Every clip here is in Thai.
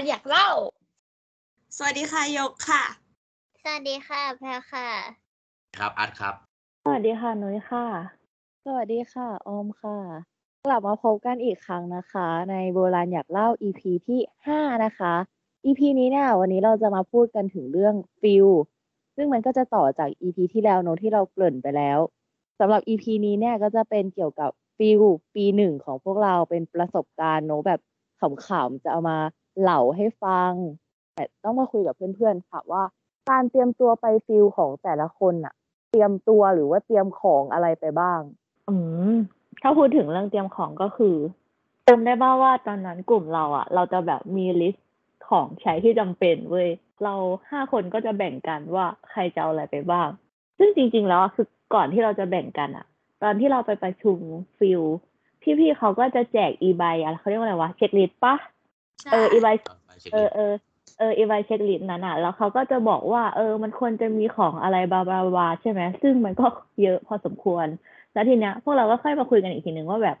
ณอยากเล่า สวัสดีค่ะยกค่ะ สวัสดีค่ะ แพรค่ะ ครับอาร์ตครับ สวัสดีค่ะนุ้ยค่ะ สวัสดีค่ะ ออมค่ะ กลับมาพบกันอีกครั้งนะคะ ในโบราณอยากเล่า EP ที่ห้านะคะ EP นี้เนี่ยวันนี้เราจะมาพูดกันถึงเรื่องฟิลซึ่งมันก็จะต่อจาก EP ที่แล้วเนอะที่เราเกริ่นไปแล้วสำหรับ EP นี้เนี่ยก็จะเป็นเกี่ยวกับฟิลปีหนึ่งของพวกเราเป็นประสบการณ์เนอะแบบขำๆจะเอามา เล่าให้ฟัง แต่ต้องมาคุยกับเพื่อนๆค่ะว่า การเตรียมตัวไป field ของแต่ละคนอะเตรียมตัวหรือว่าเตรียมของอะไรไปบ้าง อืมถ้าพูดถึงเรื่องเตรียมของก็คือจำได้บ้างว่าตอนนั้นกลุ่มเราอะเราจะแบบมี list ของใช้ที่จำเป็นเว้ยเราห้าคนก็จะแบ่งกันว่าใครจะเอาอะไรไปบ้าง ซึ่งจริง ๆ แล้วคือก่อนที่เราจะแบ่งกันอะตอนที่เราไปประชุมฟิลพี่ๆเขาก็จะแจกอีใบอะเขาเรียกว่าอะไรวะเช็คลิสต์ปะ เอออีใบไปเช็คเออเออเอออีไวเช็คลิสต์นั้นอะแล้วเขาก็จะบอกว่า เออ มันควรจะมีของอะไรบาบาบาใช่ไหมซึ่งมันก็เยอะพอสมควร แล้วทีเนี้ยพวกเราก็ค่อยมาคุยกันอีกทีหนึ่งว่าแบบ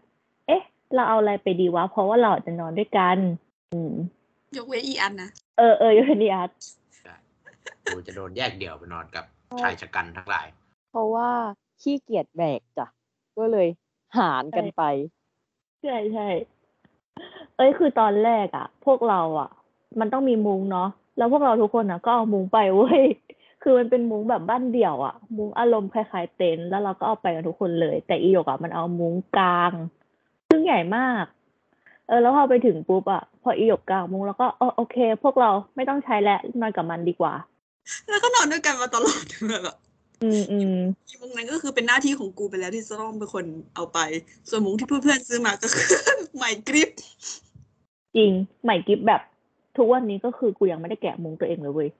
เอ๊ะ เราเอาอะไรไปดีวะ เพราะว่าเราจะนอนด้วยกัน อืม ยกเว้นอีอันนะเออเออยูเนียสกูจะโดนแยกเดี่ยวไปนอนกับชายชะกันทั้งหลาย เพราะว่าขี้เกียจแบกจ้ะก็เลยหารกันไป ใช่ใช่ เอ้ยคือตอนแรกอะพวกเราอะมันต้องมีมุ้งเนาะแล้วพวกเราทุกคนอะก็เอามุ้งไปเว้ยคือมันเป็นมุ้งแบบบ้านเดี่ยวอะมุ้งอารมณ์คล้ายๆเต็นท์แล้วเราก็เอาไปกันทุกคนเลย แต่อีหยกอะมันเอามุ้งกลาง ซึ่งใหญ่มาก เออแล้วพอไปถึงปุ๊บอะพออีหยกกลางมุ้งแล้วก็เออโอเค พวกเราไม่ต้องใช้แล้วนอนกับมันดีกว่า แล้วก็นอนด้วยกันมาตลอดแบบ อืมอืมอีมุงนั้นก็คือเป็นหน้าที่ของกูไปแล้วที่จะต้องเป็นคนเอาไป ส่วนมุงที่เพื่อนๆซื้อมาก็คือใหม่กริปจริงใหม่กิฟแบบ ทุกวันนี้ก็คือกูยังไม่ได้แกะมุ้งตัวเองเลยเว้ย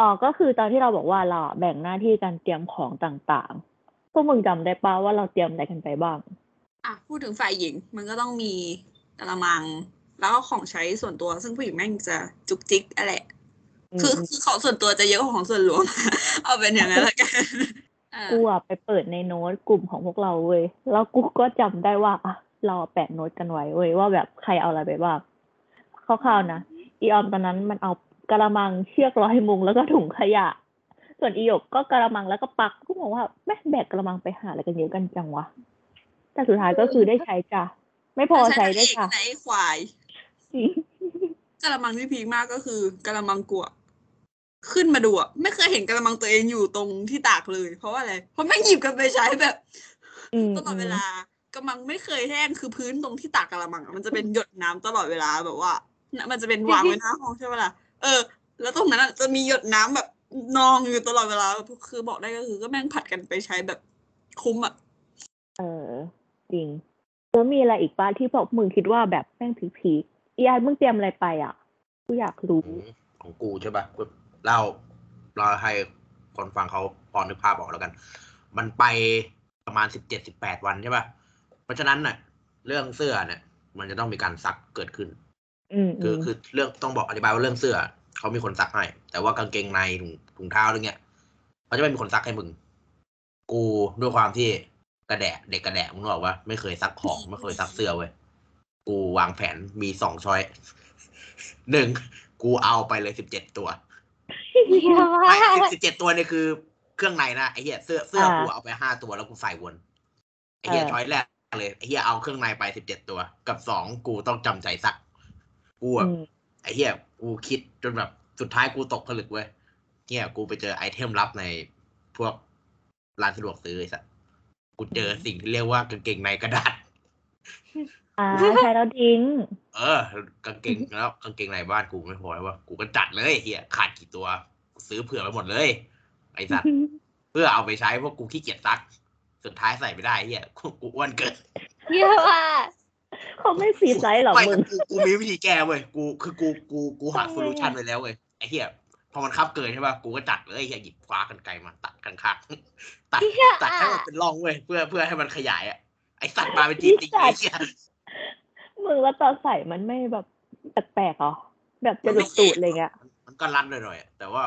อ๋อก็คือตอนที่เราบอกว่าเราแบ่งหน้าที่การเตรียมของต่างๆ พวกมึงจำได้ปะว่าเราเตรียมอะไรกันไปบ้าง อะพูดถึงฝ่ายหญิง มันก็ต้องมีกระมัง แล้วก็ของใช้ส่วนตัวซึ่งผู้หญิงแม่งจะจุกจิกอะไร คือคือของส่วนตัวจะเยอะกว่าของส่วนรวมเอาเป็นอย่างนั้นละกันอะกูอะไปเปิดในโน้ตกลุ่มของพวกเราเว้ยแล้วกูก็จำได้ว่าอะเราแปะโน้ตกันไว้เว้ยว่าแบบใครเอาอะไรไปบ้างคร่าวๆนะอีออมตอนนั้นมันเอากระมังเชือกร้อยมุงแล้วก็ถุงขยะ ส่วนอีหยกก็กระมังแล้วก็ปักกูบอกว่าแม่งแบกกระมังไปหาอะไรกันเยอะกันจังวะแต่สุดท้ายก็คือได้ใช้จ้ะไม่พอใช้ได้ใช้จ้ะในไอ้ควายจริงกระมังที่พีคมากก็คือกระมังกัว ขึ้นมาดูอะไม่เคยเห็นกระมังตัวเองอยู่ตรงที่ตากเลย เพราะว่าอะไร เพราะแม่งหยิบกันไปใช้แบบอืมตลอดเวลากระมังไม่เคยแห้งคือพื้นตรงที่ตากกระมังอะมันจะเป็นหยดน้ำตลอดเวลาแบบว่าน่ะมันจะเป็นวางไว้หน้าห้องใช่ไหมล่ะเออ แล้วตรงนั้นอะจะมีหยดน้ำแบบนองอยู่ตลอดเวลาคือบอกได้ก็คือ ก็แม่งผัดกันไปใช้แบบคุ้มอะเออ จริง แล้วมีอะไรอีกป้าที่พวกมึงคิดว่าแบบแม่งพีคๆอีไอมึงเตรียมอะไรไปอะกูอยากรู้ของของกูใช่ปะกู เล่าเราให้คนฟังเขาพอนึกภาพออกแล้วกัน มันไปประมาณสิบเจ็ดสิบแปดวันใช่ปะเพราะฉะนั้นน่ะ เรื่องเสื้อเนี่ย มันจะต้องมีการซักเกิดขึ้นอืมคือมคือเรื่องต้องบอกอธิบายว่าเรื่องเสื้อเขามีคนซักให้ แต่ว่ากางเกงในถุงถุงเท้าอะไรเงี้ยเขาจะไม่มีคนซักให้มึง กูด้วยความที่กระแดะเด็กกระแดะมึงบอกว่าไม่เคยซักของไม่เคยซักเสื้อเว้ยกูวางแผนมีสองช้อยหนึ่งกูเอาไปเลยสิบเจ็ดตัว เยี่ยมมากสิบเจ็ดตัวเนี่ยคือเครื่องในนะไอ้เหี้ยเสื้อเสื้อกูเอาไปห้าตัวแล้วกูใส่วนไอ้เหี้ย choice แรกเลยไอ้เหี้ยเอากางเกงในไปสิบเจ็ดตัว กับสองกูต้องจำใจซักกูอะอืมไอ้เหี้ยกูคิดจนแบบสุดท้ายกูตกผลึกเว้ยเหี้ยกูไปเจอ item ลับในพวกร้านสะดวกซื้อไอ้สัสกูเจอสิ่งที่เรียกว่ากางเกงในกระดาษอ่าใช้แล้วทิ้ง เออกางเกงแล้วกางเกงในบ้านกูไม่พอแล้ววะกูก็จัดเลยเฮียขาดกี่ตัวกู ซื้อเผื่อไปหมดเลย ไอ้สัตว์เพื่อเอาไปใช้เพราะกูขี้เกียจซัก สุดท้ายใส่ไม่ได้เฮียกูกูอ้วนเกินเยี่ยมมากเขาไม่ free size หรอไม่มึงกูกูมีวิธีแก้เว้ยกูคือกูกูกูหาทำไง solution ไว้แล้วเว้ยไอ้เฮียพอมันคับเกินใช่ป่ะกูก็จัดเลยเฮียหยิบคว้ากรรไกรมา ตัดกันข้างตัดเยี่ยมตัดให้อะมันเป็นร่องเว้ยเพื่อเพื่อให้มันขยายอะไอ้สัตว์มาเป็น G-string ไอ้เฮียมึงแล้วตอนใส่มันไม่แบบแปลกๆเหรอแบบจะหลุดตูดอะไรเงี้ยมันก็รันหน่อยๆอะแต่ว่า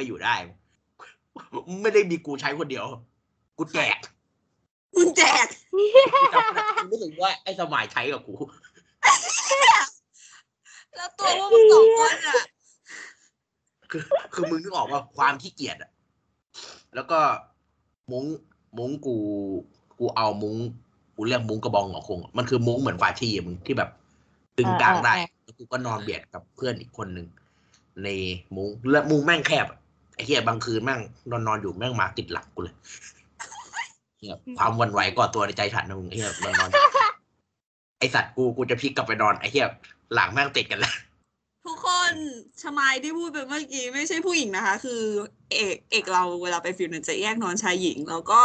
ก็อยู่ได้ ไม่ได้มีกูใช้คนเดียว กูแจกมึงแจกกูจำได้กูรู้สึกว่าไอ้สมัยใช้กับกูราะว่ามึงสองคนอะ คือคือมึงนึกออกว่าความขี้เกียจอะแล้วก็มุ้งมุ้งกู กูเอามุ้งกูเรียกมุ้งกระบองหงอคงอะมันคือมุ้งเหมือนฝาชีอะมึงที่แบบตึงกลางได้อ่าอ่าแล้วกูก็นอนเบียดกับเพื่อนอีกคนหนึ่งในมุ้งแล้วมุ้งแม่งแคบอะไอ้ เหี้ยบางคืนแม่งนอนนอนอยู่แม่งมาติดหลังกูเลยเหี้ยความหวันไหวก่อตัวในใจฉันนะมึงไอ้เหี้ยนอนนอนไอสัตว์กูกูจะพลิกกลับไปนอนไอ้เหี้ยหลังแม่งติดกันแล้วทุกคนชมายที่พูดไปเมื่อกี้ไม่ใช่ผู้หญิงนะคะ คือ เอกเอกเราเวลาไปฟิลเนี่ยจะแยกนอนชายหญิง แล้วก็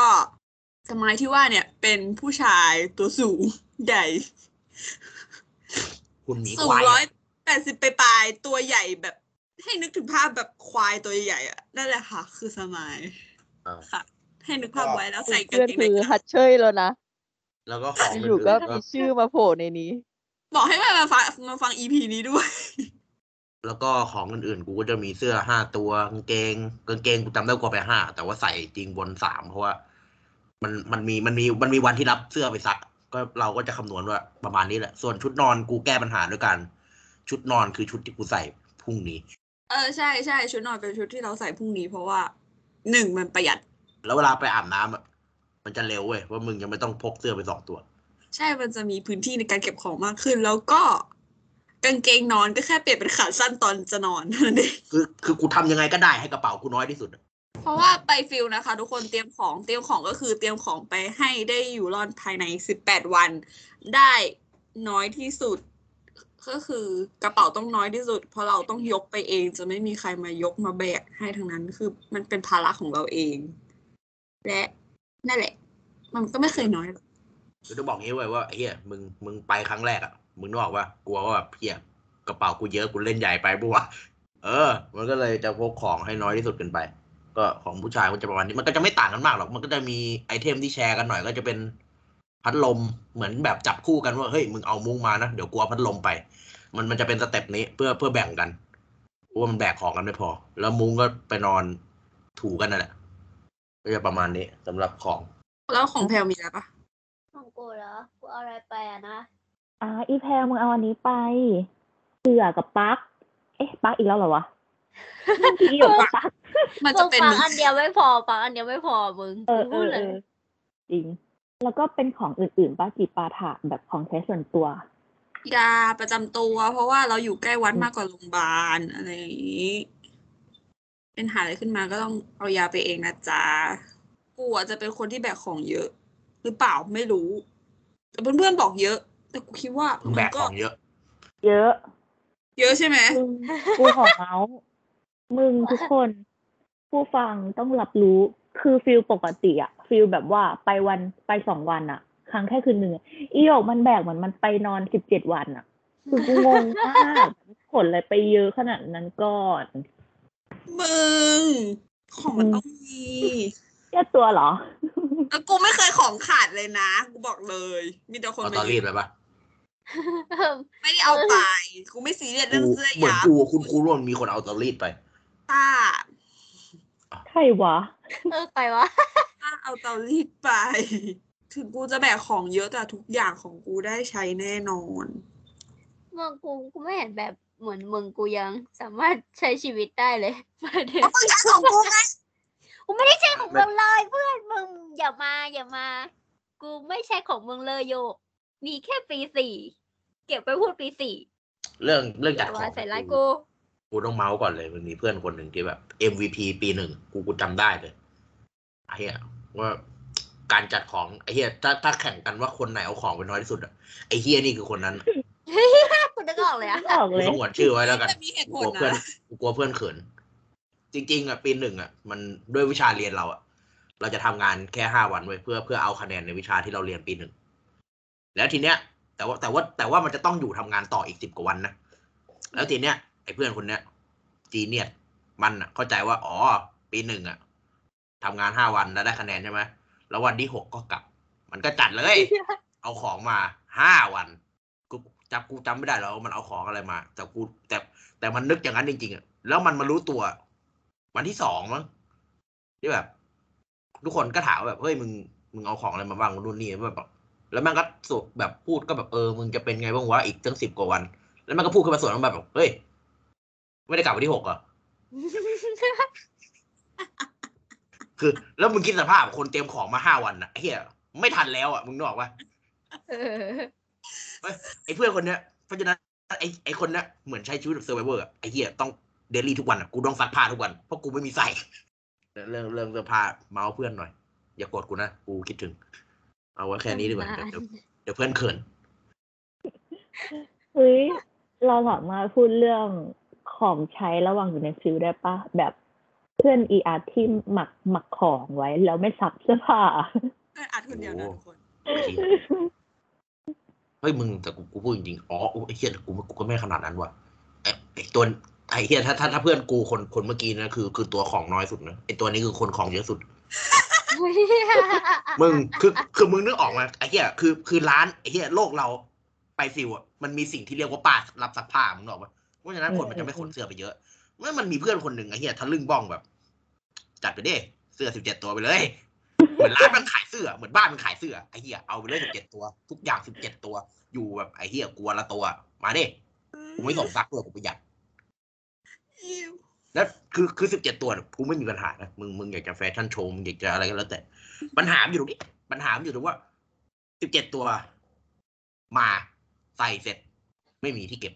ชมายที่ว่าเนี่ย เป็นผู้ชายตัวสูงใหญ่คุณหมีสูคงวายร้อยแปดสิบไปปลายๆตัวใหญ่แบบ ให้นึกถึงภาพแบบควายตัวใหญ่ๆอะนั่นแหละค่ะ คือสมายอ่าค่ะ ให้นึกภาพไว้แล้วใส่กางเพื่อนเกงในคือฮัตเชยแล้วนะแล้วก็ของอยู่ก็อื่นๆมีชื่อมาโผล่ในนี้ บอกให้มาฟังมาฟังอีพีนี้ด้วย แล้วก็ของอื่นๆ กูก็จะมีเสื้อห้าตัวกางเกงกางเกงกูจำได้กูเอาไปห้าแต่ว่าใส่จริงบนสามเพราะว่า มันมันมีมันมีมันมีวันที่รับเสื้อไปซัก ก็เราก็จะคำนวณว่าประมาณนี้แหละ ส่วนชุดนอนกูแก้ปัญหาด้วยกัน ชุดนอนคือชุดที่กูใส่พรุ่งนี้ เออใช่ใช่ชุดนอนเป็นชุดที่เราใส่พรุ่งนี้เพราะว่าหนึ่งมันประหยัด แล้วเวลาไปอาบน้ำอะมันจะเร็วเว้ยว่ามึงยังไม่ต้องพกเสื้อไปสองตัว ใช่มันจะมีพื้นที่ในการเก็บของมากขึ้น แล้วก็กางเกงนอนก็แค่เปลี่ยนเป็นขาสั้นตอนจะนอนนั่นเองคือคือกูทำยังไงก็ได้ให้กระเป๋ากูน้อยที่สุดอะเพราะว่าไปฟิลนะคะ ทุกคนเตรียมของเตรียมของก็คือเตรียมของไปให้ได้อยู่รอดภายในสิบแปดวัน ได้น้อยที่สุด ก็คือกระเป๋าต้องน้อยที่สุด เพราะเราต้องยกไปเอง จะไม่มีใครมายกมาแบกให้ทั้งนั้น คือมันเป็นภาระของเราเอง และนั่นแหละ มันก็ไม่เคยน้อยหรอกคือต้องบอกงี้เว้ว่าเฮียมึงมึงไปครั้งแรกอะมึงนึกออกว่ากลัวว่าแบบเฮียกระเป๋ากูเยอะกูเล่นใหญ่ไปปะวะเออ มันก็เลยจะพกของให้น้อยที่สุดกันไป ก็ของผู้ชายก็จะประมาณนี้มันก็จะไม่ต่างกันมากหรอก มันก็จะมีไอเทมที่แชร์กันหน่อย ก็จะเป็น พัดลมเหมือนแบบจับคู่กันว่าเฮ้ยมึงเอามุ้งมานะเดี๋ยวกูเอาพัดลมไป มันมันจะเป็นสเต็ปนี้เพื่อเพื่อแบ่งกันเพราะว่ามันแบกของกันไม่พอ แล้วมุ้งก็ไปนอนถูกันนั่นแหละก็จะประมาณนี้สำหรับของ แล้วของแพลมีอะไรปะของกูเหรอกูเอาอะไรไปอะนะอ่าอีแพรมึงเอาอันนี้ไปเสือกับปลั๊กเอ๊ะปลั๊กอีกแล้วเหรอวะเมื่อกี้อยู่กับปลั๊กมันมึจะงเป็นฟังอันเดียวไม่พอฟังอันเดียวไม่พอมึงเออกูเอพูดอเลเอยอจริง แล้วก็เป็นของอื่นๆป้าจีปาถะแบบของใช้ส่วนตัวยาประจำตัว เพราะว่าเราอยู่ใกล้วัดมากกว่าโรงพยาบาลอะไรอย่างนี้เป็นหาอะไรขึ้นมาก็ต้องเอายาไปเองนะจ๊ะกูอาจจะเป็นคนที่แบกของเยอะ หรือเปล่าไม่รู้ แต่เพื่อนๆบอกเยอะ แต่กูคิดว่ามึงแบกของเยอะ เยอะ เยอะใช่ไหมมึงกูขอเม้าท์มึงทุกคน ผู้ฟังต้องรับรู้คือ field ปกติอะ field แบบว่าไปวันไปสองวันอะค้างแค่คืนหนึ่งอะอีโยกมันแบกเหมือนมันไปนอนสิบเจ็ดวันอะคือกูงงมากขนอะไรไปเยอะขนาดนั้นก่อนมึงของมันต้องมีแก้ตัวเหรอแล้วกูไม่เคยของขาดเลยนะ กูบอกเลย มีแต่คนเอามาตอรีดไปปะไม่ได้เอาไป กูไม่ซีเรียสกูเรื่องเสื้อเหมือนยับกูคุณครูร่วมมีคนเอาตอรีดไปป้าใค รวะ เออไปวะป้าเอาเตารีดไป ถึงกูจะแบกของเยอะแต่ทุกอย่างของกูได้ใช้แน่นอนมึงกูกูไม่เห็นแบบเหมือนมึงกูยังสามารถใช้ชีวิตได้เลยประเด็นเพราะมึงใช้ของกูไงกูไม่ได้ใช้ของมึงเลยเพื่อนมึงอย่ามาอย่ามา กูไม่ใช่ของมึงเลยโยกมีแค่ปีสี่เก็บไปพูดปีสี่เรื่องเรื่องอจัดย่าขอมางใส่ร้ายกู กูต้องเมาส์ก่อนเลยมันมีเพื่อนคนหนึ่งที่แบบ MVP ปีหนึ่งกูกูจำได้เลยไอ้เหี้ยว่าการจัดของไอ้เหี้ยถ้าถ้าแข่งกันว่าคนไหนเอาของไปน้อยที่สุดอะไอ้เหี้ยนี่คือคนนั้นกูนึกออกเลยอะออกกูเลยต้องหวดชื่อไว้แล้วกันแต่มีเหตุกูผกลลัวเพื่อนนะกูกลัวเพื่อนเขิน จริง ๆอะปีหนึ่งอะมันด้วยวิชาเรียนเราอะเราจะทำงานแค่ห้าวันไว้ยเพื่อเพื่อเอาคะแนนในวิชาที่เราเรียนปีหนึ่งแล้วทีเนี้ย แต่ว่าแต่ว่าแต่ว่ามันจะต้องอยู่ทำงานต่ออีกสิบกว่าวันนะแล้วทีเนี้ย ไอ้เพื่อนคนเนี้ย จีเนียสมันอะเข้าใจว่าอ๋อ ปีหนึ่งอะทำงานห้าวันแล้วได้คะแนนใช่ไหมแล้ววันที่หกก็กลับ มันก็จัดเลย เอาของมาห้าวันกูจับกูจำไม่ได้แล้วมันเอาของอะไรมา แต่กูแต่แต่มันนึกอย่างนั้นจริงๆอะแล้วมันมารู้ตัว วันที่สองมั้งที่แบบ ทุกคนก็ถามแบบเฮ้ยมึงมึงเอาของอะไรมาบ้างนู่นนี่แบบแล้วมันก็สุแบบพูดก็แบบเออมึงจะเป็นไงบ้างวะอีกตั้งสิบกว่าวัน แล้วมันก็พูดขึ้นมาสวนมันแบบเฮ้ย ไม่ได้กลับวันที่หกเหรอะคือ แล้วมึงคิดสภาพคนเตรียมของมาห้าวันอะไอ้เฮียไม่ทันแล้วอะมึงนึกออกปะเออไอ้เพื่อนคนเนี้ยเพราะฉะนั้นไอ้ไอ้คนเนี้ยเหมือนใช้ชีวิตแบบ survivor ไอ้เหี้ยต้อง daily ทุกวันอะกูต้องซักผ้าทุกวันเพราะกูไม่มีใส่เรื่องเรื่องเสื้อผ้าเม้าท์เพื่อนหน่อย อย่ากดกูนะกูคิดถึง เอาไว้แค่นี้ดีกว่าเดี๋ยวเดี๋ยวเดี๋ยวเพื่อนเขินเฮ้ยเราสามารถพูดเรื่อง ของใช้ระหว่างอยู่ในฟิลได้ปะแบบเพื่อนอีอาร์ที่หมักหมักของไว้ แล้วไม่ซักเสื้อผ้าเอ้ยอัดคนเดียวนะทุกคนจริงเฮ้ยมึงแต่กูกูพูดจริงๆอ๋อไอ้เหี้ยกูกูก็ไม่ขนาดนั้นว่ะไอ้ไอ้ตัวไอ้เหี้ยถ้าถ้าถ้าเพื่อนกูคนคนเมื่อกี้นะคือ คือตัวของน้อยสุดนะไอ้ตัวนี้คือคนของเยอะสุดมึงคือคือมึงนึกออกมาไอ้เหี้ยคือคือร้านไอ้เหี้ยโลกเราไปฟิวอะมันมีสิ่งที่เรียกว่าป้ารับซักผ้ามึงนึกออกปะ เพราะฉะนั้นคนมันจะไม่ขนเสื้อไปเยอะ เมื่อมันมีเพื่อนคนหนึ่งไอ้เหี้ยทะลึ่งบ้องแบบ จัดไปดิเสื้อสิบเจ็ดตัวไปเลย เหมือนร้านมันขายเสื้อเหมือนบ้านมันขายเสื้อไอ้เหี้ยเอาไปเลยสิบเจ็ดตัว ทุกอย่างสิบเจ็ดตัว อยู่แบบไอ้เหี้ยกลัวละตัว มาดิกูไม่ส่งซักด้วยกูประหยัดอิ๊วแล้วคือคือสิบเจ็ดตัวเนี่ยกูไม่มีปัญหานะมึงมึงอยากจะแฟชั่นโชว์มึงอยากจะอะไรก็แล้วแต่ปัญหามันอยู่ตรงนี้ปัญหามันอยู่ตรงว่าสิบเจ็ดตัว มาใส่เสร็จ ไม่มีที่เก็บ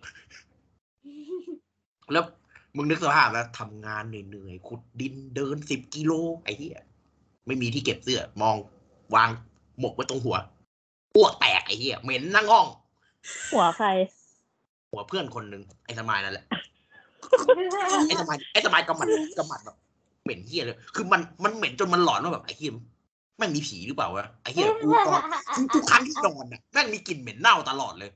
แล้วมึงนึกสภาพแล้วทำงานเหนื่อยๆขุดดินเดินสิบกิโลไอ้เหี้ยไม่มีที่เก็บเสื้อ มองวางหมกไว้ตรงหัวอ้วกแตกไอ้เหี้ยเหม็นนั่งห้อง หัวใคร หัวเพื่อนคนหนึ่งไอ้สมายนั่นแหละไอ้สมัยไอ้สมัยกำมัดกำมัดแบบเหม็นเฮี้ยเลย คือมันมันเหม็นจนมันหลอนว่าแบบไอ้เฮี้ยแม่งมีผีหรือเปล่าวะไอ้เฮี้ยกูตอนทุกทุกครั้งที่นอนน่ะแม่งมีกลิ่นเหม็นเน่าตลอดเลย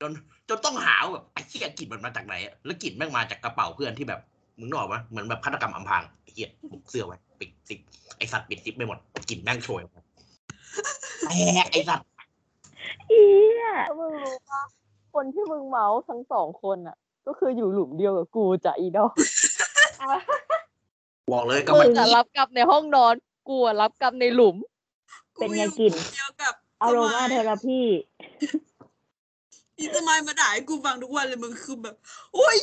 จนจนต้องหาว่าแบบไอ้เฮี้ยกลิ่นมันมาจากไหนอะแล้วกลิ่นแม่งมาจากกระเป๋าเพื่อนที่แบบมึงนึกออกปะเหมือนแบบฆาตกรรมอำพรางไอ้เฮี้ยบุกเสื้อไว้ปิดซิปไอสัตว์ปิดซิปไม่หมดกลิ่นแม่งโชยออกมาแตกไอสัตว์อีอะมึงรู้ปะคนที่มึงเมาส์ทั้งสองคนอะ ก็คืออยู่หลุมเดียวกับกูจ้ะอีดอกบอกเลยกำมึมัดงอะรับกรรมในห้องนอนกูอะรับกรรมในหลุม เป็นไงกลิ่น เดียวกับ aromatherapy อีสมัยมาด่าให้กูฟังทุกวันเลยมึงคือแบบ โอ้ย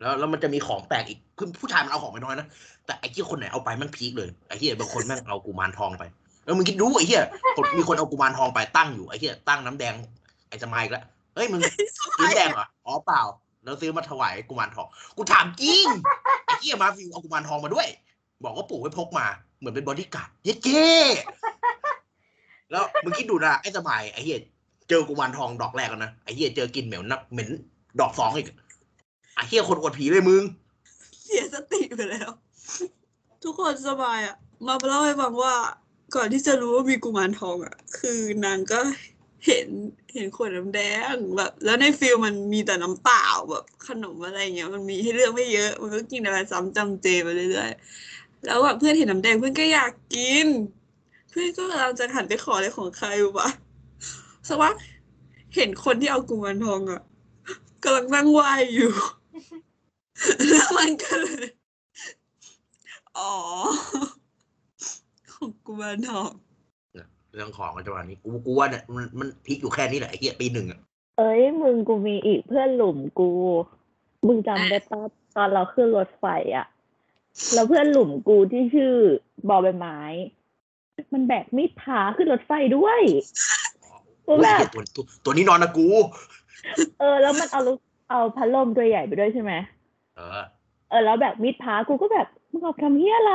แล้วแล้วมันจะมีของแปลกอีกคือผู้ชายมันเอาของไปน้อยนะ แต่ไอ้ที่คนไหนเอาไปแม่ง peak เลย ไอ้ที่บางคนแม่งเอากุมารทองไปแล้วมึงคิดดูไอ้เหี้ยคนมีคนเอากุมารทองไปตั้งอยู่ไอ้เหี้ยตั้งน้ำแดง ไอ้สมัยอีกแล้วเฮ้ยมึงซื้อน้ำแดงเหรอ อ๋อเปล่า แล้วซื้อมาถวายกุมารทอง กูถามจริง ไอ้เหี้ยมาฟิวเอากุมารทองมาด้วย บอกว่าปู่ไว้พกมา เหมือนเป็นบอดี้การ์ดเย้เจ้แล้วมึงคิดดูนะไอ้สมัยไอ้เหี้ย เจอกุมารทองดอกแรกแล้วนะไอ้เหี้ยเจอกลิ่นเหม็นอับเหม็นดอกสองอีกไอ้เหี้ยคนอวดผีเลยมึง เสียสติไปแล้ว ทุกคนสบายอะ มาเล่าให้ฟังว่า ก่อนที่จะรู้ว่ามีกุมารทองอะ คือนางก็เห็นเห็นขวดน้ำแดงแบบแล้วในฟิลมันมีแต่น้ำเปล่าแบบขนมอะไรเงี้ยมันมีให้เลือกไม่เยอะมันก็กินอะไรซ้ำจำเจไปเรื่อยๆแล้วแบบเพื่อนเห็นน้ำแดงเพื่อนก็อยากกิน เพื่อนก็กำลังจะหันไปขออะไรของใครวะ สักพักเห็นคนที่เอากุมารทองอะกำลังนั่งไหวอยู่ แล้วมันก็เลยอ๋อ ของกุมารทอง เรื่องของกันจังหวะนี้กูกูว่าเนี่ยมันมันพีคอยู่แค่นี้แหละไอ้เหี้ยปีหนึ่งอะเอ้ย มึงกูมีอีกเพื่อนหลุมกู มึงจำได้ปะตอนเราขึ้นรถไฟอะแล้วเพื่อนหลุมกูที่ชื่อบอใบไม้ มันแบกมีดพาขึ้นรถไฟด้วยโอ้ย แบบเหี้ยตัวตัวตัวนี้นอนนะกู เออ แล้วมันเอาลูกเอาพัดลมตัวใหญ่ไปด้วยใช่ไหมเออ เออ แล้วแบบมีดพากูก็แบบมึงเอาทำเฮียอะไร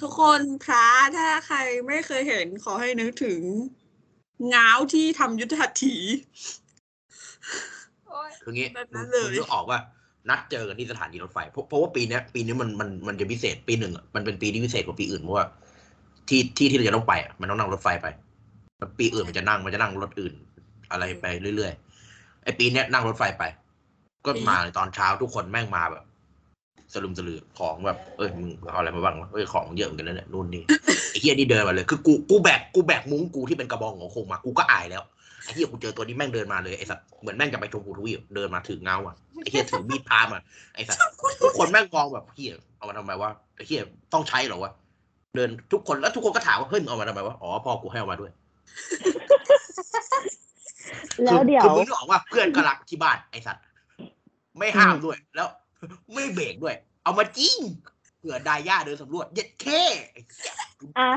ทุกคนพระถ้าใครไม่เคยเห็นขอให้นึกถึงง้าวที่ทำยุทธหัตถีโอ๊ยคืองี้แบบนั้นมึงเลยมึงนึกออกว่านัดเจอกันที่สถานีรถไฟ เพราะเพราะว่าปีเนี้ยปีนี้มันมันมันจะพิเศษปีหนึ่งอะมันเป็นปีที่พิเศษกว่าปีอื่นเพราะว่าที่ที่ที่เราจะต้องไปอะมันต้องนั่งรถไฟไปแล้ว ปีอื่นมันจะนั่งมันจะนั่งรถอื่น อะไรไปเรื่อยๆไอ้ปีเนี้ยนั่งรถไฟไป ก็มาเลยตอนเช้าทุกคนแม่งมาแบบสลุมสลือของแบบเอ้ยมึงเอาอะไรมาบ้างวะเอ้ยของเยอะเหมือนกันนะเนี่ยนู่นนี่ไอ้เฮียนี่เดินมาเลยคือกูกูแบกกูแบกมุ้งกูที่เป็นกระบองของโคงมากูก็อายแล้วไอ้เฮียกูเจอตัวนี้แม่งเดินมาเลยไอ้สัตว์เหมือนแม่งจะไปชมพูทวีปเดินมาถือเงาอะไอ้เฮียถือมีดพามาไอ้สัตว์ทุกคนแม่งมองแบบเฮียเอามาทำไมวะไอ้เฮียต้องใช้เหรอวะเดินทุกคนแล้วทุกคนก็ถามว่าเฮ้ยมึงเอามาทำไมวะอ๋อพ่อกูให้เอามาด้วย แล้วเดี๋ยวคือมึงนึกออกว่าเพื่อนก็รักที่บ้านไอสัตว์ไม่ห้ามด้วย แล้ว ไม่เบรกด้วย เอามาจริงเผื่อดาย่าเดินสำรวจเย็ดแค่อะ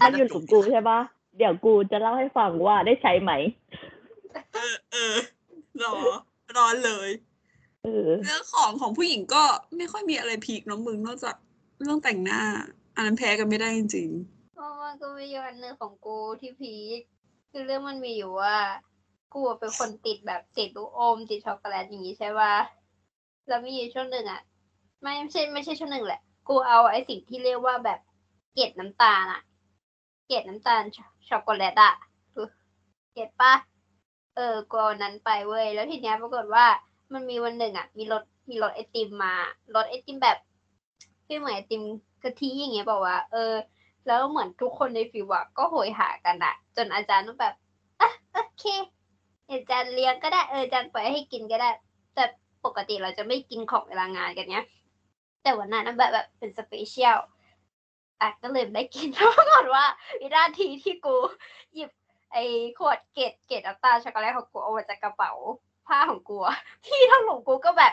มันอยู่กับกูใช่ปะเดี๋ยวกูจะเล่าให้ฟังว่าได้ใช้ไหม เออเออรอรอเลยเออเรื่องของของผู้หญิงก็ไม่ค่อยมีอะไรพีคเน้องมึงนอกจากเรื่องแต่งหน้าอันนั้นแพ้กันไม่ได้จริง เพราะว่าก็มีอยู่อันหนึ่งของกูที่พีคคือเรื่องมันมีอยู่ว่า กูเป็นคนติดแบบติดลูกอม ติดช็อกโกแลตอย่างนี้ใช่ป่ะแล้วมีอยู่ช่วงหนึ่งอะ ไม่ไม่ใช่ไม่ใช่ช่วงหนึ่งแหละ กูเอาไอ้สิ่งที่เรียกว่าแบบเกล็ดน้ำตาลอะเกล็ดน้ำตาลช็อกโกแลตอะเกล็ดป่ะเออกูเอานนั้นไปเว้ยแล้วทีเนี้ยปรากฏว่ามันมีวันหนึ่งอะมีรถมีรถไอติมมารถไอติมแบบที่เหมือนไอติมกะทิอย่างเงี้ยบอกว่า เออ แล้วเหมือนทุกคนในฟิวอะก็โหยหากันอะจนอาจารย์ต้องแบบอะโอเคอาจารย์เลี้ยงก็ได้เอออาจารย์ปล่อยให้กินก็ได้ แต่ปกติเราจะไม่กินของเวลางานกันเนี้ย แต่วันนั้นนะแบบแบบเป็น special อะก็เลยได้กินเพราะก่อนว่าวินาทีที่กู หยิบ ไอ้ขวดเกล็ดเกล็ดน้ำตาช็อกโกแลตของกูออกมาจากกระเป๋าผ้าของกูพี่ทั้งหลงกูก็แบบ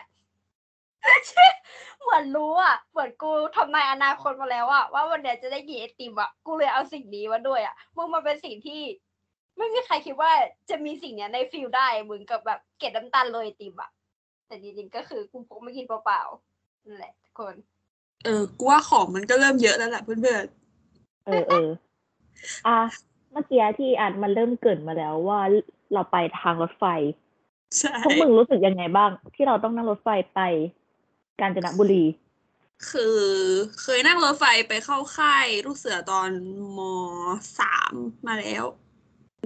เหมือนรู้อะเหมือนกูทำนายอนาคตมาแล้วอะว่าวันเนี้ยจะได้กินไอติมอะกูเลยเอาสิ่งนี้มาด้วยอะมึงมันเป็นสิ่งที่ ไม่มีใครคิดว่าจะมีสิ่งเนี้ยในฟิลได้มึงกับแบบเกล็ดน้ำตาลโรยไอติมอะแต่จริงๆก็คือกูพกไม่กินเปล่าๆนั่นแหละทุกคนๆเออกูว่าของมันก็เริ่มเยอะแล้วแหละเพื่อนเออเอออะเมื่อกี้ที่อันมันเริ่มเกริดมาแล้วว่าเราไปทางรถไฟๆใช่พวกมึงรู้สึกยังไงบ้าง ที่เราต้องนั่งรถไฟไป กาญจนบุรี คือเคยนั่งรถไฟไปเข้าค่ายลูกเสือตอนมสามมาแล้ว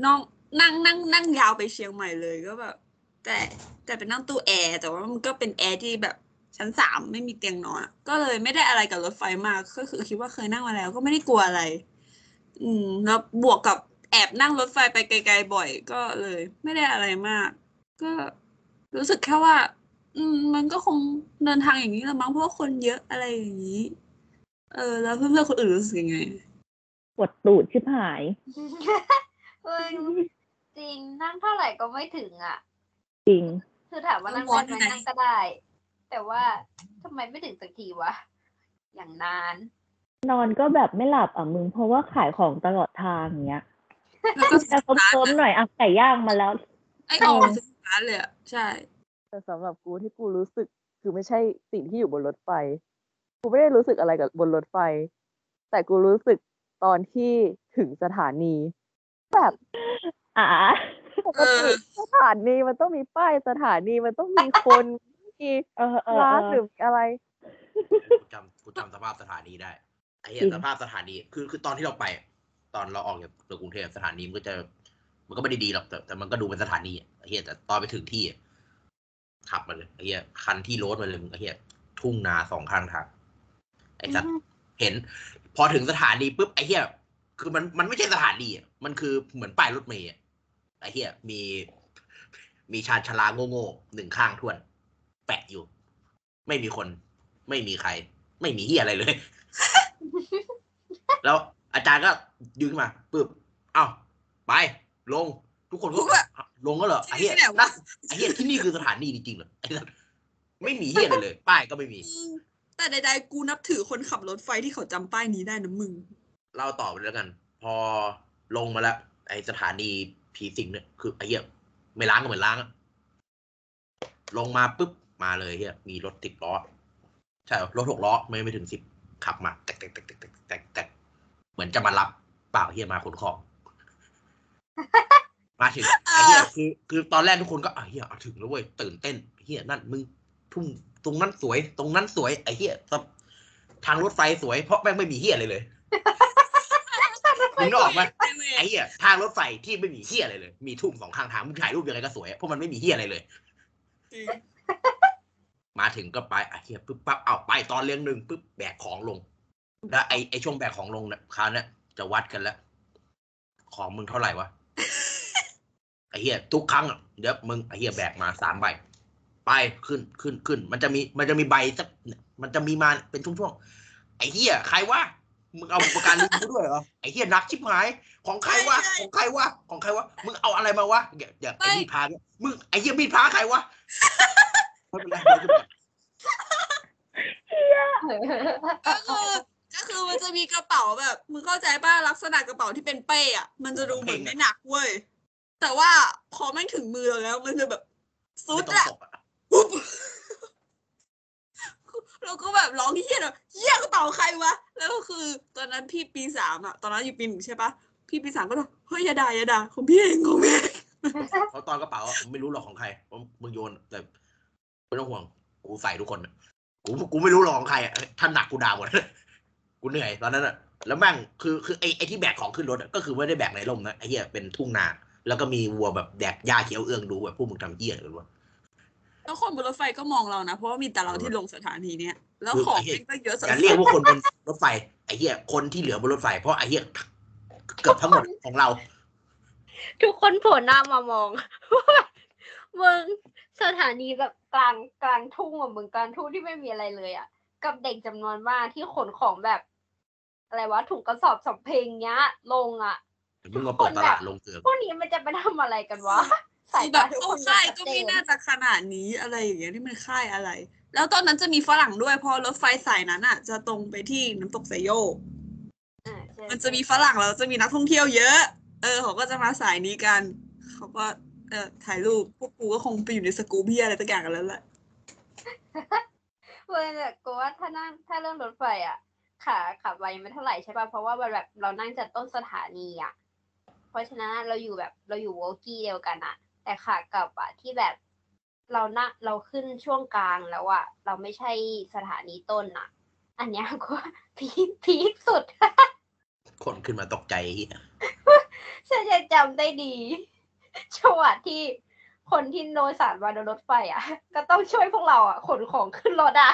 น้องนั่งนั่งนั่งยาวไปเชียงใหม่เลยก็แบบ แต่แต่เป็นนั่งตู้แอร์แต่ว่ามันก็เป็นแอร์ที่แบบชั้นสามไม่มีเตียงนอนก็เลยไม่ได้อะไรกับรถไฟมากก็คือคิดว่าเคยนั่งมาแล้ว ก็ไม่ได้กลัวอะไร อืม แล้วบวกกับแอบนั่งรถไฟไปไกลๆบ่อย ก็เลย ไม่ได้อะไรมาก ก็รู้สึกแค่ว่า อืม มันก็คงเดินทางอย่างนี้แหละมั้งเพราะว่าคนเยอะอะไรอย่างนี้ เออ แล้วเพื่อนๆคนอื่นรู้สึกยังไง ปวดตูดชิบหาย เฮ้ยจริงนั่งเท่าไหร่ก็ไม่ถึงอะ จริง คือถามว่านั่งร้ได้อนไหมไหมนั่งก็ได้ แต่ว่าทำไมไม่ถึงสักทีวะ อย่างนาน นอนก็แบบไม่หลับอะมึง เพราะว่าขายของตลอดทางอย่างเงี้ยแล้วก็แต่ร้านเพิ่มๆหน่อยอะไก่ย่างมาแล้ว ไอ้ออกถึงร้านเลยอะใช่ แต่สำหรับกูที่กูรู้สึกคือไม่ใช่สิ่งที่อยู่บนรถไฟ กูไม่ได้รู้สึกอะไรกับบนรถไฟ แต่กูรู้สึกตอนที่ถึงสถานี แบบอ่าปกติสถานีมันต้องมีป้ายสถานีมันต้องมีคนมีเออเออร้านเออหรืออะไรจำกูจำสภาพสถานีได้ไอ้เหี้จริยงสภาพสถานีคือคือตอนที่เราไป ตอนเราออกจากตัวกรุงเทพสถานีมันก็จะ มันก็ไม่ได้ดีหรอกแต่แต่มันก็ดูเป็นสถานีอะไอ้เหี้ยแต่ตอนไปถึงที่อะ ขับมาเลยไอ้เหี้ยคันที่รถมาเลยมึงไอ้เหี้ยทุ่งนาสองข้างทางไอ้สัตว์เห็น พอถึงสถานีปุ๊บไอ้เหี้ยคือมันมันไม่ใช่สถานีอะมันคือเหมือนป้ายรถเมล์อะไอ้เหี้ยมี มีชานชาลาโง่ๆหนึ่งข้างทวน แปะอยู่ ไม่มีคน ไม่มีใคร ไม่มีเฮียอะไรเลย แล้วอาจารย์ก็ยืนขึ้นมาปึ๊บเอ้าไป ลง ทุกคนก็กูแบบลงก็เหรอไอ้เหี้ยที่ไหนวะนั่นไอ้เหี้ยที่นี่คือสถานีจริงๆเหรอไอ้สัสไม่มีเฮียอะไรเลย ป้ายก็ไม่มี แต่ใดๆกูนับถือคนขับรถไฟที่เขาจำป้ายนี้ได้นะมึงเล่าต่อไปแล้วกัน พอลงมาแล้วไอ้สถานีผีสิงเนี่ยคือไอ้เหี้ยไม่ล้างก็เหมือนล้างอะลงมาปุ๊บมาเลยเฮียมีรถติดล้อใช่เหรอรถหกล้อไม่ไม่ถึงสิบขับมาแตกแตกแตกแตกแตกแตกแตกเหมือนจะมารับเปล่าเฮียมาขนของ มาถึงไอ้เฮียคือคือตอนแรกทุกคนก็อะเฮียเอาถึงแล้วเว้ยตื่นเต้นเฮียนั่นมึงทุ่งตรงนั้นสวย ตรงนั้นสวยไอ้เฮียทางรถไฟสวย เพราะแม่งไม่มีเฮียอะไรเลยมึงนึกออกไหมไอ้เหี้ยทางรถไฟที่ไม่มีเหี้ยอะไรเลย มีทุ่งสองข้างทางมึงถ่ายรูปยังไงก็สวยเพราะมันไม่มีเหี้ยอะไรเลยมาถึงก็ไปไอ้เหี้ยปุ๊บปั๊บเอาไปตอนเลี้ยงหนึ่งปุ๊บแบกของลงแล้วไอ้ไอ้ช่วงแบกของลงเนี่ยคราวเนี้ยจะวัดกันแล้วของมึงเท่าไหร่วะ ไอ้เหี้ยทุกครั้งอะเดี๋ยวมึงไอ้เหี้ยแบกมาสามใบ ไปขึ้นขึ้นขึ้น มันจะมีมันจะมีใบสักมันจะมีมาเป็นช่วงๆไอ้เหี้ยใครวะมึงเอาบุปการีกูด้วยเหรอไอ้เหี้ยนักชิบหาย ของใครวะของใครวะของใครวะมึงเอาอะไรมาวะอย่าอย่าไอ้มีดพาเนี่ยมึงไอ้เหี้ยมีดพาใครวะไม่เป็นไรเดี๋ยวจะบอกก็คือก็คือมันจะมีกระเป๋าแบบมึงเข้าใจป่ะลักษณะกระเป๋าที่เป็นเป้อะมันจะดูเหมือนไม่หนักเว้ย แต่ว่าพอแม่งถึงมือเราแล้ว มันจะแบบซุไม่ดต้องอะตกอะปุ๊บเราก็แบบร้องเฮียแบบเฮียกระเป๋าใครวะ แล้วก็คือ ตอนนั้นพี่ปีสามอะตอนนั้นอยู่ปีหนึ่งใช่ปะพี่ปีสามก็แบบเฮ้ยอย่าด่าอย่าด่าของพี่เองของพี่เองเพราะตอนกระเป๋าอะไม่รู้หรอกของใครเพราะมึงโยนแต่ไม่ต้องห่วงกูใส่ทุกคนอะกูกูไม่รู้หรอกของใครอะถ้าหนักกูด่าหมดกูเหนื่อยตอนนั้นอะแล้วแม่งคือคือไอ้ไอ้ที่แบกของขึ้นรถอะก็คือไม่ได้แบกในร่มนะไอ้เหี้ยเป็นทุ่งนา แล้วก็มีวัวแบบแดกหญ้าเขียวเอื้องดูแบบพวกมึงทำเหี้ยกันวะแล้วคนบนรถไฟก็มองเรานะ เพราะว่ามีแต่เราที่ลงสถานีเนี้ยแล้วคือของไอ้เหี้ยเองก็เยอะสัสอย่าเรียกว่าคนบนรถไฟไอ้เหี้ยคนที่เหลือบนรถไฟ เพราะไอ้เหี้ยเกือบทั้งหมดของเรา ทุกคนโผล่หน้ามามองมึงสถานีแบบกลางกลางทุ่งอะมึงกลางทุ่งที่ไม่มีอะไรเลยอะกับเด็กจำนวนมากที่ขนของแบบ อะไรวะถุงกระสอบสำเพ็งเนี้ย ลงอะ มึงมาเปิดตลาดลงเกลือพวกนี้มันจะไปทำอะไรกันวะสายแบตาบทุกโอ้คนค่ายชัก็ดเจไม่นน่าจะขนาดนี้อะไรอย่างเงี้ยที่มันค่ายอะไร แล้วตอนนั้นจะมีฝรั่งด้วยเพอรถไฟสายนั้นอะ จะตรงไปที่น้ำตกไซโยกอ่าใช่มันจะมีฝรั่งแล้วจะมีนักท่องเที่ยวเยอะ เออเขาก็จะมาสายนี้กัน เขาก็เออถ่ายรูปพวกกูก็คงไปอยู่ในสกูบี้อะไรสักอย่างกันแล้วแหละเว้ยแต่กูว่าถ้านั่งถ้าเรื่องรถไฟอะขาขับไวไม่เท่าไหร่ใช่ป่ะเพราะว่ามันแบบเรานั่งจากต้นสถานีอะเพ ราะฉะนั้นเราอยู่แบบเราอยู่วอลกี้เดียวกันอะแต่ขากลับอะที่แบบเรานั่งเราขึ้นช่วงกลางแล้วอะเราไม่ใช่สถานีต้นอะอันเนี้ยก็พีคพีคสุด คนขึ้นมาตกใจไอ้เหี้ยฉันยังจำได้ดีจังหวะที่คนที่โดยสารมาโดยรถไฟอะก็ต้องช่วยพวกเราอะขนของขึ้นรถอะ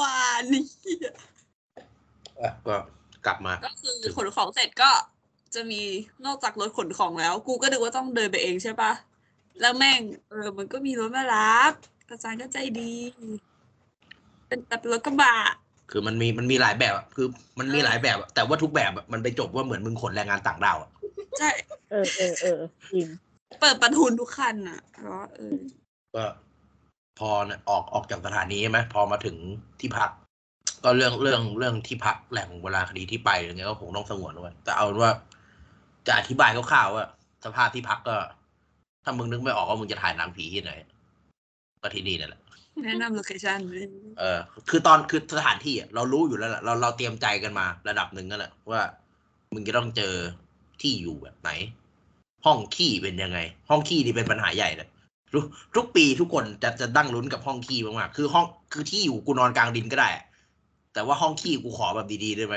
วานนี่อะก็กลับมา ก็คือขนของเสร็จก็ จะมีนอกจากรถขนของแล้ว กูก็นึกว่าต้องเดินไปเองใช่ปะแล้วแม่ง เออ มันก็มีรถมารับอาจารย์ก็ใจดี เป็นแต่เป็นรถกระบะ คือมันมีมันมีหลายแบบอะคือมันมีหลายแบบอะแต่ว่าทุกแบบอะมันไปจบว่าเหมือนมึงขนแรงงานต่างดาวอะใช่เออเออเออจริงเปิดประทุนทุกคันอะแล้วก็เออก็พอเนี่ยออกออกจากสถานีใช่ไหมพอมาถึงที่พัก ก็เรื่องเรื่องเรื่องที่พักแหล่งเวลาคดีที่ไปอย่างเงี้ยก็คงต้องสงวนไว้แต่เอาเป็นว่า จะอธิบายคร่าวๆว่าสภาพที่พักก็ ถ้ามึงนึกไม่ออกว่ามึงจะถ่ายหนังผีที่ไหนก็ที่นี่นั่นแหละแนะนำโลเคชั่นเออ คือตอนคือสถานที่อะเรารู้อยู่แล้วแหละเราเราเตรียมใจกันมาระดับหนึ่งก็แหละว่า มึงจะต้องเจอที่อยู่แบบไหน ห้องขี้เป็นยังไง ห้องขี้นี่เป็นปัญหาใหญ่เลยทุกทุกปีทุกคนจะจะดั้งลุ้นกับห้องขี้มากๆคือห้องคือที่อยู่กูนอนกลางดินก็ได้อะแต่ว่าห้องขี้กูขอแบบดีๆได้ไหม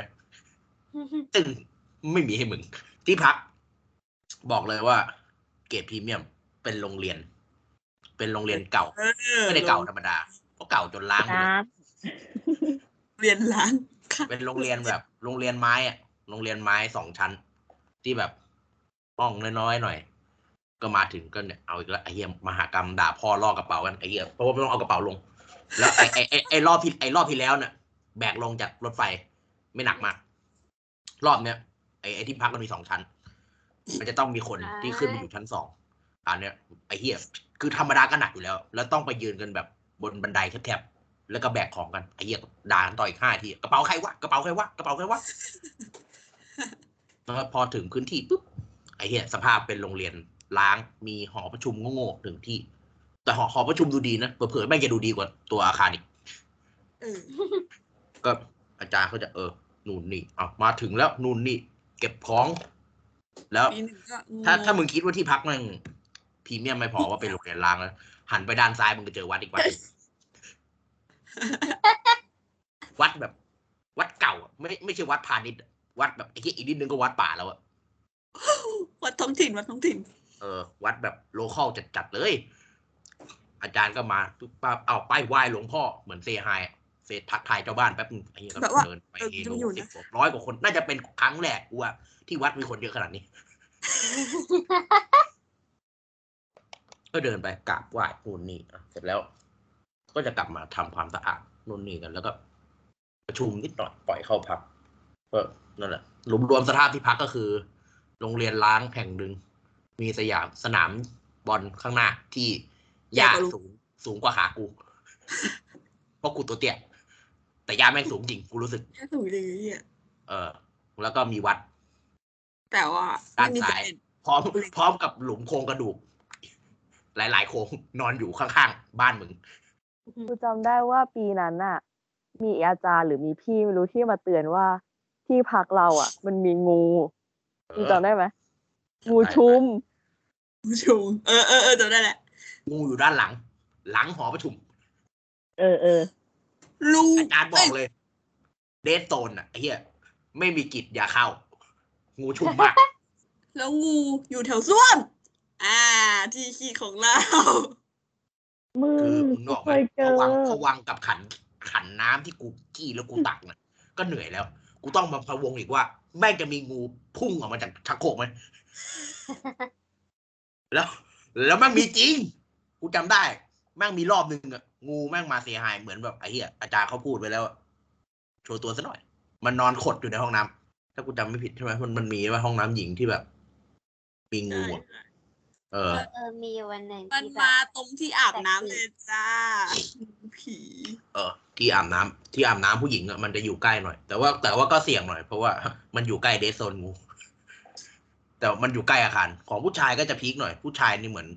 ซึ่งไม่มีให้มึง ที่พัก บอกเลยว่า เกรดพรีเมียมเป็นโรงเรียน เป็นโรงเรียนเก่าเออไม่ได้เก่าธรรมดาเพราะเก่าจนล้างหมดน้เลยเรียนร้านค่ะเป็นโรงเรียนแบบ โรงเรียนไม้อะโรงเรียนไม้สองชั้น ที่แบบห้องน้อยๆหน่อย ก็มาถึงก็เนี่ยเอาอีกแล้วไอ้เหี้ยมหากรรมด่าพ่อลอกกระเป๋ากันไอ้เหี้ยเพราะว่าไม่ต้องเอากระเป๋าลง แล้วไอ้ไอ้ไอ้ไอ้รอบที่ไอ้รอบที่แล้วเนี่ยแบกลงจากรถไฟไม่หนักมาก รอบเนี้ย ไอ้ไอ้ที่พักมันมีสองชั้น มันจะต้องมีคนที่ขึ้นมาอยู่ชั้นสองอันเนี้ยไอ้เหี้ยคือธรรมดาก็หนักอยู่แล้ว แล้วต้องไปยืนกันแบบบนบันไดแคบๆแล้วก็แบกของกันไอ้เหี้ยด่ากันต่ออีกห้าทีกระเป๋าใครวะกระเป๋าใครวะกระเป๋าใครวะแล้วพอถึงพื้นที่ปุ๊บไอ้เหี้ยสภาพเป็นโรงเรียนล้างมีหอประชุมโง่ๆหนึ่งที่ แต่หอหอประชุมดูดีนะเผื่อๆแม่งจะดูดีกว่าตัวอาคารอีกเออก็อาจารย์เขาจะเออนู่นนี่อะมาถึงแล้วนู่นนี่ เก็บของ แล้วปีหนึ่งก็ถ้าถ้ามึงคิดว่าที่พักมันพรีเมียมไม่พอว่าเป็นโรงเรียนล้างแล้วหันไปด้านซ้ายมึงก็เจอวัดอีกวัดหนึ่งวัดแบบ วัดเก่าอะไม่ไม่ใช่วัดพาณิชย์อะวัดแบบไอ้ที่อีกนิดนึงก็วัดป่าแล้วอะวัดท้องถิ่นวัดท้องถิ่น เออ วัดแบบโลคอลจัดๆเลย อาจารย์ก็มาปุ๊บปั๊บเอาไปไหว้หลวงพ่อเหมือนเซฮายอะ เซทักทายเจ้าบ้านแป๊บนึงไอ้นี่ก็แบบว่าเดินไปเออเอจะโลไม่อยู่สินะบร้อยกว่าคน น่าจะเป็นครั้งแรกกูว่าที่วัดมีคนเยอะขนาดนี้ ก็เดินไปกราบไหว้นู่นนี่อะเสร็จแล้ว ก็จะกลับมาทำความสะอาดนู่นนี่กัน แล้วก็ ประชุมนิดหน่อยปล่อยเข้าพักเออนั่นแหละรวมรวมสภาพที่พักก็คือ โรงเรียนล้างแห่งหนึ่งมีสยามสนามบอลข้างหน้าที่หญ้าสูงสูงกว่าขากู เพราะกูตัวเตี้ย แต่หญ้าแม่งสูงจริงกูรู้สึกแค่ถูกดีอะเออ แล้วก็มีวัด แต่ว่าด้านไม่มีซ้ายเป็นพร้อม พร้อมกับหลุมโครงกระดูก หลาย ๆ โครงนอนอยู่ข้างๆ บ้านมึงกูจำได้ว่าปีนั้นน่ะ มีอาจารย์หรือมีพี่ไม่รู้ที่มาเตือนว่าที่พักเราอะ มันมีงูมึงจำได้ไหมงูชุมผู้ชมเออเออเออจำได้แหละงูอยู่ด้านหลัง หลังหอประชุม เออเออ ลุงอาจารย์บอกเลย เดทโซนอะไอ้เหี้ยไม่มีกิจอย่าเข้า งูชุมมาก แล้วงูอยู่แถวส้วมอ่า ที่ขี้ของเรา มึคืองมึงนกออกเคไหมยเจเขาอวังเขาวังกับขันขันน้ำที่กูกี้แล้วกูตักน่ะก็เหนื่อยแล้ว กูต้องมาพะวงอีกว่า แม่งจะมีงูพุ่งออกมาจากชักโครกไหม แล้ว แล้วแม่งมีจริง กูจำได้ แม่งมีรอบหนึ่งอะ งูแม่งมาเสียหายเหมือนแบบไอ้เหี้ยอาจารย์เขาพูดไว้แล้วอะโชว์ตัวซะหน่อย มันนอนขดอยู่ในห้องน้ำถ้ากูจำไม่ผิดใช่ไหมมันมันมีว่าห้องน้ำหญิงที่แบบมีงูอะเออเออมีอยู่วันหนึ่งมันที่แบมาบตรงที่อาบน้ำเลยจ้าผีเออ ที่อาบน้ำที่อาบน้ำผู้หญิงอะมันจะอยู่ใกล้หน่อย แต่ว่าแต่ว่าก็เสี่ยงหน่อยเพราะว่ามันอยู่ใกล้เดซโซนงู แต่มันอยู่ใกล้อาคาร ของผู้ชายก็จะพีคหน่อย ผู้ชายนี่เหมือน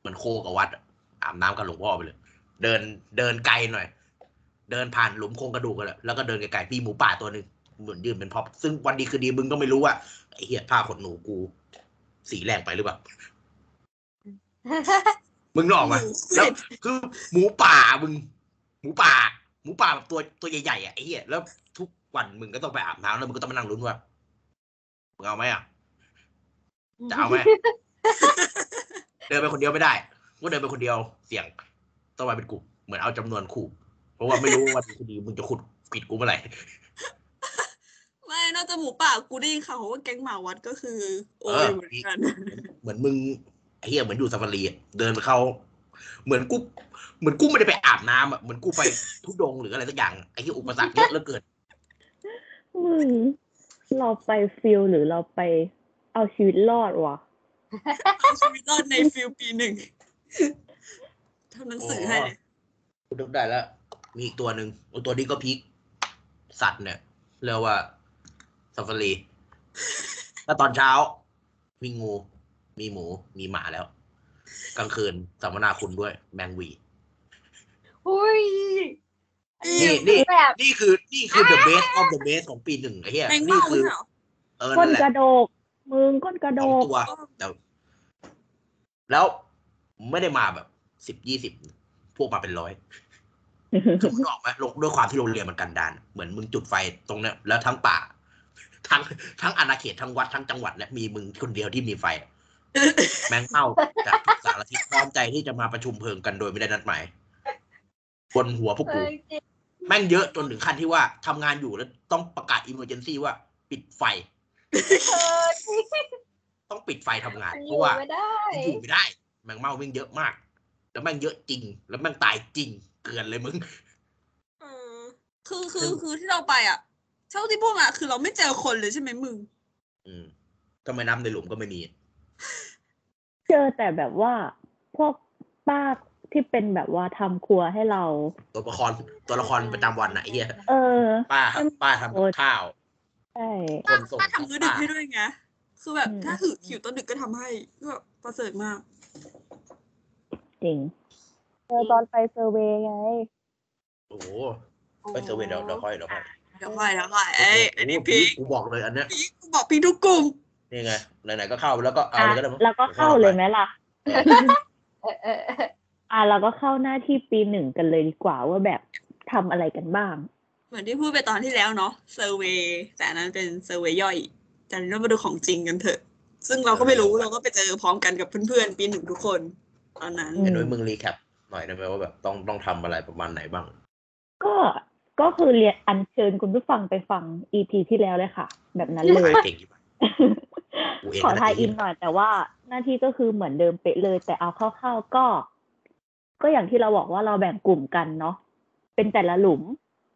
เหมือนโคกับวัดอะอาบน้ำกับหลวงพ่อไปเลย เดินเดินไกลหน่อย เดินผ่านหลุมโครงกระดูกกันแหละแล้วก็เดินไกลๆมีหมูป่าตัวหนึ่งเหมือนยืนเป็นพ็อปซึ่งวันดีคืนดีมึงก็ไม่รู้ว่าไอ้เหี้ยผ้าขนหนูกู สีแรงไปหรือเปล่ามึงนึกออกไหมแล้วคือหมูป่ามึง หมูป่า หมูป่าแบบตัวตัวใหญ่ๆอะไอ้เหี้ยแล้วทุกวันมึงก็ต้องไปอาบน้ำแล้วมึงก็ต้องมานั่งลุ้นว่ามึงเอาไหมอะจะเอาไหมเดินไปคนเดียวไม่ได้ก็เดินไปคนเดียวเสี่ยง ต้องมาเป็นกลุ่มเหมือนเอาจำนวนขู่เพราะว่าไม่รู้ว่าวันดีคืนดีมึงจะขุดปิดกูเมื่อไหร่ไม่นอกจากหมูป่ากูได้ยินข่าวว่าแก๊งหมาวัดก็คือ โอ้เอยอเหมือนกัน เหมือนมึงไอ้เหี้ยเหมือนอยู่ซาฟารีอะเดินไปเข้า เหมือนกู เหมือนกูไม่ได้ไปอาบน้ำอะเหมือนกูไปธุดงค์หรืออะไรสักอย่างไอ้เหี้ยอุปสรรคเยอะเหลือเกินมึงเราไป field หรือเราไป เอาชีวิตรอดวะเอาชีวิตรอดใน field ปีหนึ่ง ทำหนังสือให้เลยกูนึกได้แล้ว มีอีกตัวหนึ่งไอ้ตัวนี้ก็ peak สัตว์เนี่ยเรียกว่าซาฟารีแล้วตอนเช้า มีงู มีหมู มีหมาแล้ว กลางคืนสัมมนาคุณด้วย แมงวีอุ้ยนี่นี่แบบนี่คือนี่คือ the best of the best ของปีหนึ่งไอ้เหี้ยแมงนี่เม่าคือใช่เหรอเออก้นั่นนแหละกระโดกมึงก้นกระโดสองกตัวแต่แล้ว ไม่ได้มาแบบ สิบยี่สิบพวกมาเป็นร้อยคือมึงออกไหมลงด้วยความที่โรงเรียนมันกันดานเหมือนมึงจุดไฟตรงเนี้ยแล้วทั้งป่า ทั้งทั้งอาณาเขตทั้งวัดทั้งจังหวัดเนี่ยมีมึงคนเดียวที่มีไฟ แมงเม่าจากทุกสารทิศพร้อมใจที่จะมาประชุมเพลิงกันโดยไม่ได้นัดหมายบนหัวพวกกูเออจริงแม่งเยอะจนถึงขั้นที่ว่าทำงานอยู่แล้วต้องประกาศ emergency ว่า ปิดไฟเออจริงต้องปิดไฟทำงานมันเพอยู่ราะว่าไม่ได้มันอยู่ไม่ได้ แมงเม่าแม่งเยอะมาก แล้วแม่งเยอะจริง แล้วแม่งตายจริง เกินเลยมึงเออคือคืซึ่องคือที่เราไปอะ เท่าที่พูดมาคือเราไม่เจอคนเลยใช่ไหมมึง อืมทำไมน้ำในหลุมก็ไม่มี เจอแต่แบบว่าพวกป้าที่เป็นแบบว่าทำครัวให้เรา ตัวละครตัวละครประจำวันไหนะไอ้เหี้ยเออ ป้าป้าทำกับข้าวใช่คนส่งป้าทำมื้อดึกให้ด้วยไงคือแบบอืมถ้าหิวหิวตอนดึกก็ทำให้ก็ประเสริฐมาก จริงเจอตอนไป survey ไง โอ้โหไป survey เดี๋ยวเดี๋ยวค่อยเดี๋ยวค่อยเดี๋ยวค่อยเดี๋ยวค่อยเอ้ยอันนี้โหโห peak กูบอกเลยอันเนี้ย peak กูบอก peak ทุกกลุ่มนี่ไงไหนๆก็เข้าไปแล้วก็เอาอะเลยก็ได้มั้งแล้วก็เข้าเลยไหมล่ะเออเออเออเอออะเราก็เข้าหน้าที่ปีหนึ่งกันเลยดีกว่าว่าแบบทำอะไรกันบ้าง เหมือนที่พูดไปตอนที่แล้วเนาะ survey แต่อันนั้นเป็น survey ย่อยแต่อันนี้เรามาดูของจริงกันเถอะ ซึ่งเราก็ไม่รู้เราก็ไปเจอพร้อมกันกับเพื่อนๆปีหนึ่งทุกคน ตอนนั้นอืมเห็นด้วยมึงรีแคปหน่อยได้ไหมว่าแบบต้องต้องทำอะไรประมาณไหนบ้าง ก็ก็คือเรียนอัญเชิญคุณผู้ฟังไปฟัง EP ที่แล้วเลยค่ะ แบบนั้นเลยเก่งอยู่ปะกูเองขอก็ได้ทายอินหน่อยแต่ว่าหน้าที่ก็คือเหมือนเดิมเป๊ะเลย แต่เอาคร่าวๆก็ ก็อย่างที่เราบอกว่าเราแบ่งกลุ่มกันเนาะเป็นแต่ละหลุม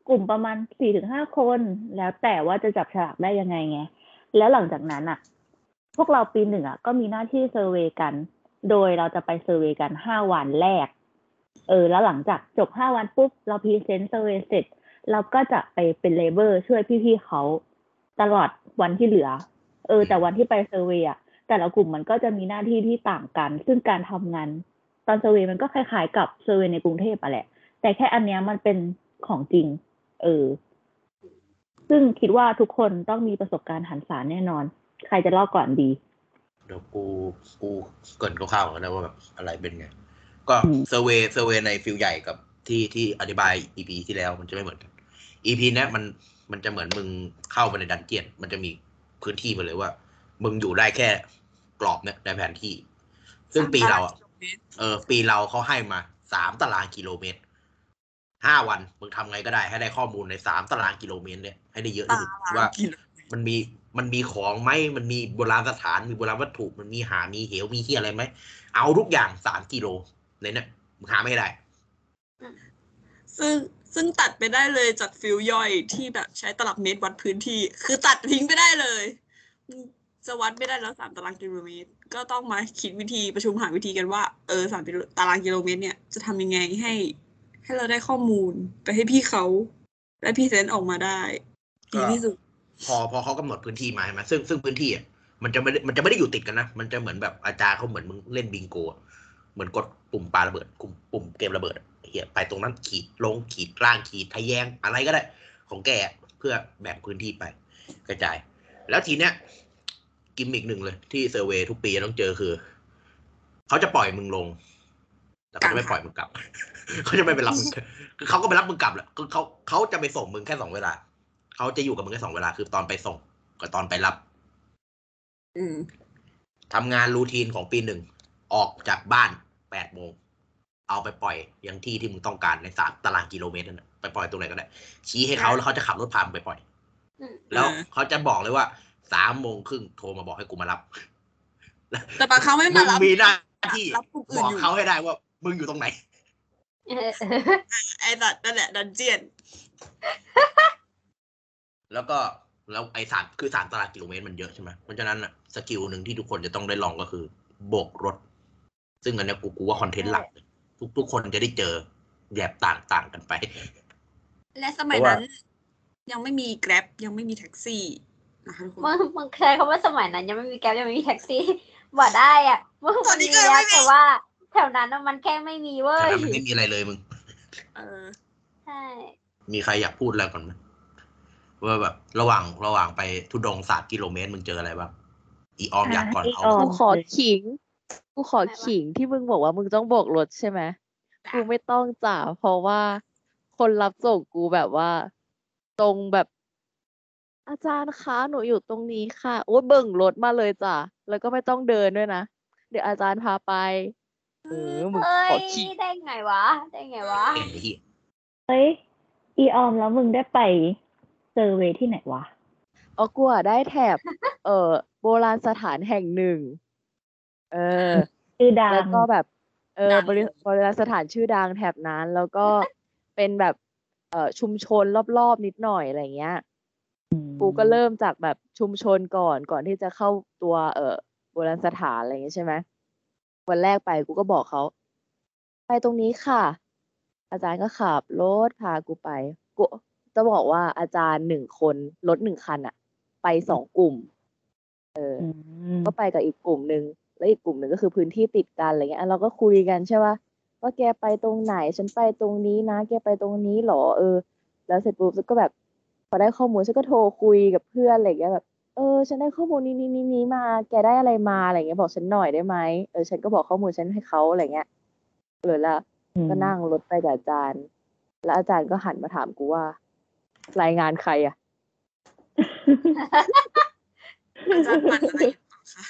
กลุ่มประมาณสี่ถึงห้าคน แล้วแต่ว่าจะจับฉลากได้ยังไงไง แล้วหลังจากนั้นอะพวกเราปีหนึ่งอะก็มีหน้าที่ survey กัน โดยเราจะไป survey กันห้าวันแรก เออ แล้วหลังจากจบห้าวันปุ๊บ เรา present survey เสร็จ เราก็จะไปเป็น labor ช่วยพี่ๆเขาตลอดวันที่เหลือ เออ แต่วันที่ไป survey อะแต่ละกลุ่มมันก็จะมีหน้าที่ที่ต่างกัน ซึ่งการทำงานตอน survey มันก็คล้ายๆกับ survey ในกรุงเทพอะแหละ แต่แค่อันเนี้ยมันเป็นของจริง เออ ซึ่งคิดว่าทุกคนต้องมีประสบการณ์หรรษาแน่นอน ใครจะเล่าก่อนดี เดี๋ยวกูกูเกริ่นคร่าวๆก่อนนะว่าแบบอะไรเป็นไง ก็อืม survey survey ใน field ใหญ่กับที่ที่อธิบาย EP ที่แล้วมันจะไม่เหมือนกัน EP เนี้ยมันมันจะเหมือนมึงเข้าไปใน dungeon มันจะมีพื้นที่ไปเลยว่า มึงอยู่ได้แค่กรอบเนี่ยในแผนที่ ซึ่งปีเราอะเออ ปีเราเขาให้มาสามตารางกิโลเมตรห้าวันมึงทำไงก็ได้ ให้ได้ข้อมูลในสามตารางกิโลเมตรเนี่ยให้ได้เยอะที่สุดว่ามันมี มันมีของไหมมันมีโบราณสถานมีโบราณวัตถุมันมีหามีเหวมีที่อะไรไหมเอาทุกอย่างสามกิโลในเนี่ยหาไม่ได้ ซึ่งซึ่งตัดไปได้เลยจากฟิลย่อยที่แบบใช้ตลับเมตรวัดพื้นที่ คือตัดทิ้งไปได้เลย จะวัดไม่ได้แล้วสามตารางกิโลเมตร ก็ต้องมาคิดวิธีประชุมหาวิธีกันว่าเออสามตารางกิโลเมตร เนี่ยจะทำยังไงให้ ให้เราได้ข้อมูลไปให้พี่เขา และพรีเซนออกมาได้ดีที่สุด พอพอเขากำหนดพื้นที่มาใช่ไหมซึ่งซึ่งพื้นที่อะมันจะไม่มันจะไม่ได้อยู่ติดกันนะ มันจะเหมือนแบบอาจารย์เขาเหมือนมึงเล่นบิงโกเหมือนกดปุ่มปลาระเบิดปุ่มปุ่มเกมระเบิดเฮียไปตรงนั้นขีดลงขีดล่างขีดทะแยงอะไรก็ได้ ของแกเพื่อแบ่งพื้นที่ไป กระจาย แล้วทีเนี้ยกิมมิกหนึ่งเลยที่เซอร์เวย์ทุกปีต้องเจอคือเขาจะปล่อยมึงลง แต่เขาจะไม่ปล่อยมึงกลับเขาจะไม่ไปรับมึงคือเขาก็ไปรับมึงกลับแหละคือเขาเขาจะไปส่งมึงแค่สองเวลา เขาจะอยู่กับมึงแค่สองเวลาคือตอนไปส่งกับตอนไปรับอืมทำงานรูทีนของปีหนึ่ง ออกจากบ้านแปดโมง เอาไปปล่อยยังที่ที่มึงต้องการในสามตารางกิโลเมตรนั่นนะไปปล่อยตรงไหนก็ได้ ชี้ให้เขาแล้วเขาจะขับรถพามึงไปปล่อยอืมแล้วอ่าเขาจะบอกเลยว่าสามโมงครึ่งโทรมาบอกให้กูมารับ แต่บางครั้งไม่มึมางรับมีหน้าที่รับกลุ่มบอื่นอกอยู่เขาให้ได้ว่ามึงอยู่ตรงไหนเออไอ้ดัดนั่นแหละดันเจียน แล้วก็แล้วไอ้สามคือสามตารางกิโลเมตรมันเยอะใช่ไหมเพราะฉะนั้นอะสกิลหนึ่งที่ทุกคนจะต้องได้ลองก็คือโบกรถ ซึ่งอันเนี้ยกูกูว่าคอนเทนต์หลักเลยทุกทุกคนจะได้เจอแบบต่างต่างกันไป และสมัยเพราะว่านั้น ยังไม่มีแกร็บยังไม่มีแท็กซี่นะคะทุกคนมึงมึงใช้คำว่าสมัยนั้น ยังไม่มีแก๊ปยังไม่มีแท็กซี่บ่ได้อะมึงตอมันนนี้มีก็ยังไม่แล้วมีแต่ว่า แถวนั้นน่ะมันแค่ไม่มีเว้แต่ยนั้นมันไม่มีอะไรเลยมึง เออใช่มีใครอยากพูดอะไรก่อนไหม ว่าแบบระหว่างระหว่างไปทุดงศาสตร์กิโลเมตรมึงเจออะไรบ้างอีออมอยากก่อนอีเอาออกูมขอขิงกูขอขิงที่มึงบอกว่ามึงต้องโบกรถใช่ไหมกูไม่ต้องจ่าเพราะว่าคนรับส่งกูแบบว่า ตรงแบบ อาจารย์คะหนูอยู่ตรงนี้ค่ะ โอ้ยเบิ่งรถมาเลยจ้ะแล้วก็ไม่ต้องเดินด้วยนะเดี๋ยวอาจารย์พาไปเออมึงเอ้ขอยขิงได้ไงวะ ได้ไงวะเห็นไอ้เหี้ยเฮ้ยอีออมแล้วมึงได้ไป เซอร์เวยที่ไหนวะอ๋อกูอะได้แถบ เออโบราณสถานแห่งหนึ่ง เออชื่อดังแล้วก็แบบ เออดังบริบริเวณสถานชื่อดังแถบนั้น แล้วก็เป็นแบบเอ่อชุมชนรอบๆนิดหน่อยอะไรเงี้ยกูก็เริ่มจากแบบชุมชนก่อนก่อนที่จะเข้าตัวเอ่อโบราณสถานอะไรอย่างเงี้ยใช่ไหมวันแรกไปกูก็บอกเขาไปตรงนี้ค่ะ อาจารย์ก็ขับรถพากูไปกู จะบอกว่าอาจารย์หนึ่งคนรถหนึ่งคันอะไปสองกลุ่ม เอออืมก็ไปกับอีกกลุ่มหนึ่งแล้วอีกกลุ่มหนึ่งก็คือพื้นที่ติดกันอะไรเงี้ยอะเราก็คุยกันใช่ป่ะว่าแกไปตรงไหน ฉันไปตรงนี้นะ แกไปตรงนี้เหรอ เออ แล้วเสร็จปุ๊บก็แบบพอได้ข้อมูลฉันก็โทรคุยกับเพื่อนอะไรเงี้ยแบบเออ ฉันได้ข้อมูลนี้นี้นี้นี้มา แกได้อะไรมาอะไรเงี้ยบอกฉันหน่อยได้ไหมเออฉันก็บอกข้อมูลฉันให้เขาอะไรเงี้ยเลยละก็นั่งรถไปกับอาจารย์ แล้วอาจารย์ก็หันมาถามกูว่า รายงานใครอะอาจารย์ปั่นอะไรอยู่ต่อคะ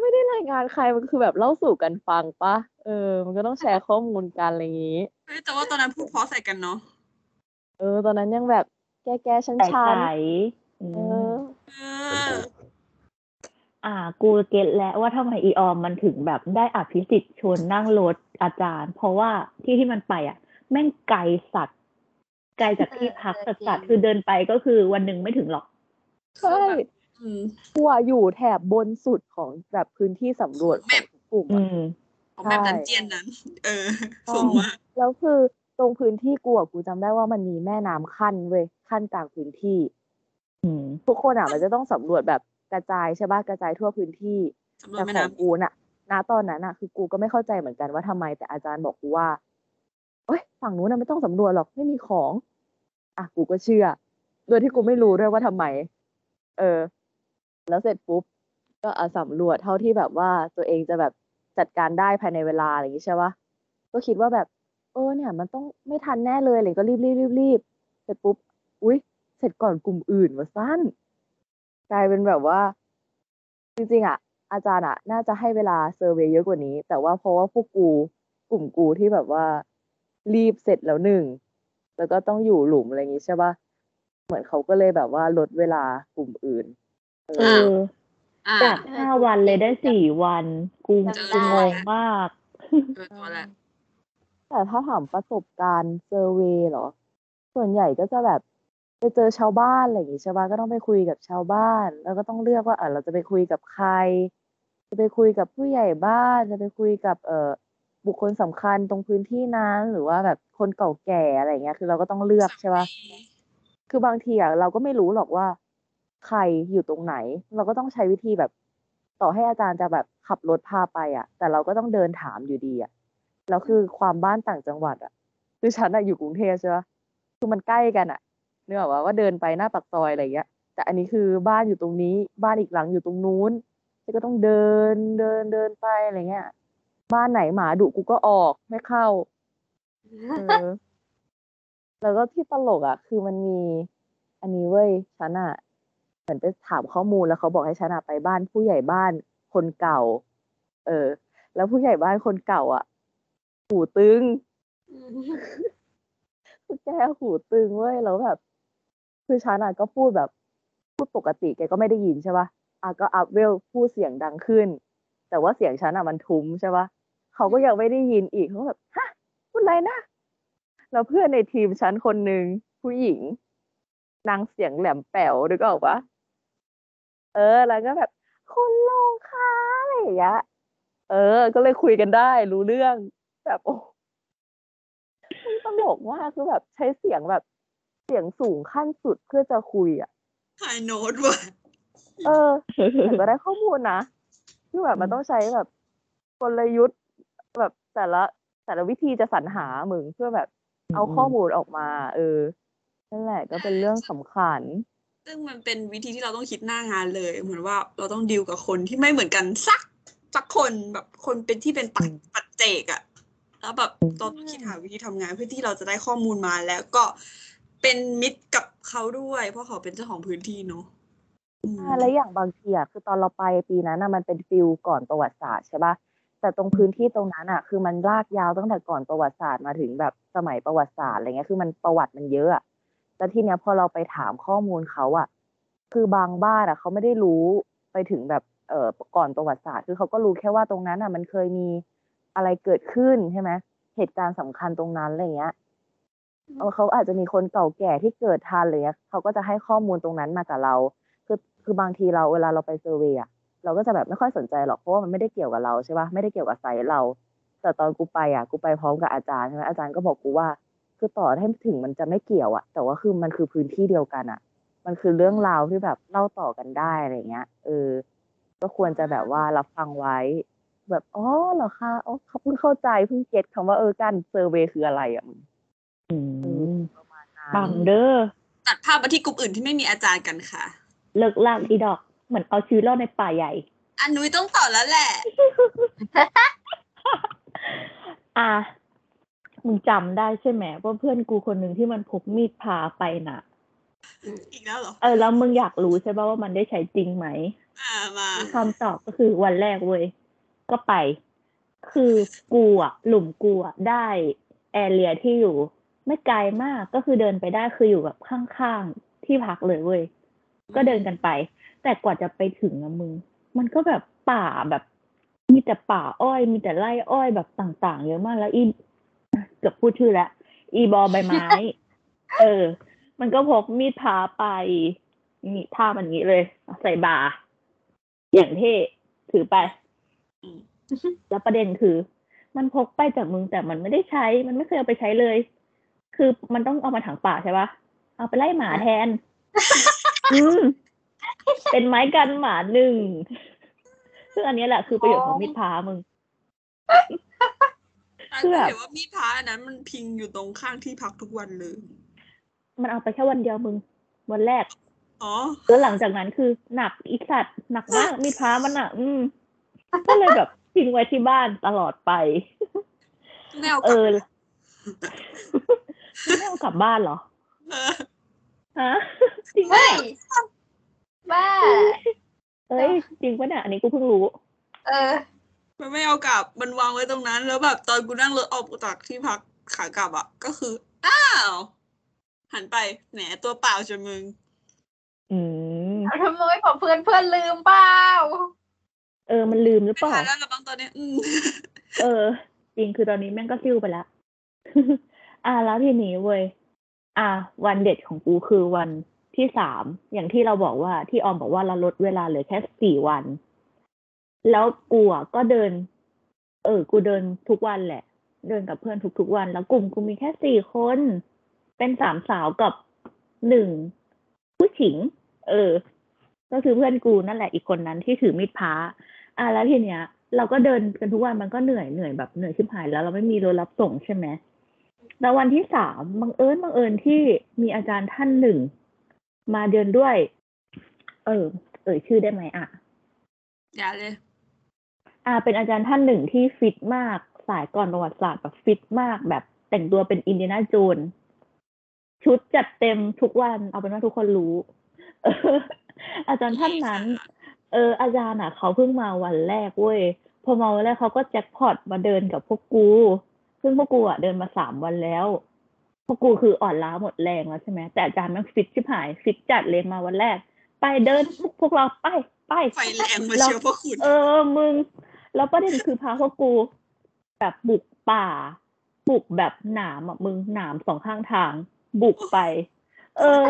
ไม่ได้รายงานใครมันคือแบบเล่าสู่กันฟังปะเออ มันก็ต้องแชร์ข้อมูลกันอะไรอย่างงี้เฮ้ยแต่ว่าตอนนั้นพูดเพราะใส่กันเนาะเออ ตอนนั้นยังแบบแกแกชันใสชันๆอืเอมอเอเป็นอกูอ่า กูเก็ตแล้วว่าทำไมอีออมมันถึงแบบได้อภิสิทธิ์ชวนนั่งรถอาจารย์ เพราะว่าที่ที่มันไปอะ แม่งไกลสัตว์ ไกลจากที่พักเออสัสจริงๆคือเดินไปก็คือวันหนึ่งไม่ถึงหรอก ใช่อืมกูอะอยู่แถบบนสุดของแบบพื้นที่สำรวจของทุกกลุ่มอือะมของแบบใช่ดันเจียนนั้น เออใช่สูงมาก แล้วคือตรงพื้นที่กูอะกูจำได้ว่ามันมีแม่น้ำขั้นเว้ยขั้นกลางพื้นที่อืมทุกคนอะมันจะต้องสำรวจแบบกระจายใช่ปะกระจายทั่วพื้นที่สำรวจแต่แม่ของน้ำกูน่ะ ณตอนนั้นอะ คือกูก็ไม่เข้าใจเหมือนกันว่าทำไมแต่อาจารย์บอกกูว่า เอ้ยฝั่งนู้นนะไม่ต้องสำรวจหรอกไม่มีของอะกูก็เชื่อ โดยที่กูไม่รู้ด้วยว่าทำไม เออ แล้วเสร็จปุ๊บก็อาสำรวจเท่าที่แบบว่าตัวเองจะแบบจัดการได้ภายในเวลาอะไรอย่างนี้ใช่ปะก็คิดว่าแบบ เออเนี่ย มันต้องไม่ทันแน่เลยเลยก็รีบรีบรีบรีบเสร็จปุ๊บอุ๊ย เสร็จก่อนกลุ่มอื่นวะสั้นกลายเป็นแบบว่า จริงๆอะ อาจารย์อะ น่าจะให้เวลาเซอร์เวย์เยอะกว่านี้ แต่ว่าเพราะว่าพวกกู กลุ่มกูที่แบบว่า รีบเสร็จแล้วหนึ่งแล้วก็ต้องอยู่หลุมอะไรอย่างงี้ใช่ปะเหมือนเขาก็เลยแบบว่าลดเวลากลุ่มอื่นเอเออออ่าจากห้าวันเลยได้สี่วันกูจำกูได้งงมากเออตัวแหละแต่ถ้าถามประสบการณ์เซอร์เวย์เหรอ ส่วนใหญ่ก็จะแบบไปเจอชาวบ้านอะไรอย่างงี้ใช่ปะก็ต้องไปคุยกับชาวบ้าน แล้วก็ต้องเลือกว่าเออเราจะไปคุยกับใคร จะไปคุยกับผู้ใหญ่บ้าน จะไปคุยกับเอ่อ บุคคลสำคัญตรงพื้นที่นั้น หรือว่าแบบคนเก่าแก่อะไรอย่างเงี้ย คือเราก็ต้องเลือกใช่ปะคือบางทีอะเราก็ไม่รู้หรอกว่า ใครอยู่ตรงไหน เราก็ต้องใช้วิธีแบบ ต่อให้อาจารย์จะแบบขับรถพาไปอะ แต่เราก็ต้องเดินถามอยู่ดีอะแล้วคือความบ้านต่างจังหวัด อะ คือฉันอะอยู่กรุงเทพใช่ปะคือมันใกล้กันอะนึกออกว่าว่าเดินไปหน้าปากซอยอะไรอย่างเงี้ย แต่อันนี้คือบ้านอยู่ตรงนี้ บ้านอีกหลังอยู่ตรงนู้นฉันก็ต้องเดินเดินเดินไปอะไรเงี้ย บ้านไหนหมาดุกูก็ออกไม่เข้าเออแล้วก็ที่ตลกอะ คือมันมี อันนี้เว้ยฉันอะเหมือนไปถามข้อมูลแล้วเขาบอกให้ฉันอะไปบ้านผู้ใหญ่บ้านคนเก่า เออ แล้วผู้ใหญ่บ้านคนเก่า อะ หูตึงคือแกหูตึงเว้ยแล้วแบบ คือฉันอะก็พูดแบบพูดปกติแกก็ไม่ได้ยินใช่ปะอะก็อัพเวลพูดเสียงดังขึ้น แต่ว่าเสียงฉันอะมันทุ้มใช่ปะ เขาก็ยังไม่ได้ยินอีกเขาก็แบบฮะพูดอะไรนะแล้วเพื่อนในทีมฉันคนหนึ่งผู้หญิง นางเสียงแหลมแป๋วนึกออกปะเออ แล้วก็แบบคุณลุงคะอะไรอย่างเงี้ยเออ ก็เลยคุยกันได้ รู้เรื่อง แบบโอ้มันตลกมากคือแบบใช้เสียงแบบเสียงสูงขั้นสุดเพื่อจะคุยอะไฮโน้ตว่ะเออแต่ก็ได้ข้อมูลนะคือแบบมันต้องใช้แบบกลยุทธ์ แบบแต่ละแต่ละวิธีจะสรรหามึงเพื่อแบบเอาข้อมูลออกมา เออนั่นแหละก็เป็นเรื่องสำคัญ ซึ่งมันเป็นวิธีที่เราต้องคิดหน้างานเลย เหมือนว่าเราต้องดีลกับคนที่ไม่เหมือนกันสักสักคนแบบคนเป็นที่เป็นปัจปัจเจกอะแล้วแบบเราต้องคิดหาวิธีทำงานเพื่อที่เราจะได้ข้อมูลมาแล้วก็เป็นมิตรกับเขาด้วย เพราะเขาเป็นเจ้าของพื้นที่เนาะอืมอ่าแล้วอย่างบางทีอะคือตอนเราไปปีนั้นอะมันเป็นฟิลก่อนประวัติศาสตร์ใช่ปะ แต่ตรงพื้นที่ตรงนั้นอะ คือมันลากยาวตั้งแต่ก่อนประวัติศาสตร์มาถึงแบบสมัยประวัติศาสตร์อะไรเงี้ยคือมันประวัติมันเยอะอะแล้วทีเนี้ยพอเราไปถามข้อมูลเขาอะ คือบางบ้านอะเขาไม่ได้รู้ไปถึงแบบเอ่อก่อนประวัติศาสตร์ คือเขาก็รู้แค่ว่าตรงนั้นอะ มันเคยมีอะไรเกิดขึ้นใช่ไหมเหตุการณ์สำคัญตรงนั้นอะไรเงี้ยเขาอาจจะมีคนเก่าแก่ที่เกิดทันเลยเขาก็จะให้ข้อมูลตรงนั้นมากับเรา คือคือบางทีเราเวลาเราไป survey อะ เราก็จะแบบไม่ค่อยสนใจหรอกเพราะว่ามันไม่ได้เกี่ยวกับเราใช่ปะไม่ได้เกี่ยวกับ site เรา แต่ตอนกูไปอะกูไปพร้อมกับอาจารย์ใช่ไหมอาจารย์ก็บอกกูว่า คือต่อให้ถึงมันจะไม่เกี่ยวอะแต่ว่าคือมันคือพื้นที่เดียวกันอะมันคือเรื่องราวที่แบบเล่าต่อกันได้อะไรเงี้ยเออ ก็ควรจะแบบว่ารับฟังไว้ แบบอ๋อเหรอคะอ๋อเขาเพิ่งเข้าใจเพิ่ง get คำว่าเออการ survey คืออะไรอะมึงอืมประมาณปันั้งนเด้อตัดภาพมาที่กลุ่มอื่นที่ไม่มีอาจารย์กันค่ะ เลิกลากอีดอก เหมือนเอาชีวิตรอดในป่าใหญ่ อันนุ้ยต้องต่อแล้วแหละ อะมึงจำได้ใช่ไหมว่าเพื่อนกูคนหนึ่งที่มันพกมีดพาไปน่ะ อีกแล้วเหรอ เออ แล้วมึงอยากรู้ใช่ป่ะว่ามันได้ใช้จริงไหมอ่ามาคำตอบก็คือวันแรกเว้ย ก็ไป คือกูอะ หลุมกูอะได้แอเรียที่อยู่ ไม่ไกลมากก็คือเดินไปได้คืออยู่แบบข้างๆที่พักเลยเว้ย ก็เดินกันไป แต่กว่าจะไปถึงอะมึง มันก็แบบป่าแบบ มีแต่ป่าอ้อย มีแต่ไร่อ้อยแบบต่างๆ เยอะมากแล้วอีเกือบพูดชื่อแล้วอีบอใบไม้ เออ มันก็พกมีดพาไปนี่ท่ามันงี้เลยใส่บาร์อย่างเท่ถือไปอืมแล้วประเด็นคือ มันพกไปจากมึงแต่มันไม่ได้ใช้ มันไม่เคยเอาไปใช้เลย คือมันต้องเอามาถังป่าใช่ปะเอาไปไล่หมาแทน อืม เป็นไม้กันหมาหนึ่ง ซึ่งอันเนี้ยแหละคือประโยชน์ของมีดพามึงอันคือก็แบบเห็นว่ามีดพระอันนั้นมันพิงอยู่ตรงข้างที่พักทุกวันเลย มันเอาไปแค่วันเดียวมึง วันแรก อ๋อ แล้วหลังจากนั้นคือหนักอีสัตว์หนักมากมีดพามันอะ อืมก็เลยแบบทิ้งไว้ที่บ้านตลอดไปแนวเอกับอไม่เอากลับบ้านเหรอเออฮะจริงปะเฮ้ยเนี่ย บ้า เอ้ยจริงปะเนี่ยอันนี้กูเพิ่งรู้ เออ มันไม่เอากลับ มันวางไว้ตรงนั้น แล้วแบบตอนกูนั่งรถออกจากที่พักขากลับอะ ก็คือ อ้าว หันไปแหนตัวเปล่าจะมึง อืม เอาทำไมไม่บอกเพื่อนเพื่อนลืมเปล่าเออ มันลืมหรือไม่เปล่า ทันแล้วละบางตอนเนี้ยอืม เออ จริงคือตอนนี้แม่งก็ซิ่วไปแล้วอ่าแล้วทีนี้เว้ย อ่า วันเด็ดของกูคือวัน ที่สามอย่างที่เราบอกว่าที่ออมบอกว่าเราลดเวลาเหลือแค่สี่วัน แล้วกูอะก็เดิน เออ กูเดินทุกวันแหละ เดินกับเพื่อนทุกๆวัน แล้วกลุ่มกูมีแค่สี่คน เป็นสามสาวกับหนึ่งผู้หญิง เออ ก็คือเพื่อนกูนั่นแหละอีกคนนั้นที่ถือมีดพระอะแล้วทีเนี้ย เราก็เดินกันทุกวันมันก็เหนื่อยเหนื่อยแบบเหนื่อยชิบหายแล้วเราไม่มีรถรับส่งใช่ไหมแล้ววันที่สามบังเอิญบังเอิญที่มีอาจารย์ท่านหนึ่ง มาเดินด้วย เออ เอ่ยชื่อได้ไหมอะ อย่าเลย อ่า เป็นอาจารย์ท่านหนึ่งที่ฟิตมาก สายก่อนประวัติศาสตร์แบบฟิตมากแบบแต่งตัวเป็นอินเดียนาโจนส์ชุดจัดเต็มทุกวัน เอาเป็นว่าทุกคนรู้เอออาจารย์ท่านนั้น เออ อาจารย์อะ เขาเพิ่งมาวันแรกเว้ย พอมาวันแรกเขาก็แจ็คพอตมาเดินกับพวกกู ซึ่งพวกกูอะเดินมาสามวันแล้ว พวกกูคืออ่อนล้าหมดแรงแล้วใช่ไหมแต่อาจารย์มันฟิตชิบหายฟิตจัดเลยมาวันแรก ไปเดินพวกพวกเราไปไปไฟแรงมาเชียวพวกคุณเออมึง แล้วประเด็นคือพาพวกกูแบบบุกป่า บุกแบบหนามอะมึงหนามสองข้างทาง บุกไป เออ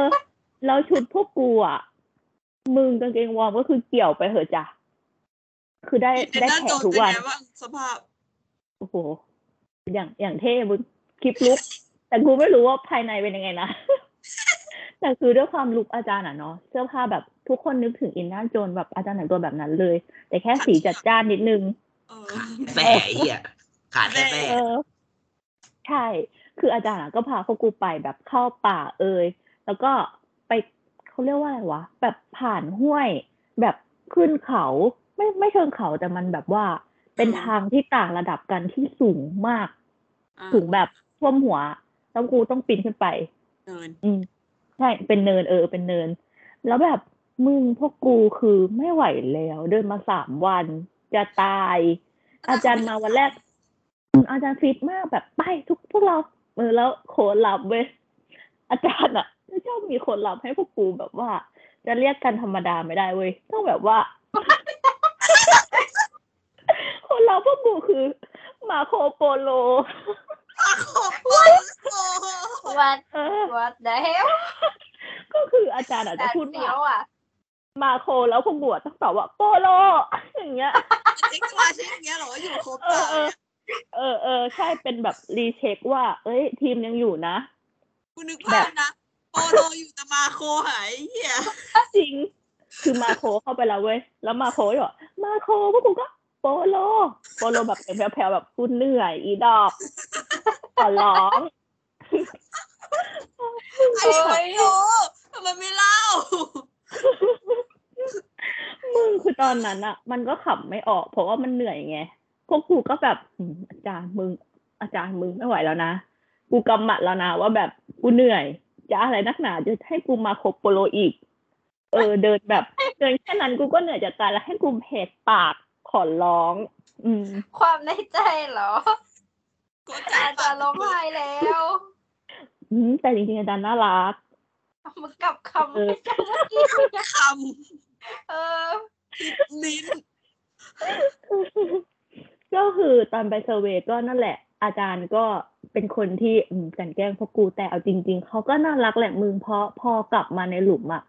แล้วชุดพวกกูอะมึงกางเกงวอร์มก็คือเกี่ยวไปเหอะจ้ะคือได้เป็นได้หน้าแขโจกรทุกเป็นวันไงบ้างสภาพโอ้โหอย่างอย่างเท่มึงคลิปลุก แต่กูไม่รู้ว่าภายในเป็นยังไงนะ แต่คือด้วยความลุกอาจารย์อะเนาะเสื้อผ้าแบบทุกคนนึกถึงอินนาโจนแบบอาจารย์แต่งตัวแบบนั้นเลย แต่แค่สีจัดจ้านนิดนึงเออแต่ไอ้เหี้ยขาดแค่แต่เออใช่ คืออาจารย์อะก็พาพวกกูไปแบบเข้าป่าเอยแล้วก็ไปเขาเรียกว่าอะไรวะแบบผ่านห้วย แบบขึ้นเขาไม่ไม่เชิงเขาแต่มันแบบว่า เป็นทางที่ต่างระดับกันที่สูงมากอ่าสูงแบบท่วมหัว แล้วกูต้องปีนขึ้นไปเนินอืมใช่เป็นเนินเออเป็นเนิน แล้วแบบมึงพวกกูคือไม่ไหวแล้ว เดินมาสามวัน จะตาย อาจารย์มาวันแรกอืมอาจารย์ฟิตมากแบบไปทุกพวกเราเออแล้วโคนรับเว้ยอาจารย์อะชอบมีคนรับให้พวกกูแบบว่า จะเรียกกันธรรมดาไม่ได้เว้ยต้องแบบว่า คนรับพวกกูคือ มาโคโปโลอะโคโปโล วัดเออวัดเดลก็คืออาจารย์อาจจะแต่พูดเสีว่ายวอะมาโคแล้วพวกกูอะต้องตอบว่าโปโลอย่างเงี้ยเช็คมาเช็คอย่างเงี้ยเหรอว่าอยู่ครบเออเออเออเออใช่เป็นแบบรีเช็คว่า เอ้ย ทีมยังอยู่นะกูนึกภาพนะโปโลอยู่แต่มาโคหายเหี้ยจริง คือมาโคเข้าไปแล้วเว้ย แล้วมาโคก็บอกมาโคพวกกูก็ โปโล โปโลแบบเสียงแผ่วๆแบบกูเหนื่อย อีดอกขอร้องไอ้โยทำไมไม่เล่า มึงคือตอนนั้นอะมันก็ขับไม่ออก เพราะว่ามันเหนื่อยไง พวกกูก็แบบอืมอาจารย์มึง อาจารย์มึงไม่ไหวแล้วนะ กูกำหมัดแล้วนะว่าแบบกูเหนื่อย จะอะไรนักหนาจะให้กูมาคบโปโลอีก เออ เดินแบบ เดินแค่นั้นกูก็เหนื่อยจะตายแล้วให้กูเพจปาก ขอร้อง อืม ความในใจเหรอกูอาจารย์ร้องไห้แล้วอืมแต่จริงๆอาจารย์น่ารักเอามึงกลับคำเออไม่จำเมื่อกี้เนี่ยคเออำลิ้นก็คือตอนไปเซอร์เวย์ก็นั่นแหละ อาจารย์ก็ไปเป็นคนที่อืมกลันแกล้งพวกกูแต่เอาจริง ๆเขาก็น่ารักแหละมึงเพราะพอกลับมาในหลุมอะ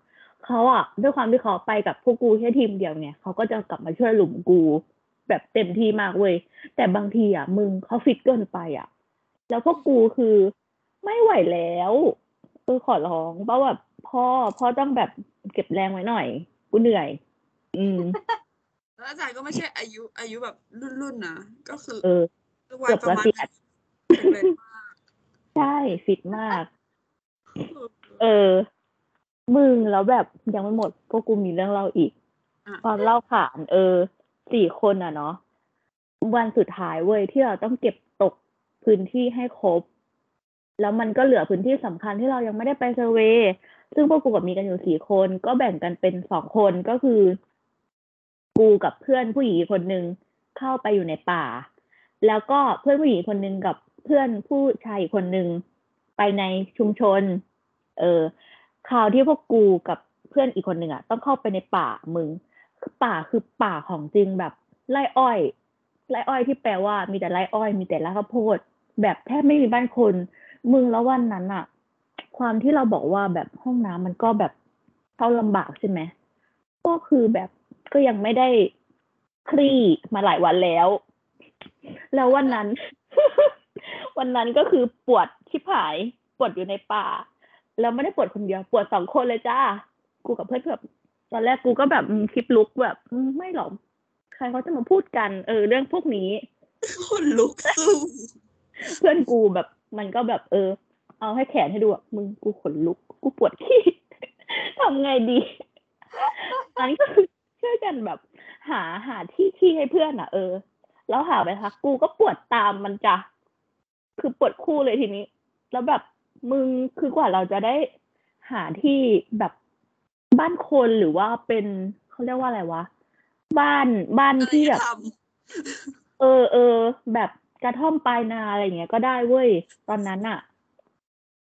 เขาอะด้วยความที่เขาไปกับพวกกูแค่ทีมเดียวไงเขาก็จะกลับมาช่วยหลุมกูแบบเต็มที่มากเว้ยแต่บางทีอะมึงเขาฟิตเกินไปอะ แล้วพวกกูคือไม่ไหวแล้วเออขอร้องเพราะแบบพ่อพ่อต้องแบบเก็บแรงไว้หน่อย กูเหนื่อย อืมแล้วอาจารย์ก็ไม่ใช่อายุ อายุแบบรุ่นๆนะก็คือ เออวัยประมาณเกือบเกษียณแข็งแรงมากใช่ฟิตมาก เออเออ มึงแล้วแบบยังไม่หมดพวกกูมีเรื่องเล่าอีกอะตอนเล่าขานเออสี่คนอะเนาะวันสุดท้ายเว้ยที่เราต้องเก็บตกพื้นที่ให้ครบ แล้วมันก็เหลือพื้นที่สำคัญที่เรายังไม่ได้ไปเซอร์เวย์ซึ่งพวกกูกับมีกันอยู่สี่คน ก็แบ่งกันเป็นสองคนก็คือ กูกับเพื่อนผู้หญิงอีกคนนึงเข้าไปอยู่ในป่า แล้วก็เพื่อนผู้หญิงคนนึงกับเพื่อนผู้ชายอีกคนนึงไปในชุมชน เออ คราวที่พวกกูกับเพื่อนอีกคนหนึ่งอะต้องเข้าไปในป่ามึงคือป่าคือป่าของจริงแบบไร่อ้อย ไร่อ้อยที่แปลว่ามีแต่ไร่อ้อย มีแต่ไร่ข้าวโพด แบบแทบไม่มีบ้านคน มึงแล้ววันนั้นอะ ความที่เราบอกว่าแบบห้องน้ำมันก็แบบเข้าลำบากใช่ไหมก็คือแบบก็ยังไม่ได้คลี่มาหลายวันแล้ว แล้ววันนั้น วันนั้นก็คือปวดชิบหาย ปวดอยู่ในป่า แล้วไม่ได้ปวดคนเดียวปวดสองคนเลยจ้ากูกับเพื่อนแบบตอนแรกกูก็แบบอืมคลิปลุกแบบอืมไม่หรอกใครเขาจะมาพูดกัน เออ เรื่องพวกนี้คนลุกสู้เพื่อนกูแบบ มันก็แบบ เออ เอาให้แขนให้ดูอะมึงกูขนลุก กูปวดขี้ทำไงดีอันนี้ก็คือช่วยกันแบบ หาหาที่ขี้ให้เพื่อนอะ เออ แล้วหาไปพักกูก็ปวดตามมันจ้ะคือปวดคู่เลยทีนี้ แล้วแบบ มึงคือกว่าเราจะได้หาที่แบบบ้านคนหรือว่าเป็นเขาเรียกว่าอะไรวะ บ้านบ้านที่แบบทเออเออแบบกระท่อมปลายนาอะไรอย่างเงี้ยก็ได้เว้ย ตอนนั้นอะ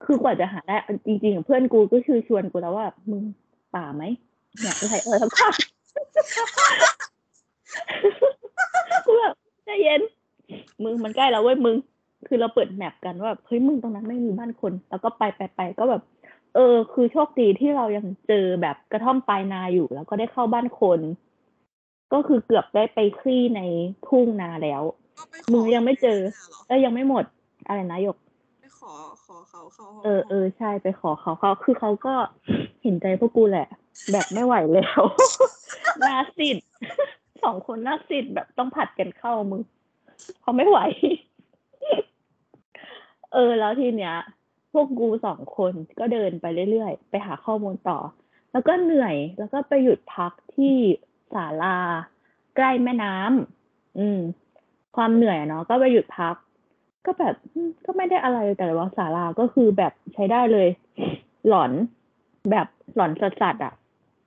คือกว่าจะหาได้จริงๆเพื่อนกูก็คือชวนกูแล้วว่า มึงป่าไหมเนี่ยอะไรเออทั้งภาพกูแบบใจเย็น มึงมันใกล้แล้วเว้ยมึง คือเราเปิดแมปกันว่าแบบเฮ้ยมึงตรงนั้นไม่มีบ้านคน แล้วก็ไปไปไปก็แบบ เออ คือโชคดีที่เรายังเจอแบบกระท่อมปลายนาอยู่ แล้วก็ได้เข้าบ้านคน ก็คือเกือบได้ไปคลี่ในทุ่งนาแล้วำก็ไปขมึงยังไม่เจอหรอเอ้ยยังไม่หมด อะไรนะหยกไปขอขอเขาเข้าห้องเออเออใช่ไปขอเขาเขาคือเขาก็เห็นใจพวกกูแหละ แบบไม่ไหวแล้วหน้าสิดสองคนหน้าสิดแบบต้องผัดกันเข้ามึงเขาไม่ไหว เออ แล้วทีเนี้ย พวกกูสองคนก็เดินไปเรื่อยๆ ไปหาข้อมูลต่อ แล้วก็เหนื่อย แล้วก็ไปหยุดพักที่ศาลา ใกล้แม่น้ำอืม ความเหนื่อยเนาะก็ไปหยุดพัก ก็แบบก็ไม่ได้อะไรแต่ว่าศาลาก็คือแบบใช้ได้เลย หลอนแบบหลอนสัสๆอะ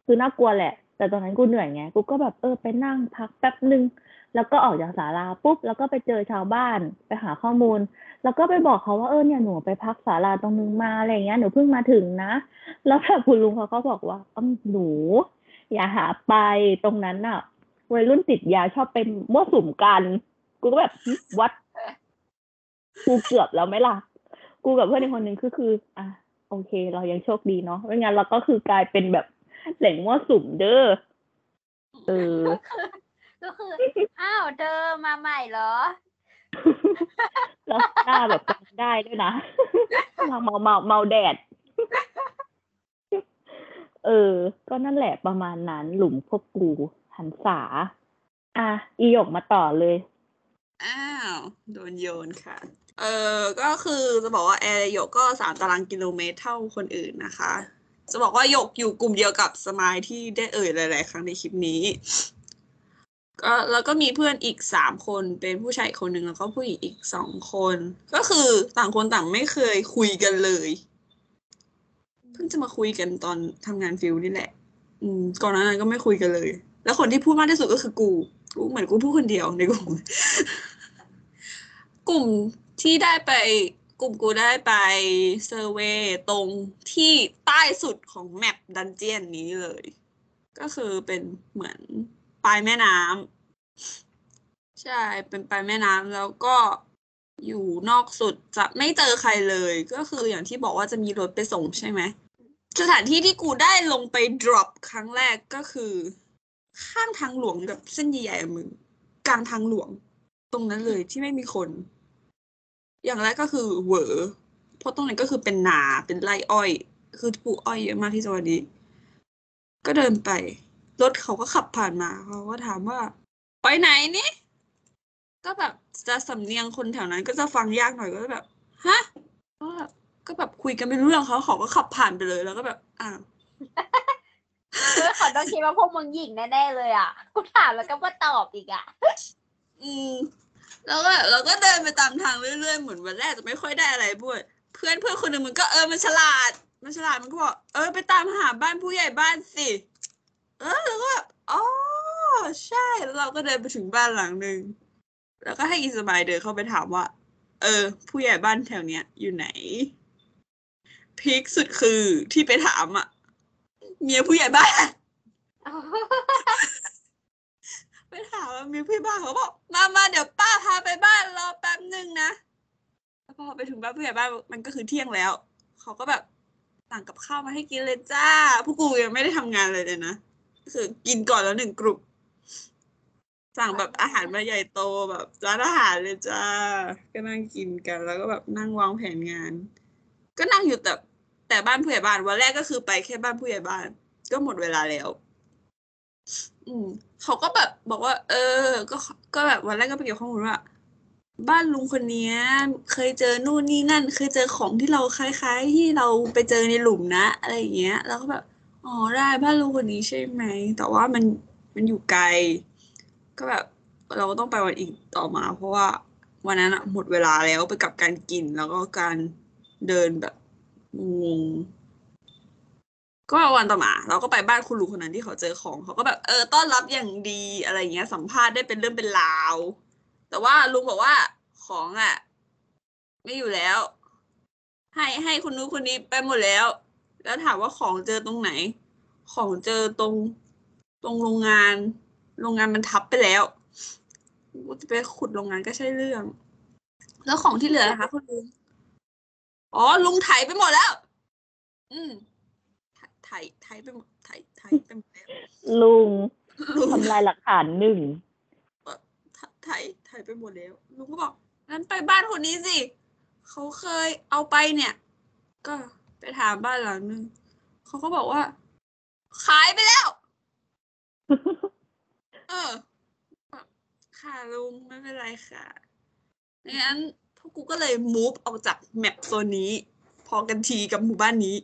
คือน่ากลัวแหละ แต่ตอนนั้นกูเหนื่อยไง กูก็แบบเออไปนั่งพักแป๊บนึงแล้วก็ออกจากศาลาปุ๊บ แล้วก็ไปเจอชาวบ้านไปหาข้อมูล แล้วก็ไปบอกเขาว่าเออเนี่ยหนูไปพักศาลาตรงนึงมาอะไรเงี้ยหนูเพิ่งมาถึงนะ แล้วแบบคุณลุงเขาก็บอกว่าอืมหนู อย่าหาไปตรงนั้นน่ะวัยรุ่นติดยาชอบไปมั่วสุมกัน กูก็แบบวัดกูเกือบแล้วไหมล่ะ กูกับเพื่อนอีกคนหนึ่งคือคือ อะโอเค เรายังโชคดีเนาะไม่งั้นเราก็คือกลายเป็นแบบ แหล่งมั่วสุมเด้อเออ ก็คือ อ้าว เธอมาใหม่เหรอ แล้วหน้าแบบจำได้ด้วยนะเมาเมาเมาเมาแดด เออ ก็นั่นแหละประมาณนั้น หลุมพวกกูหันษา อะ อีหยกมาต่อเลย อ้าว โดนโยนค่ะ เออ ก็คือจะบอกว่าแอร์หยกก็สามตารางกิโลเมตรเท่าคนอื่นนะคะ จะบอกว่าหยกอยู่กลุ่มเดียวกับสมายที่ได้เอ่ยหลาย ๆ ครั้งในคลิปนี้ก็แล้วก็มีเพื่อนอีกสามคนเป็นผู้ชายคนหนึ่งแล้วก็ผู้หญิงอีกสองคน ก็คือต่างคนต่างไม่เคยคุยกันเลย เพิ่งจะมาคุยกันตอนทำงาน field นี่แหละ อืม ก่อนหน้านั้นก็ไม่คุยกันเลย แล้วคนที่พูดมากที่สุดก็คือกูกูเหมือนกูพูดคนเดียวในกลุ่ม กลุ่มที่ได้ไป กลุ่มกูได้ไป survey ตรงที่ใต้สุดของ map dungeon นี้เลย ก็คือเป็นเหมือนปลายแม่น้ำใช่เป็นปลายแม่น้ำแล้วก็อยู่นอกสุดจะไม่เจอใครเลย ก็คืออย่างที่บอกว่าจะมีรถไปส่งใช่ไหมสถานที่ที่กูได้ลงไป drop ครั้งแรกก็คือ ข้างทางหลวงแบบเส้นใหญ่ๆมึงกลางทางหลวง ตรงนั้นเลยที่ไม่มีคน อย่างแรกก็คือเหวอเพราะตรงนั้นก็คือเป็นนาเป็นไร่อ้อย คือปลูกอ้อยเยอะมากที่จังหวัดนี้ก็เดินไป รถเขาก็ขับผ่านมาเขาก็ถามว่า ไปไหนนี่ก็แบบจะสำเนียงคนแถวนั้น ก็จะฟังยากหน่อยก็แบบฮะก็แบบก็แบบคุยกันไม่รู้เรื่องเขาเขาก็ขับผ่านไปเลยแล้วก็แบบอ้าวเออเขาต้องคิดว่าพวกมึงหญิงแน่ๆเลยอะกูถามแล้วก็มาตอบอีกอะ อืม แล้วก็เราก็เดินไปตามทางเรื่อยๆ เหมือนวันแรกจะไม่ค่อยได้อะไรบ้วยเพื่อนเพื่อนคนหนึ่งมันก็เออมันฉลาด มันฉลาดมันก็บอกเออไปตามหาบ้านผู้ใหญ่บ้านสิเออแล้วก็อ๋อใช่แล้วเราก็เดินไปถึงบ้านหลังหนึ่งแล้วก็ให้อีสมายเดินเข้าไปถามว่า เออ ผู้ใหญ่บ้านแถวเนี้ย อยู่ไหนพีคสุดคือที่ไปถามอะเมียผู้ใหญ่บ้าน ถามว่ามีพี่บ้านเขาบอกมามาเดี๋ยวป้าพาไปบ้านรอแป๊บหนึ่งนะแล้วพอไปถึงบ้านผู้ใหญ่บ้านมันก็คือเที่ยงแล้วเขาก็แบบสั่งกับข้าวมาให้กินเลยจ้าพวกกูยังไม่ได้ทำงานเลยเลยนะก็คือกินก่อนแล้วหนึ่งกลุ่มสั่งแบบอาหารมาใหญ่โตแบบร้านอาหารเลยจ้า ก็นั่งกินกัน แล้วก็แบบนั่งวางแผนงาน ก็นั่งอยู่แต่แต่บ้านผู้ใหญ่บ้านวันแรกก็คือไปแค่บ้านผู้ใหญ่บ้าน ก็หมดเวลาแล้ว อืมเขาก็แบบบอกว่า เออ ก็ก็แบบวันแรกก็ไปเก็บข้อมูลว่าบ้านลุงคนนี้เคยเจอนู่นนี่นั่น เคยเจอของที่เราคล้าย ๆ ที่เราไปเจอในหลุมนะ อะไรอย่างเงี้ย แล้วก็แบบอ๋อได้บ้านลุงคนนี้ใช่ไหม แต่ว่ามันมันอยู่ไกล ก็แบบ เราก็ต้องไปวันอีกต่อมา เพราะว่าวันนั้นหมดเวลาแล้วไปกับการกินแล้วก็การเดินแบบงง ก็วันต่อมาเราก็ไปบ้านคุณลุงคนนั้นที่เขาเจอของเขาก็แบบเออต้อนรับอย่างดีอะไรอย่างเงี้ย สัมภาษณ์ได้เป็นเรื่องเป็นราว แต่ว่าลุงบอกว่าของอะ ไม่อยู่แล้ว ให้ให้คนนู้นคนนี้ไปหมดแล้ว แล้วถามว่าของเจอตรงไหน ของเจอตรงตรงโรงงาน โรงงานมันทับไปแล้วกูจะไปขุดโรงงานก็ใช่เรื่อง แล้วของที่เหลือนะคะคุณลุงอ๋อลุงไถไปหมดแล้ว อืม ไถไถไปหมดไถไถไปหมดแล้วลุงลุงทำลายหลักฐานหนึ่งไถไถไปหมดแล้ว ลุงก็บอกงั้นไปบ้านคนนี้สิเขาเคยเอาไปเนี่ย ก็ไปถามบ้านหลังนึงเขาก็บอกว่า ขายไปแล้ว เออค่ะลุงไม่เป็นไรค่ะงั้นพวกกูก็เลย move ออกจากแมปโซนนี้ พอกันทีกับหมู่บ้านนี้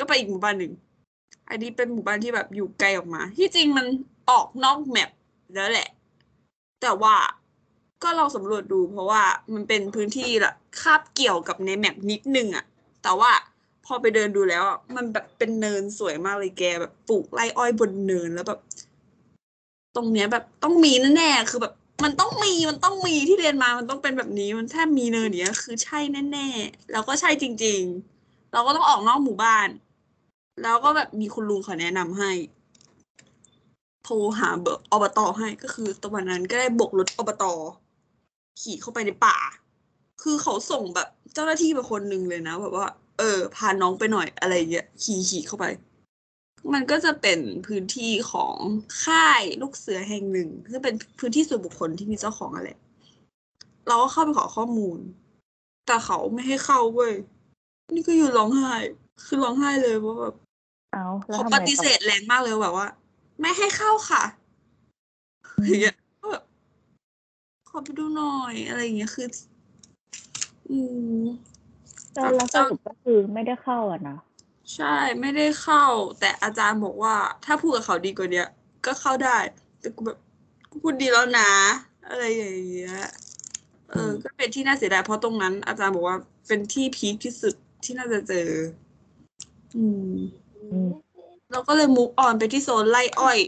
ก็ไปอีกหมู่บ้านหนึ่ง อันนี้เป็นหมู่บ้านที่แบบอยู่ไกลออกมา ที่จริงมันออกนอกแมปแล้วแหละ แต่ว่าก็ลองสำรวจดู เพราะว่ามันเป็นพื้นที่ละคาบเกี่ยวกับในแมปนิดนึงอะแต่ว่าพอไปเดินดูแล้วอะมันแบบเป็นเนินสวยมากเลยแกแบบปลูกไรอ้อยบนเนินแล้วแบบ ตรงเนี้ยแบบต้องมีแน่ๆคือแบบ มันต้องมีมันต้องมีที่เรียนมามันต้องเป็นแบบนี้ มันถ้ามีเนินเนี้ยคือใช่แน่ๆแล้วก็ใช่จริง ๆ เราก็ต้องออกนอกหมู่บ้าน แล้วก็แบบมีคุณลุงเขาแนะนำให้ โทรหาเบอร์อบตให้ก็คือตอนวันนั้นก็ได้บกรถอบตขี่เข้าไปในป่า คือเขาส่งแบบเจ้าหน้าที่ไปคนหนึ่งเลยนะแบบว่า เออ พาน้องไปหน่อยอะไรเงี้ยขี่ขี่เข้าไป มันก็จะเป็นพื้นที่ของค่ายลูกเสือแห่งหนึ่งซึ่งเป็นพื้นที่ส่วนบุคคลที่มีเจ้าของอะไรเราก็เข้าไปขอข้อมูล แต่เขาไม่ให้เข้าเว้ยนี่ก็อยู่ร้องไห้ คือร้องไห้เลยเพราะแบบเอาแล้วเขาทำไมปฏิเสธแรงมากเลยแบบว่า ไม่ให้เข้าค่ะอย่างเงี้ยก็แบบขอไปดูหน่อยอะไรอย่างเงี้ยคือ อืมต่อแล้วสรุปก็คือไม่ได้เข้าอะนะใช่ไม่ได้เข้า แต่อาจารย์บอกว่า ถ้าพูดกับเขาดีกว่าเนี้ยก็เข้าได้ แต่กูแบบกูพูดดีแล้วนะ อะไรอย่างเงี้ยเออ ก็เป็นที่น่าเสียดายเพราะตรงนั้น อาจารย์บอกว่าเป็นที่ peak ที่สุดที่น่าจะเจอ อืมอืม เราก็เลย move on ไปที่โซนไร่อ้อย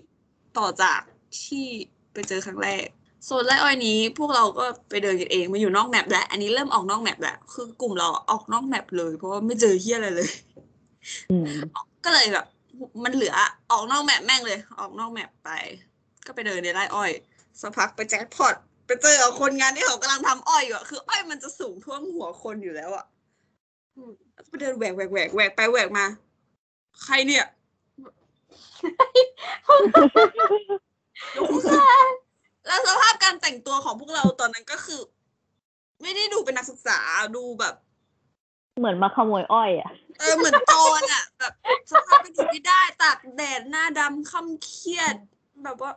ต่อจากที่ไปเจอครั้งแรก โซนไร่อ้อยนี้ พวกเราก็ไปเดินกันเองมาอยู่นอก map แล้วอันนี้เริ่มออกนอก map แล้วคือกลุ่มเราออกนอก map เลย เพราะว่าไม่เจอเฮียอะไรเลย อืมก็เลยแบบ มันเหลือออกนอกแมปแม่งเลย ออกนอกแมปไป ก็ไปเดินในไร่อ้อยสักพักไปแจ็คพอตไปเจอกับคนงานที่เขากำลังทำอ้อยอยู่อะคืออ้อยมันจะสูงท่วมหัวคนอยู่แล้วอะอืมแล้วก็ไป เดินแหวกแหวกแหวกแหวกไปแหวกมา ใครเนี่ยยกมือขึ้นแล้วสภาพการแต่งตัวของพวกเราตอนนั้นก็คือ ไม่ได้ดูเป็นนักศึกษาดูแบบ เหมือนมาขโมยอ้อยอะเออเหมือนโจรอะ แบบสภาพเป็นอยู่ไม่ได้ตากแดดหน้าดำค่ำเครียด แบบว่า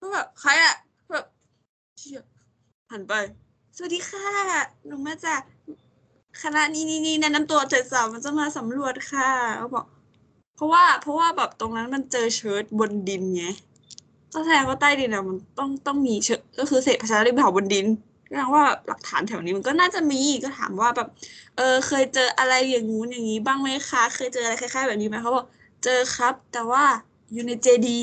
ก็แบบใครอะแบบเชี่ยหันไป สวัสดีค่ะ หนูมาจาก คณะนี้นี่นี่แนะนำตัวเจ็ดสาวมันจะมาสำรวจค่ะเขาบอก เพราะว่าเพราะว่าแบบตรงนั้นมันเจอเชิร์ตบนดินไงก็แสดงว่าใต้ดินอะมันต้องต้องมีเชิร์ตก็คือเศษภาชนะริมเผาบนดินแสดงว่าหลักฐานแถวนี้มันก็น่าจะมีก็ถามว่าแบบ เออเคยเจออะไรอย่างงู้นอย่างนี้บ้างไหมคะ เคยเจออะไรคล้ายๆ แบบนี้ไหมเขาบอกเจอครับ แต่ว่าอยู่ในเจดี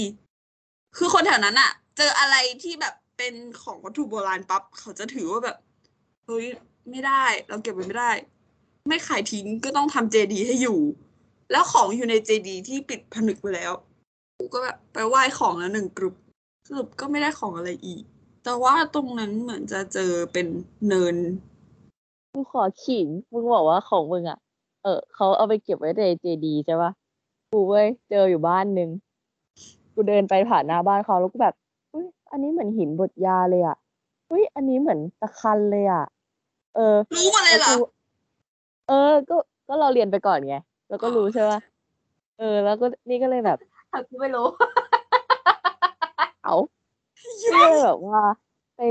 คือคนแถวนั้นอะเจออะไรที่แบบเป็นของวัตถุโบราณปั๊บเขาจะถือว่าแบบเฮ้ย ไม่ได้ เราเก็บไว้ไม่ได้ ไม่ขายทิ้งก็ต้องทำเจดีให้อยู่ แล้วของอยู่ในเจดีที่ปิดผนึกไปแล้วกูก็แบบไปไหว้ของแล้วหนึ่งกลุ่มสรุปก็ไม่ได้ของอะไรอีก แต่ว่าตรงนั้นเหมือนจะเจอเป็นเนินกูขอขิงมึงบอกว่าของมึงอะเออเขาเอาไปเก็บไว้ในเจดีใช่ปะกูเว้ยเจออยู่บ้านหนึ่งกูเดินไปผ่านหน้าบ้านเขาแล้วก็แบบอุ้ยอันนี้เหมือนหินบดยาเลยอะอุ้ยอันนี้เหมือนตะคันเลยอะ เออ รู้หมาเลยเหรอแล้วกูเออ ก็ก็เราเรียนไปก่อนไงแล้วก็รู้ใช่ปะเออ แล้วก็นี่ก็เลยแบบถ้ากูไม่รู้ เอาก็เลยแบบว่าไป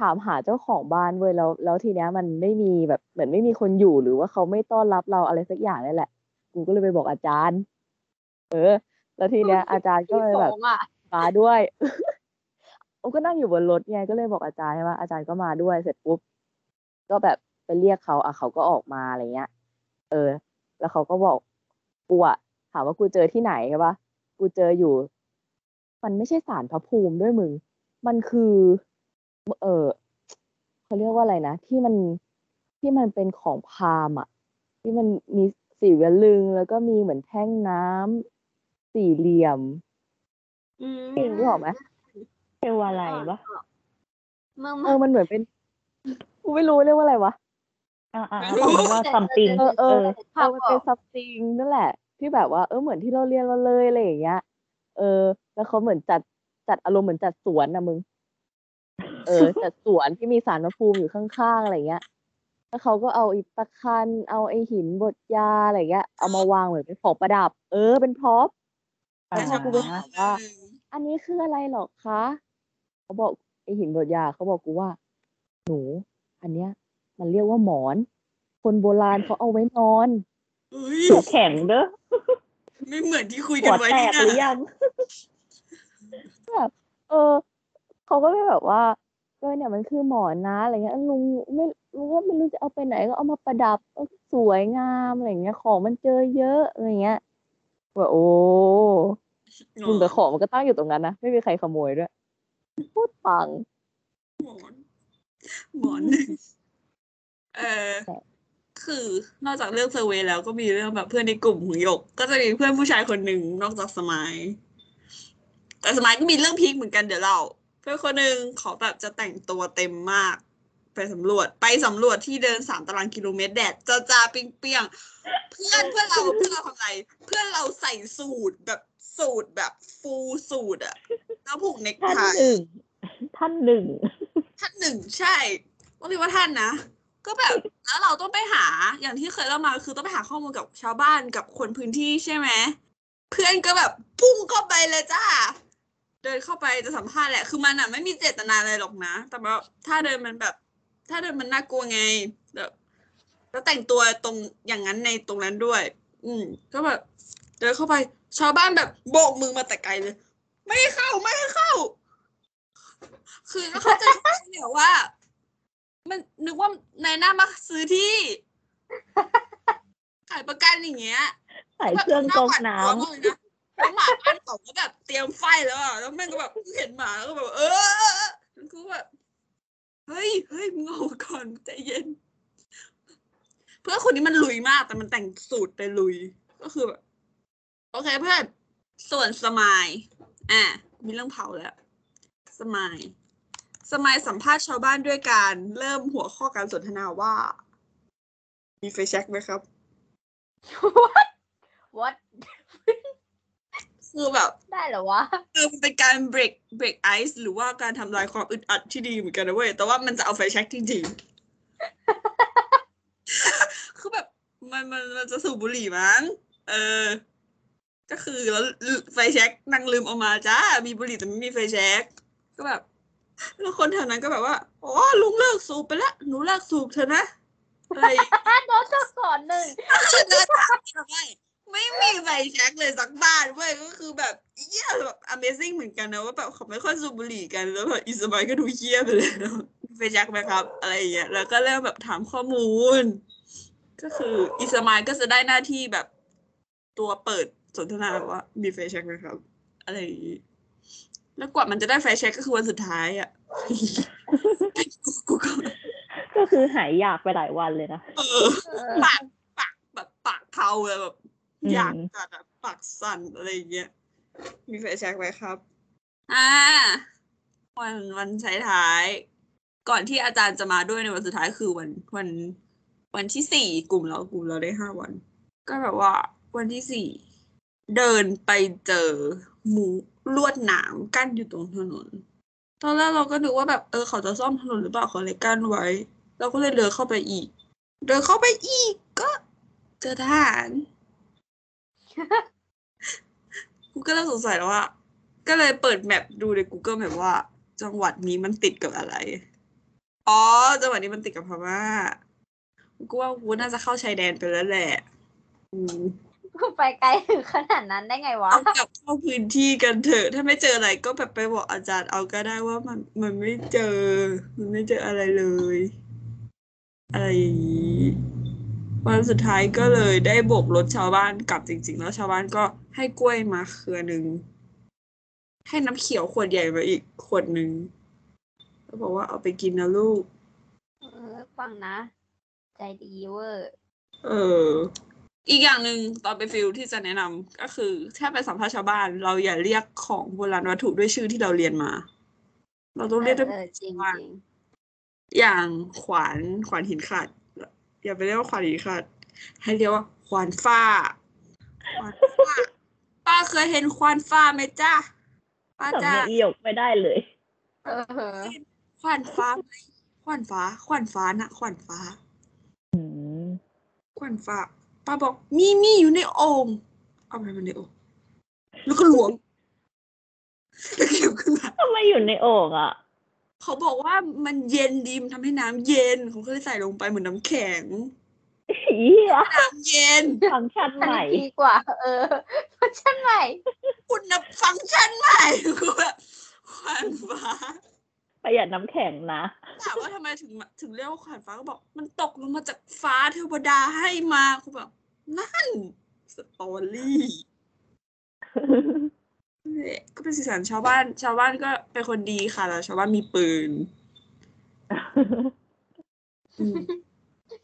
ถามหาเจ้าของบ้านเว้ยแล้วแล้วทีเนี้ยมันไม่มีแบบเหมือนไม่มีคนอยู่หรือว่าเขาไม่ต้อนรับเราอะไรสักอย่างนี่แหละ กูก็เลยไปบอกอาจารย์ เออ แล้วทีเนี้ย อาจารย์ก็เลยแบบของอะมาด้วยผมก็นั่งอยู่บนรถไงก็เลยบอกอาจารย์ใช่ไหมอาจารย์ก็มาด้วยเสร็จปุ๊บ ก็แบบไปเรียกเขาอะเขาก็ออกมาอะไรเงี้ย เออ แล้วเขาก็บอกกูอะถามว่ากูเจอที่ไหนใช่ปะกูเจออยู่ มันไม่ใช่สารพระภูมิด้วยมึง มันคือ เออเขาเรียกว่าอะไรนะที่มันที่มันเป็นของพราหมณ์อะที่มันมีสี่เหลี่ยมลึงแล้วก็มีเหมือนแท่งน้ำสี่เหลี่ยมอืมเองรู้ออกไหมเทวาลัยปะมึงเออมันเหมือนเป็น กูไม่รู้เรียกว่าอะไรวะอ่าอ่าไม่รู้คำว่า something เออเอเอออเออมันเป็นซับซิงนั่นแหละ ที่แบบว่าเออเหมือนที่เราเรียนมาเลยอะไรอย่างเงี้ยเออ แล้วเขาเหมือนจัดจัดอารมณ์เหมือนจัดสวนนะมึง เออ จัดสวนที่มีสารพระภูมิอยู่ข้างๆอะไรเงี้ยแล้วเขาก็เอาไอีตะคันเอาไอหินบดยาอะไรเงี้ย เอามาวางเหมือนเป็นของประดับ เออ เป็นพร็อพอ่าแล้วพอกูไปถามว่า อันนี้คืออะไรหรอคะเขาบอกไอหินบดยาเขาบอกกูว่า หนู อันเนี้ย มันเรียกว่าหมอน คนโบราณเขาเอาไว้นอนเฮ้ยหัวแข็งเด้อไม่เหมือนที่คุยหักันวไว้แตนี่กหรือนะยังแบบเออเขาก็เลยแบบว่าเออเนี่ยมันคือหมอนนะอะไรเงี้ยลุงไม่รู้ว่าไม่รู้จะเอาไปไหนก็เอามาประดับเออสวยงามอะไรเงี้ย ของมันเจอเยอะอะไรเงี้ยว่าโอ้มึงแต่ของมันก็ตั้งอยู่ตรงนั้นนะไม่มีใครขโมยด้วยพูดปังหมอน หมอนหนึ่งเออคือนอกจากเรื่องเซอร์เวย์แล้วก็มีเรื่องแบบเพื่อนในกลุ่มของหยก ก็จะมีเพื่อนผู้ชายคนหนึ่งนอกจากสมัย แต่สมัยก็มีเรื่องพีคเหมือนกันเดี๋ยวเราเพื่อนคนหนึ่งเขาแบบจะแต่งตัวเต็มมาก ไปสำรวจไปสำรวจที่เดินสามตารางกิโลเมตรแดดจ้าจ้าๆเปรี้ยงๆเพื่อนเพื่อนเราเพื่อนเราทำไร เพื่อนเราใส่สูทแบบสูทแบบฟูลสูทอะแล้วผูกเน็กท่านไทหนึ่งท่านหนึ่ง ท่านหนึ่งใช่ต้องเรียกว่าท่านนะ ก็แบบแล้วเราต้องไปหาอย่างที่เคยเล่ามาคือต้องไปหาข้อมูลกับชาวบ้านกับคนพื้นที่ใช่ไหมเพื่อนก็แบบพุ่งเข้าไปเลยจ้า เดินเข้าไปจะสัมภาษณ์แหละ คือมันอะไม่มีเจตนาอะไรหรอกนะ แต่ว่าถ้าเดินมันแบบ ถ้าเดินมันน่ากลัวไงแบบแล้วแต่งตัวตรงอย่างนั้นในตรงนั้นด้วย อืม ก็แบบเดินเข้าไป ชาวบ้านแบบโบกมือมาแต่ไกลเลย ไม่ให้เข้าไม่ให้เข้า คือก็เข้าใจเนี่ยว่า มันนึกว่านายหน้ามาซื้อที่ ขายประกันอย่างเงี้ยใส่เครื่องกรองน้แบบาหวาดกลัวมากเลยนะแล้วหมาบ้านเขาก็แบบเตรียมไฟแล้วอะแล้วแม่งก็แบบเห็นหมาแล้วก็แบบเออมันก็แบบเฮ้ยเฮ้ยมึงเอาก่อนใจเย็น เพื่อนคนนี้มันลุยมาก แต่มันแต่งสูตรไปลุย ก็คือแบบโอเคเพื่อนส่วนสมายอะมีเรื่องเผาแล้ว สมายสมัยสัมภาษณ์ชาวบ้านด้วยการเริ่มหัวข้อการสนทนาว่า มีไฟแช็กไหมครับ what คือแบบได้เหรอวะคือมันเป็นการ break break ice หรือว่าการทำลายความอึดอัดที่ดีเหมือนกันนะเว้ย แต่ว่ามันจะเอาไฟแช็กจริงๆ คือแบบมันมันมันจะสูบบุหรี่มั้ง เออ ก็คือแล้วไฟแช็กนั่งลืมเออกมาจ้า มีบุหรี่แต่ไม่มีไฟแช็ก ก็แบบแล้วคนแถวนั้นก็แบบว่าอ๋อลุงเลิกสูบไปละหนูเลิกสูบเถอะนะอะไรอย่างเงี้ยโดนตัวสอนหนึ่งไม่ไม่มีไฟแช็กเลยสักบ้านเว้ยก็คือแบบเยี่ยแบบ Amazing เหมือนกันนะว่าแบบเขาไม่ค่อยสูบบุหรี่กันแล้วแบบอิสมายก็ดูเยี่ยไปเลยนะมีไฟแช็กไหมครับ อะไรอย่างเงี้ยแล้วก็เริ่มแบบถามข้อมูล ก็คืออิสมายก็จะได้หน้าที่แบบตัวเปิดสนทนาว่ามีไฟแช็กไหมครับ อะไรอย่างงี้ แล้วกว่ามันจะได้ไฟแช็กก็คือวันสุดท้ายอะกูกูก็ก็คือหายอยากไปหลายวันเลยนะเออเออปากปากแบบปากเทาเลยแบบอืมอยากจัดอะปากสั่นอะไรอย่างเงี้ยมีไฟแช็กไหมครับ อ่า วันวันท้ายท้ายๆก่อนที่อาจารย์จะมาด้วยในวันสุดท้ายคือวันวันวันที่สี่กลุ่มเรากลุ่มเราได้ห้าวัน ก็แบบว่า วันที่สี่เดินไปเจอหมู ลวดหนามกั้นอยู่ตรงถนน ตอนแรกเราก็นึกว่าแบบเออเขาจะซ่อมถนนหรือเปล่าเขาเลยกั้นไว้ เราก็เลยเดินเข้าไปอีก เดินเข้าไปอีกก็เจอทหารกูก็เริ่มสงสัยแล้วว่า ก็เลยเปิดแมปดูใน Google Map ว่า จังหวัดนี้มันติดกับอะไร อ๋อ จังหวัดนี้มันติดกับพม่ากูว่ากูน่าจะเข้าชายแดนไปแล้วแหละอื กูไปไกลถึงขนาดนั้นได้ไงวะ เอากลับเข้าพื้นที่กันเถอะ ถ้าไม่เจออะไรก็แบบไปบอกอาจารย์เอาก็ได้ว่ามันมันไม่เจอ มันไม่เจออะไรเลย อะไรอย่างนี้วันสุดท้ายก็เลยได้โบกรถชาวบ้านกลับจริง ๆ แล้วชาวบ้านก็ให้กล้วยมาเครือหนึ่งให้น้ำเขียวขวดใหญ่มาอีกขวดหนึ่งแล้วบอกว่าเอาไปกินนะลูก เออฟังนะ ใจดีเวอร์ เออ อีกอย่างหนึ่งตอนไปฟิลที่จะแนะนำก็คือถ้าไปสัมภาษณ์ชาวบ้าน เราอย่าเรียกของโบราณวัตถุด้วยชื่อที่เราเรียนมา เราต้องเรียกด้วยเออจริงว่าจริงอย่างขวานขวานหินขัดอย่าไปเรียกว่าขวานหินขัดให้เรียกว่าขวานฟ้าขวานฟ้าป้าเคยเห็นควานฟ้าไหมจ้าป้าสำจ้าเนียงอีหยกไม่ได้เลยเออควานฟ้าไหมควานฟ้าควานฟ้านะควานฟ้าอืมขวัญฝาก ป้าบอกมีมีอยู่ในโอ่งเอาไปมันในโอ่งแล้วก็หลวงแล้วเก็บขึ้นมาทำไมอยู่ในโอ่งอะเขาบอกว่ามันเย็นดีมันทำให้น้ำเย็นเขาก็เลยใส่ลงไปเหมือนน้ำแข็งเหี้ยน้ำเย็นฟังก์ชันอันใหม่นี้ดีกว่า เออ ฟังก์ชันใหม่ คุณนับฟังก์ชันใหม่คือแบบขวัญฟ้า ประหยัดน้ำแข็งนะถามว่าทำไมถึงมาถึงเรียกว่าขวัญฟ้าก็บอก มันตกลงมาจากฟ้าเทวดาให้มาคือแบบนั่น story เนี่ยก็เป็นสีสันชาวบ้าน ชาวบ้านก็เป็นคนดีค่ะแล้วชาวบ้านมีปืนอืม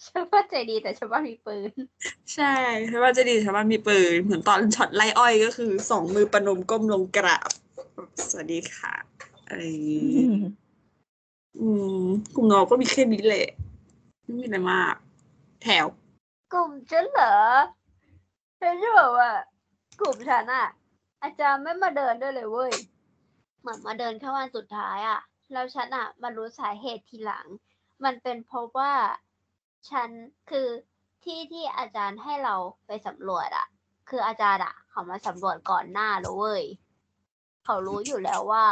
ชาวบ้านใจดีแต่ชาวบ้านมีปืน ใช่ชาวบ้านใจดีชาวบ้านมีปืน เหมือนตอนช็อตไร่อ้อยก็คือสองมือประนมก้มลงกราบ สวัสดีค่ะอะไรอย่างงี้ อืมกลุ่มเราก็มีแค่นี้แหละไม่มีอะไรมาก แถว กลุ่มฉันเหรอฉันจะบอกว่ากลุ่มฉันอะอาจารย์ไม่มาเดินด้วยเลยเว้ยเหมือนมาเดินแค่วันสุดท้ายอะแล้วฉันอะมารู้สาเหตุทีหลัง มันเป็นเพราะว่าฉันคือที่ที่อาจารย์ให้เราไปสำรวจอะคืออาจารย์อะเขามาสำรวจก่อนหน้าแล้วเว้ยเขารู้อยู่แล้วว่า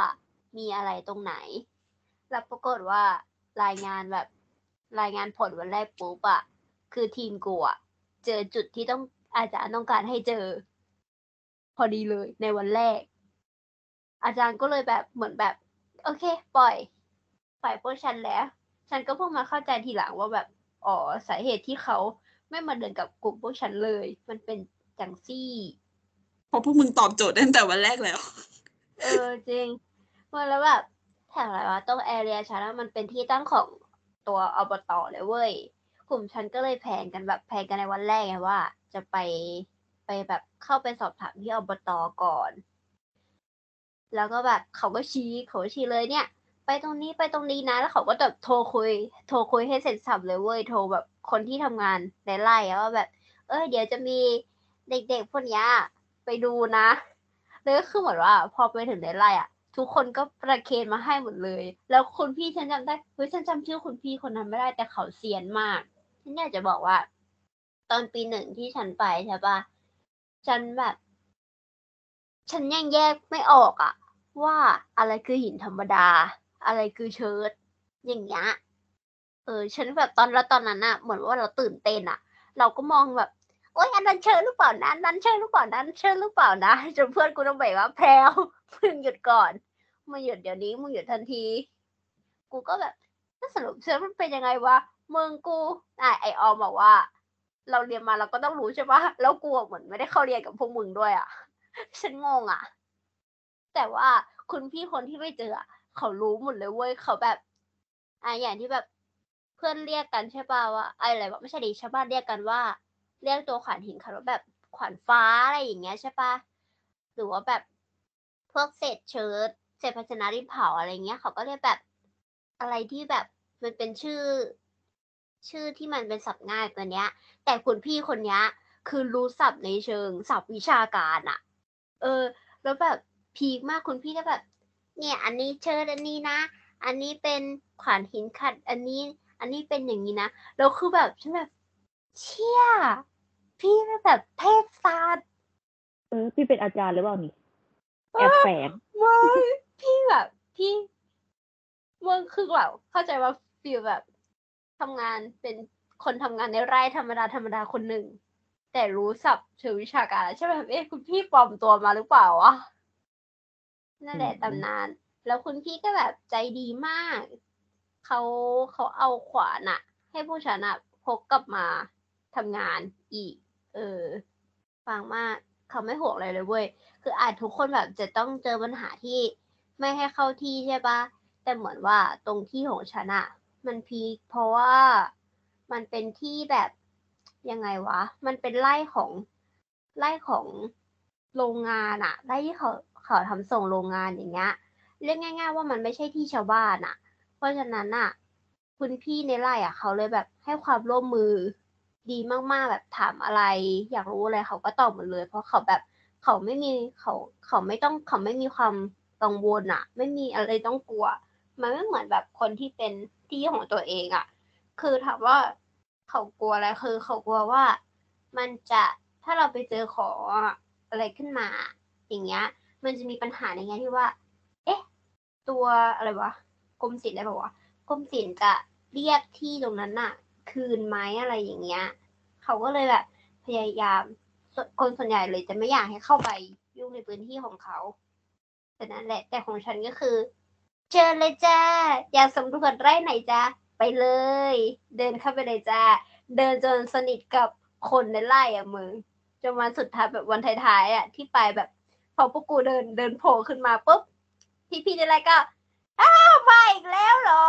มีอะไรตรงไหน แล้วปรากฏว่ารายงานแบบรายงานผลวันแรกปุ๊บอะคือทีมกูอะเจอจุดที่ต้องอาจารย์ต้องการให้เจอ พอดีเลยในวันแรก อาจารย์ก็เลยแบบเหมือนแบบ โอเค ปล่อยปล่อยพวกฉันแล้ว ฉันก็เพิ่งมาเข้าใจทีหลังว่าแบบอ๋อสาเหตุที่เขาไม่มาเดินกับกลุ่มพวกฉันเลย มันเป็นจังซี่เพราะพวกมึงตอบโจทย์ตั้งแต่วันแรกแล้ว เออจริงมันแล้วแบบ แถวอะไรวะตรงแอเรียฉันมันเป็นที่ตั้งของตัวอบตเลยเว้ยกลุ่มฉันก็เลยแผนกันแบบแผนกันในวันแรกไงว่า จะไปไปแบบเข้าไปสอบถามที่อบตก่อน แล้วก็แบบเขาก็ชี้เขาชี้เลยเนี่ย ไปตรงนี้ไปตรงนี้นะ แล้วเขาก็แบบโทรคุย โทรคุยให้เสร็จสับเลยเว้ยโทรแบบคนที่ทำงานในไร่ว่าแบบ เออเดี๋ยวจะมีเด็กๆพวกเนี้ยไปดูนะแล้วก็คือเหมือนว่า พอไปถึงในไร่อะ ทุกคนก็ประเคนมาให้หมดเลย แล้วคุณพี่ฉันจำได้เฮ้ยฉันจำชื่อคุณพี่คนนั้นไม่ได้แต่เขาเซียนมากฉันอยากจะบอกว่า ตอนปีหนึ่งที่ฉันไปใช่ปะฉันแบบ ฉันยังแยกไม่ออกอะว่าอะไรคือหินธรรมดา อะไรคือเชิร์ตอย่างเงี้ยเออ ฉันแบบตอนแล้วตอนนั้นอะเหมือนว่าเราตื่นเต้นอะเราก็มองแบบโอ๊ยอันนั้นเชิญหรือเปล่านะอันนั้นเชิญหรือเปล่านั้นเชิญหรือเปล่านะจนเพื่อนกูต้องบอกว่าแพรวมึงหยุดก่อน มึงหยุดเดี๋ยวนี้มึงหยุดทันที กูก็แบบถ้าสรุปเชิญมันเป็นยังไงวะมึงกูอะไอออมบอกว่า เราเรียนมาเราก็ต้องรู้ใช่ปะแล้วกูเหมือนไม่ได้เข้าเรียนกับพวกมึงด้วยอะ ฉันงงอะ แต่ว่าคุณพี่คนที่ไม่เจอเขารู้หมดเลยเว้ยเขาแบบอะอย่างที่แบบเพื่อนเรียกกันใช่ป่ะว่าไออะไรวะไม่ใช่ดิชาวบ้านเรียกกันว่า เรียกตัวขวานหินค่ะว่าแบบขวานฟ้าอะไรอย่างเงี้ยใช่ปะหรือว่าแบบพวกเศษเชิ้ต เศษภาชนะดินเผาอะไรเงี้ย เขาก็เรียกแบบอะไรที่แบบมันเป็นชื่อ ชื่อที่มันเป็นศัพท์ง่ายตัวเนี้ย แต่คุณพี่คนเนี้ย คือรู้ศัพท์ในเชิงศัพท์วิชาการอะเออ แล้วแบบพีคมากคุณพี่ก็แบบ เนี่ย อันนี้เชิญอันนี้นะ อันนี้เป็นขวานหินขัด อันนี้ อันนี้เป็นอย่างนี้นะแล้วคือแบบฉันแบบเชี่ยพี่เป็นแบบเทพศาสตร์เออพี่เป็นอาจารย์หรือเปล่านี่แอบแฝงไม่ พี่แบบพี่มึงคือแบบเข้าใจว่าฟีลแบบทำงานเป็นคนทำงานในไร่ธรรมดาธรรมดาคนหนึ่ง แต่รู้ศัพท์เชิงวิชาการใช่ไหมแบบเอ๊ะคุณพี่ปลอมตัวมาหรือเปล่าวะนั่นแหละอืมตำนาน แล้วคุณพี่ก็แบบใจดีมากเขาเขาเอาขวานอะให้ผู้ฉันอะพกกลับมาทำงานอีก เออ ฟังมากเขาไม่ห่วงอะไรเลยเว้ย คืออาจทุกคนแบบจะต้องเจอปัญหาที่ ไม่ให้เข้าที่ใช่ปะแต่เหมือนว่าตรงที่ของฉันอะมันพีคเพราะว่ามันเป็นที่แบบยังไงวะ มันเป็นไร่ของไร่ของโรงงานอะไร่ที่เขาเขาทำส่งโรงงานอย่างเงี้ยเรียกง่าย ๆ ว่ามันไม่ใช่ที่ชาวบ้านอะเพราะฉะนั้นอะคุณพี่ในไร่อะเขาเลยแบบให้ความร่วมมือดีมากๆ แบบถามอะไร อยากรู้อะไรเขาก็ตอบหมดเลย เพราะเขาแบบเขาไม่มีเขาเขาไม่ต้องเขาไม่มีความ กังวลอะไม่มีอะไรต้องกลัว มันไม่เหมือนแบบคนที่เป็นที่ของตัวเองอะคือถามว่าเขากลัวอะไรคือ เขากลัวว่า มันจะถ้าเราไปเจอของอะไรขึ้นมา อย่างเงี้ย มันจะมีปัญหาในแง่ที่ว่า เอ๊ะ ตัวอะไรวะกรมศิลป์อะไรบอกว่ากรมศิลป์จะเรียกที่ตรงนั้นน่ะคืนไหมอะไรอย่างเงี้ย เขาก็เลยแบบพยายามคนส่วนใหญ่เลยจะไม่อยากให้เข้าไปยุ่งในพื้นที่ของเขา แต่นั่นแหละ แต่ของฉันก็คือเชิญเลยจ้า อยากสำรวจไร่ไหนจ้าไปเลย เดินเข้าไปเลยจ้า เดินจนสนิทกับคนในไร่อะมึงจนวันสุดท้ายแบบวันท้ายๆอะที่ไปแบบ พอพวกกูเดินเดินโผล่ขึ้นมาปุ๊บพี่พี่ในไร่ก็อ้าวมาอีกแล้วเหรอ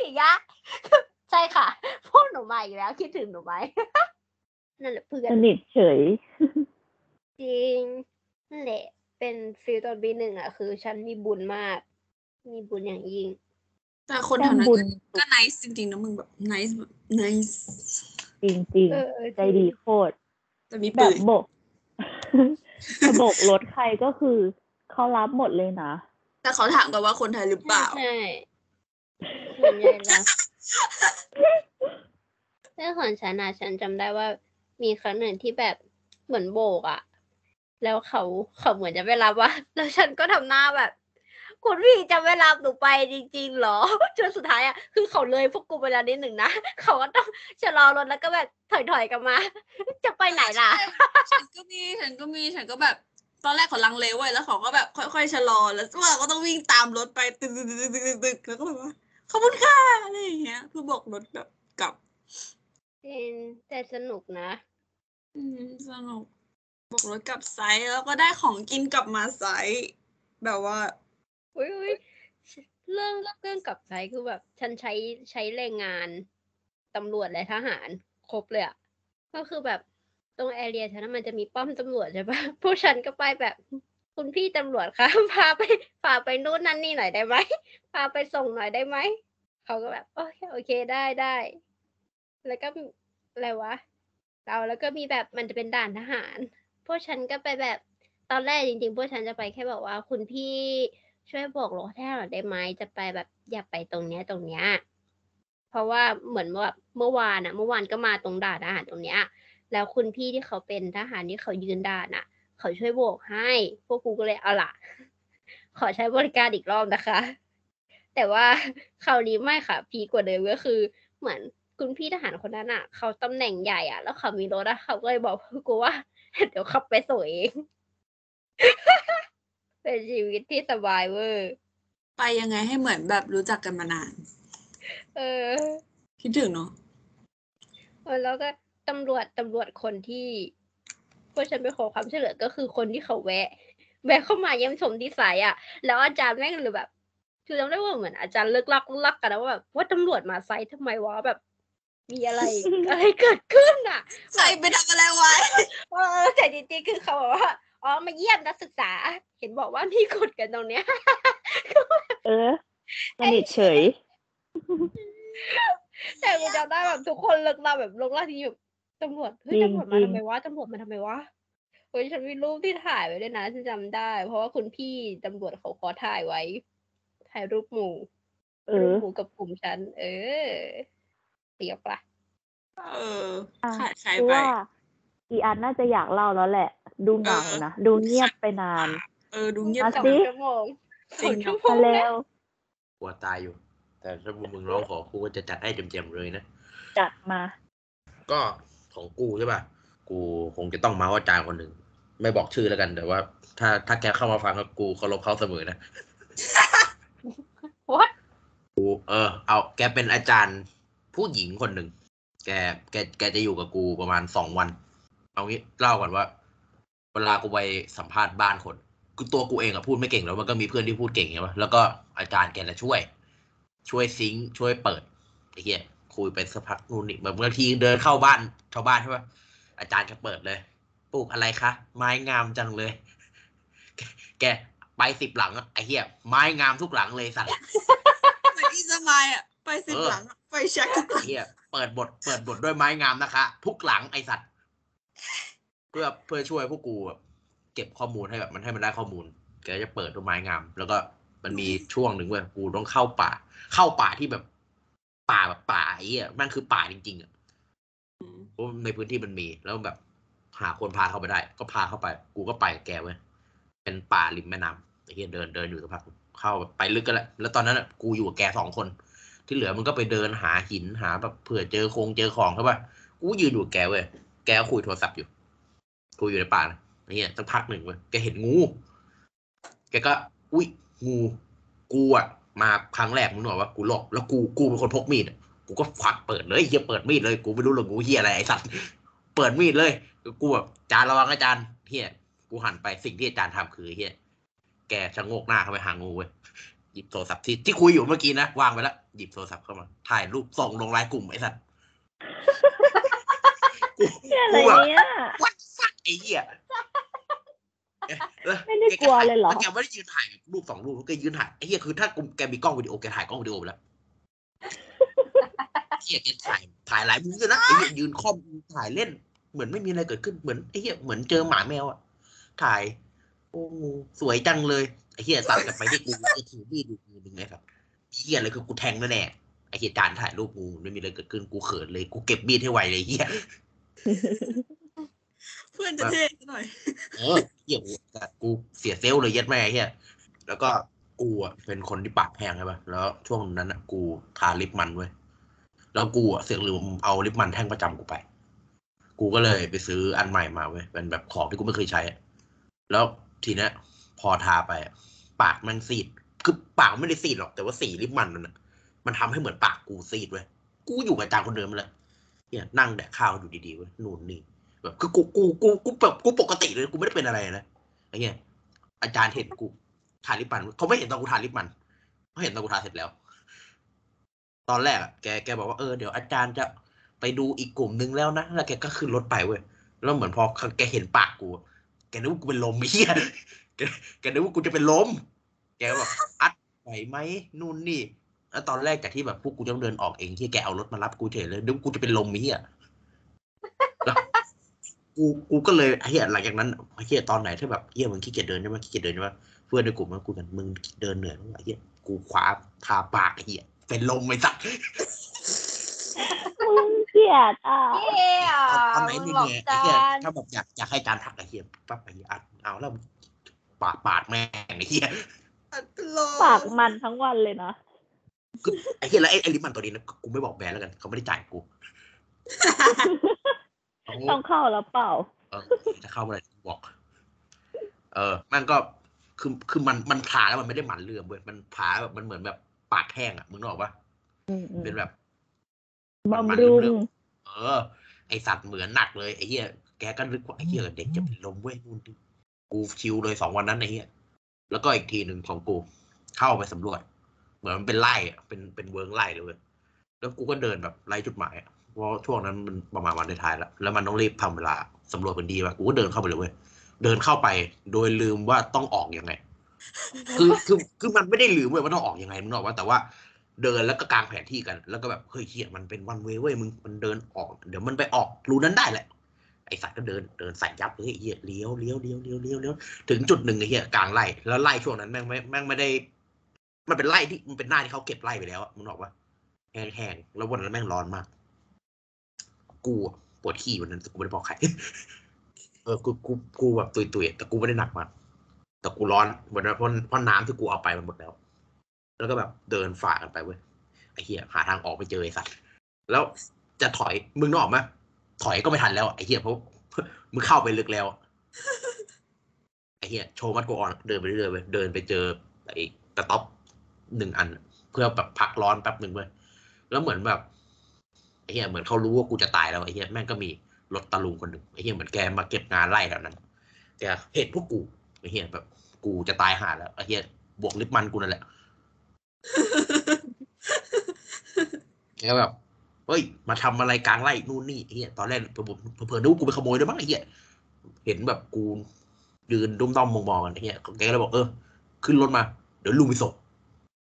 อย่างเงี้ยใช่ค่ะพวกหนูมาอีกแล้ว คิดถึงหนูไหมนั่นแหละเพื่อนสนิทเฉย จริงนั่นแหละ เป็นฟิลตอนปีหนึ่งอะ คือฉันมีบุญมาก มีบุญอย่างยิ่ง แต่คนแต้แถวมนั้นบุญก็ไนส์จริงๆนะมึงแบบไนส์แบบไนส์จริงเออๆใจดีโคตร แต่มีแบปืบนโบกจะโบกรถใครก็คือเขารับหมดเลยนะ แต่เขาถามกันว่าคนไทยหรือเปล่า ใช่ส่วนใหญ่แล้วเรื่องของฉันอะฉันจำได้ว่ามีครั้งหนึ่งที่แบบเหมือนโบกอะ แล้วเขาเขาเหมือนจะไม่รับว่า แล้วฉันก็ทำหน้าแบบ คุณพี่จะไม่รับหนูไปจริงๆเหรอจนสุดท้ายอะคือเขาเลยพวกกูไปแล้วนิดหนึ่งนะเขาก็ต้องชะลอรถแล้วก็แบบถอยๆกลับมา จะไปไหนล่ะ ฉันก็มีฉันก็มีฉันก็แบบตอนแรกเขาลังเลเว้ยแล้วเขาก็แบบค่อยๆชะลอแล้วเราก็ต้องวิ่งตามรถไปตึกตึกตึกตึกตึกแล้วก็แบบว่าขอบคุณค่ะอะไรอย่างเงี้ยคือโบกรถแบบกลับจริงแต่สนุกนะ อืมสนุก โบกรถกลับ site แล้วก็ได้ของกินกลับมา site แบบว่าอุ้ยอุ้ยเรื่องเรื่องกลับ site คือแบบ ฉันใช้ใช้แรงงานตำรวจและทหารครบเลยอะก็คือแบบตรงแอเรียฉันนะมันจะมีป้อมตำรวจใช่ปะพวกฉันก็ไปแบบคุณพี่ตำรวจคะพาไปพาไปนู่นนั่นนี่หน่อยได้ไหมพาไปส่งหน่อยได้ไหมเขาก็แบบโอเคโอเคได้ได้แล้วก็อะไรวะเราแล้วก็มีแบบมันจะเป็นด่านทหาร พวกฉันก็ไปแบบตอนแรกจริงๆ พวกฉันจะไปแค่บอกว่า คุณพี่ช่วยบอกรถให้หน่อยได้ไหมจะไปแบบอยากไปตรงเนี้ยตรงเนี้ยเพราะว่าเหมือนว่าเมื่อวานอะเมื่อวานก็มาตรงด่านทหารตรงเนี้ย แล้วคุณพี่ที่เขาเป็นทหารที่เขายืนด่านอะเขาช่วยโบกให้ พวกกูก็เลยเอาล่ะ ขอใช้บริการอีกรอบนะคะ แต่ว่าคราวนี้ไม่ค่ะ พีกว่าเดิมก็คือ เหมือนคุณพี่ทหารคนนั้นอะเขาตำแหน่งใหญ่อะแล้วเขามีรถอะเขาก็เลยบอกพวกกูว่า เดี๋ยวขับไปส่งเอง เป็นชีวิตที่สบายเวอร์ไปยังไงให้เหมือนแบบรู้จักกันมานาน เออ คิดถึงเนาะเออแล้วก็ตำรวจตำรวจคนที่พวกฉันไปขอความช่วยเหลือก็คือคนที่เขาแวะ แวะเข้ามาเยี่ยมชมที่สายอะ แล้วอาจารย์แม่งหรือแบบคือจำได้ว่าเหมือนอาจารย์เลิกลักเลิกลักกันนะว่าแบบว่าตำรวจมาไซต์ทำไมวะแบบ มีอะไร อะไรเกิดขึ้นอะใครไปทำอะไรไว้เออแต่จริงๆคือเขาบอกว่าอ๋อมาเยี่ยมนักศึกษา เห็นบอกว่ามีกฎกันตรงเนี้ยเออสนิทเฉย แต่กูจำได้แบบทุกคนเลิกเราแบบลงล่าทีแบบตำรวจเฮ้ยจริงตำรวจมาจริงทำไมวะตำรวจมาทำไมวะเฮ้ยฉันมีรูปที่ถ่ายไว้ด้วยนะฉันจำได้ เพราะว่าคุณพี่ตำรวจเขาขอถ่ายไว้ ถ่ายรูปหมู่เอรูปอหมู่กับกลุ่มฉัน เออ เรียบปะเอออะใครใครคือไปว่าอีอันน่าจะอยากเล่าแล้วแหละ ดูเหงาเออนะ ดูเงียบไปนาน เออ ดูเงียบมาสองสิชั่วโมงจริสองงชั่วโมมางแล้แล้ววกลัวตายอยู่ แต่ถ้ามึงร้องขอกูก็จะจัดให้เต็มๆเลยนะ จัดมา ก็ของกูใช่ป่ะ กูคงจะต้องเมาส์อาจารย์คนหนึ่ง ไม่บอกชื่อแล้วกัน แต่ว่า ถ้าถ้าแกเข้ามาฟังก็กูเคารพเขาเสมอนะ what กูเออ เอาแกเป็นอาจารย์ ผู้หญิงคนหนึ่งแกแกแกจะอยู่กับกูประมาณสองวัน เอางี้เล่าก่อนว่า เวลากูไปสัมภาษณ์บ้านคนคือตัวกูเองอะพูดไม่เก่งแล้วมันก็มีเพื่อนที่พูดเก่งใช่ปะแล้วก็อาจารย์แกจะช่วย ช่วยซิงช่วยเปิดไอ้เหี้ยคุยไปสักพักนู่นนี่แบบบางทีเดินเข้าบ้านชาวบ้านใช่ปะอาจารย์จะเปิดเลยปลูกอะไรคะไม้งามจังเลย แกไปสิบหลังอะไอ้เหี้ยไม้งามทุกหลังเลยสัตว์เหมือนอีสมายอะ สิบเออหลังอะไปเช็คทุกหลังเฮียเปิดบท เปิดบทด้วยไม้งามนะคะ ทุกหลังไอสัตว์ เพื่อเพื่อช่วยพวกกูแบบเก็บข้อมูลให้แบบมันให้มันได้ข้อมูล แกจะเปิดด้วยไม้งาม แล้วก็มันมีช่วงหนึ่งเว้ยกูต้องเข้าป่า เข้าป่าที่แบบ ป่าแบบป่าไอ้เหี้ยมันคือป่าจริงๆอะเพราะในพื้นที่มันมีแล้วแบบ หาคนพาเข้าไปได้ ก็พาเข้าไป กูก็ไปกับแกเว้ยเป็นป่าริมแม่น้ำไอ้เหี้ยเดินเดินอยู่สักพักเข้าไปลึกกันแหละแล้วตอนนั้นอะกูอยู่กับแกสองคน ที่เหลือมันก็ไปเดินหาหินหาแบบเผื่อเจอโคงเจอของเข้าป่ะกูยืนอยู่แกเว้ยแกคุยโทรศัพท์อยู่คุยอยู่ในป่านะเนี่ยสักพักหนึ่งเว้ยแกเห็นงู แกก็ อุ้ยงูกูอะมาครั้งแรกมึงบอกว่ากูหลบแล้วกูกูเป็นคนพกมีดกูก็ควักเปิดเลยเฮียเปิดมีดเลยกูไม่รู้หรอกงูเฮียอะไรไอ้สัตว์เปิดมีดเลยกูแบบจานระวังอาจารย์เฮียกูหันไปสิ่งที่อาจารย์ทำคือเฮียแกชะโงกหน้าเข้าไปหางูเว้ย หยิบโทรศัพท์ที่ที่คุยอยู่เมื่อกี้นะวางไปแล้วหยิบโทรศัพท์เข้ามา ถ่ายรูปส่งลงไลน์กลุ่มไอ้สัตว์กูเนี่ยอะไรกูแบบเนี่ยวัดฟักไอ้เหี้ยเออไม่ได้กลัวเลยเหรอแกไม่ได้ยืนถ่ายรูปสองรูปแกยืนถ่ายไอ้เหี้ยคือถ้ากูแกมีกล้องวิดีโอแกถ่ายกล้องวิดีโอไปแล้วเหี้ยแกถ่ายถ่ายหลายมุมด้วยนะไอ้เหี้ยยืนคอมถ่ายเล่น เหมือนไม่มีอะไรเกิดขึ้นเหมือนไอ้เหี้ยเหมือนเจอหมาแมวอะถ่ายโอ้งูสวยจังเลยไอ้ เหี้ยตัดกลับไปที่กูจะถือมีดอยู่มือหนึ่งไงครับไอ้เหี้ยอะไรคือกูแทงแน่ๆไอ้เหี้ยจานถ่ายรูปงูไม่มีอะไรเกิดขึ้นกูเขินเลยกูเก็บมีดให้ไวเลยไอ้เหี้ยเพื่อนจะเท่ซะหน่อยเออเหี้ยกูแต่กูเสียเซลลเลยเย็ดแม่ไอ้เหี้ยแล้วก็กูอะเป็นคนที่ปากแพงใช่ป่ะแล้วช่วงนั้นอะกูทาลิปมันเว้ยแล้วกูอะเสือกลืมเอาลิปมันแท่งประจำกูไป กูก็เลยไปซื้ออันใหม่มาเว้ยเป็นแบบของที่กูไม่เคยใช้อะแล้วทีเนี้ยพอทาไปอะ ปากมันซีด คือปากไม่ได้ซีดหรอกแต่ว่าสีลิปมันมันอะมันทำให้เหมือนปากกูซีดเว้ยกูอยู่กับอาจารย์คนเดิมเลยเนี่ยนั่งแดกข้าวอยู่ดีๆเว้ยนู่นนี่แบบคือกูกูกูกูแบบกูปกติเลยกูไม่ได้เป็นอะไรนะไอ้เงี้ยอาจารย์เห็นกูทาลิปมันเขาไม่เห็นตอนกูทาลิปมันเขาเห็นตอนกูทาเสร็จแล้ว ตอนแรกอะแกแกบอกว่าเออเดี๋ยวอาจารย์จะไปดูอีกกลุ่มนึงแล้วนะแล้วแกก็ขึ้นรถไปเว้ยแล้วเหมือนพอแกเห็นปากกู แกนึกว่ากูเป็นลมไอ้เหี้ย แกแกแกนึกว่ากูจะเป็นลม แกก็บอกอัดไหวไหมนู่นนี่แล้วตอนแรกจากที่แบบพวกกูต้องเดินออกเองที่แกเอารถมารับกูเฉยเลยนึกว่ากูจะเป็นลมไอ้เหี้ยแล้วกูกูก็เลยไอ้เหี้ยหลังจากนั้นไอ้เหี้ยตอนไหนที่แบบเหี้ยมึงขี้เกียจเดินใช่ไหมขี้เกียจเดินใช่ไหมเพื่อนในกลุ่มมันกูกันมึงเดินเหนื่อยมั้ยไอ้เหี้ยกูคว้าทาปากไอ้เหี้ยเป็นลมไอ้สัตว์มึงเกลียดอะเย้อะตอนไหนมึนี่งบอกเนี่ยไอ้จาเหี้ยนถ้าแบบอยากอยากให้จานทักไอ้เหี้ยปั๊บไอ้เหี้ยอัดเอาแล้ว ปาดปาดแม่งไอ้เหี้ยเป็นลมปากมันทั้งวันเลยนะคือไอ้เหี้ยแล้วไอ้ไอ้ลิปมันตัวนี้นะกูไม่บอกแบรนด์แล้วกันเขาไม่ได้จ่ายกูเขาต้องเข้าแล้วเปล่าเออจะเข้าเมื่อไหร่บอก เออมันก็คือคือมันมันผ่าแล้วมันไม่ได้หมันเลื่อมเว้ยมันผ่าแบบมันเหมือนแบบปากแห้งอะมึงนึกออกปะอืมอืมเป็นแบบบำรุงเออ ไอสัตว์เหมือนหนักเลยไอ้เหี้ยแกก็นึกว่าไอ้เหี้ยเด็กจะเป็นลมเว้ยนู่นนี่ กูชิวเลยสองวันนั้นไอ้เหี้ยแล้วก็อีกทีหนึ่งของกู เข้าไปสำรวจ เหมือนมันเป็นไร่เป็นเป็นเวิร์งไร่เลยเว้ยแล้วกูก็เดินแบบไล่จุดหมายเพราะช่วงนั้นมันประมาณวันท้ายแล้วแล้วมันต้องรีบทำเวลาสำรวจพื้นที่ว่ะกูก็เดินเข้าไปเลยเว้ยเดินเข้าไป โดยลืมว่าต้องออกยังไง คือคือคือมันไม่ได้ลืมเว้ยว่าต้องออกยังไงมึงบอกว่าแต่ว่าเดินแล้วก็กางแผนที่กัน แล้วก็แบบเฮ้ยเฮียมันเป็นวันเวเว้ยมึงมันเดินออก เดี๋ยวมันไปออกรูนั้นได้แหละ ไอสัตว์ก็เดินเดินใส่ยับเลยเฮียเลี้ยวเลี้ยวเลี้ยวเลี้ยวเลี้ยวเลี้ยวถึงจุดหนึ่งไอ้เฮียกลางไร่แล้วไร่ช่วงนั้นแม่งไม่แม่งไม่ได้ มันเป็นไร่ที่มันเป็นหน้าที่เขาเก็บไร่ไปแล้วมึงบอกว่าแห้งๆแล้ววันนั้นแม่งร้อนมาก กูปวดขี้วันนั้นแต่กูไม่ได้บอกใครเออกูกูกูแบบตุยตุยๆแต่กูไม่ได้หนักมากแต่กูร้อนวันนั้นเพราะเพราะน้ำที่กูเอาไปมันหมดแล้ว แล้วก็แบบเดินฝ่ากันไปเว้ยไอ้เหี้ยหาทางออกไม่เจอไอ้สัตว์แล้วจะถอยมึงนึกออกไหม ถอยก็ไม่ทันแล้วอะไอ้เหี้ยเพราะมึงเข้าไปลึกแล้วอะไอ้เหี้ยโชว์มัดกูออนเดินไปเรื่อยๆเว้ยเดินไปเจอไอ้กระต๊อบหนึ่งอัน เพื่อแบบพักร้อนแป๊บหนึ่งเว้ยแล้วเหมือนแบบไอ้เหี้ยเหมือนเขารู้ว่ากูจะตายแล้วไอ้เหี้ยแม่งก็มีรถตะลุงคนหนึ่งไอ้เหี้ยเหมือนแกมาเก็บงานไล่แถวนั้นแกเห็นพวกกูไอ้เหี้ยแบบ กูจะตายห่าแล้วไอ้เหี้ยบวกลิปมันกูนั่นแหละแล้วแบบ เฮ้ย มาทำอะไรกลางไร่นู่นนี่ไอ้เฮียตอนแรกเผื่อๆนึกว่ากูไปขโมยด้วยมั้งไอ้เฮียเห็นแบบกูยืนดุ้มด้อมมองๆกันไอ้เฮียแกก็เลยบอกเออขึ้นรถมาเดี๋ยวลุงไปส่ง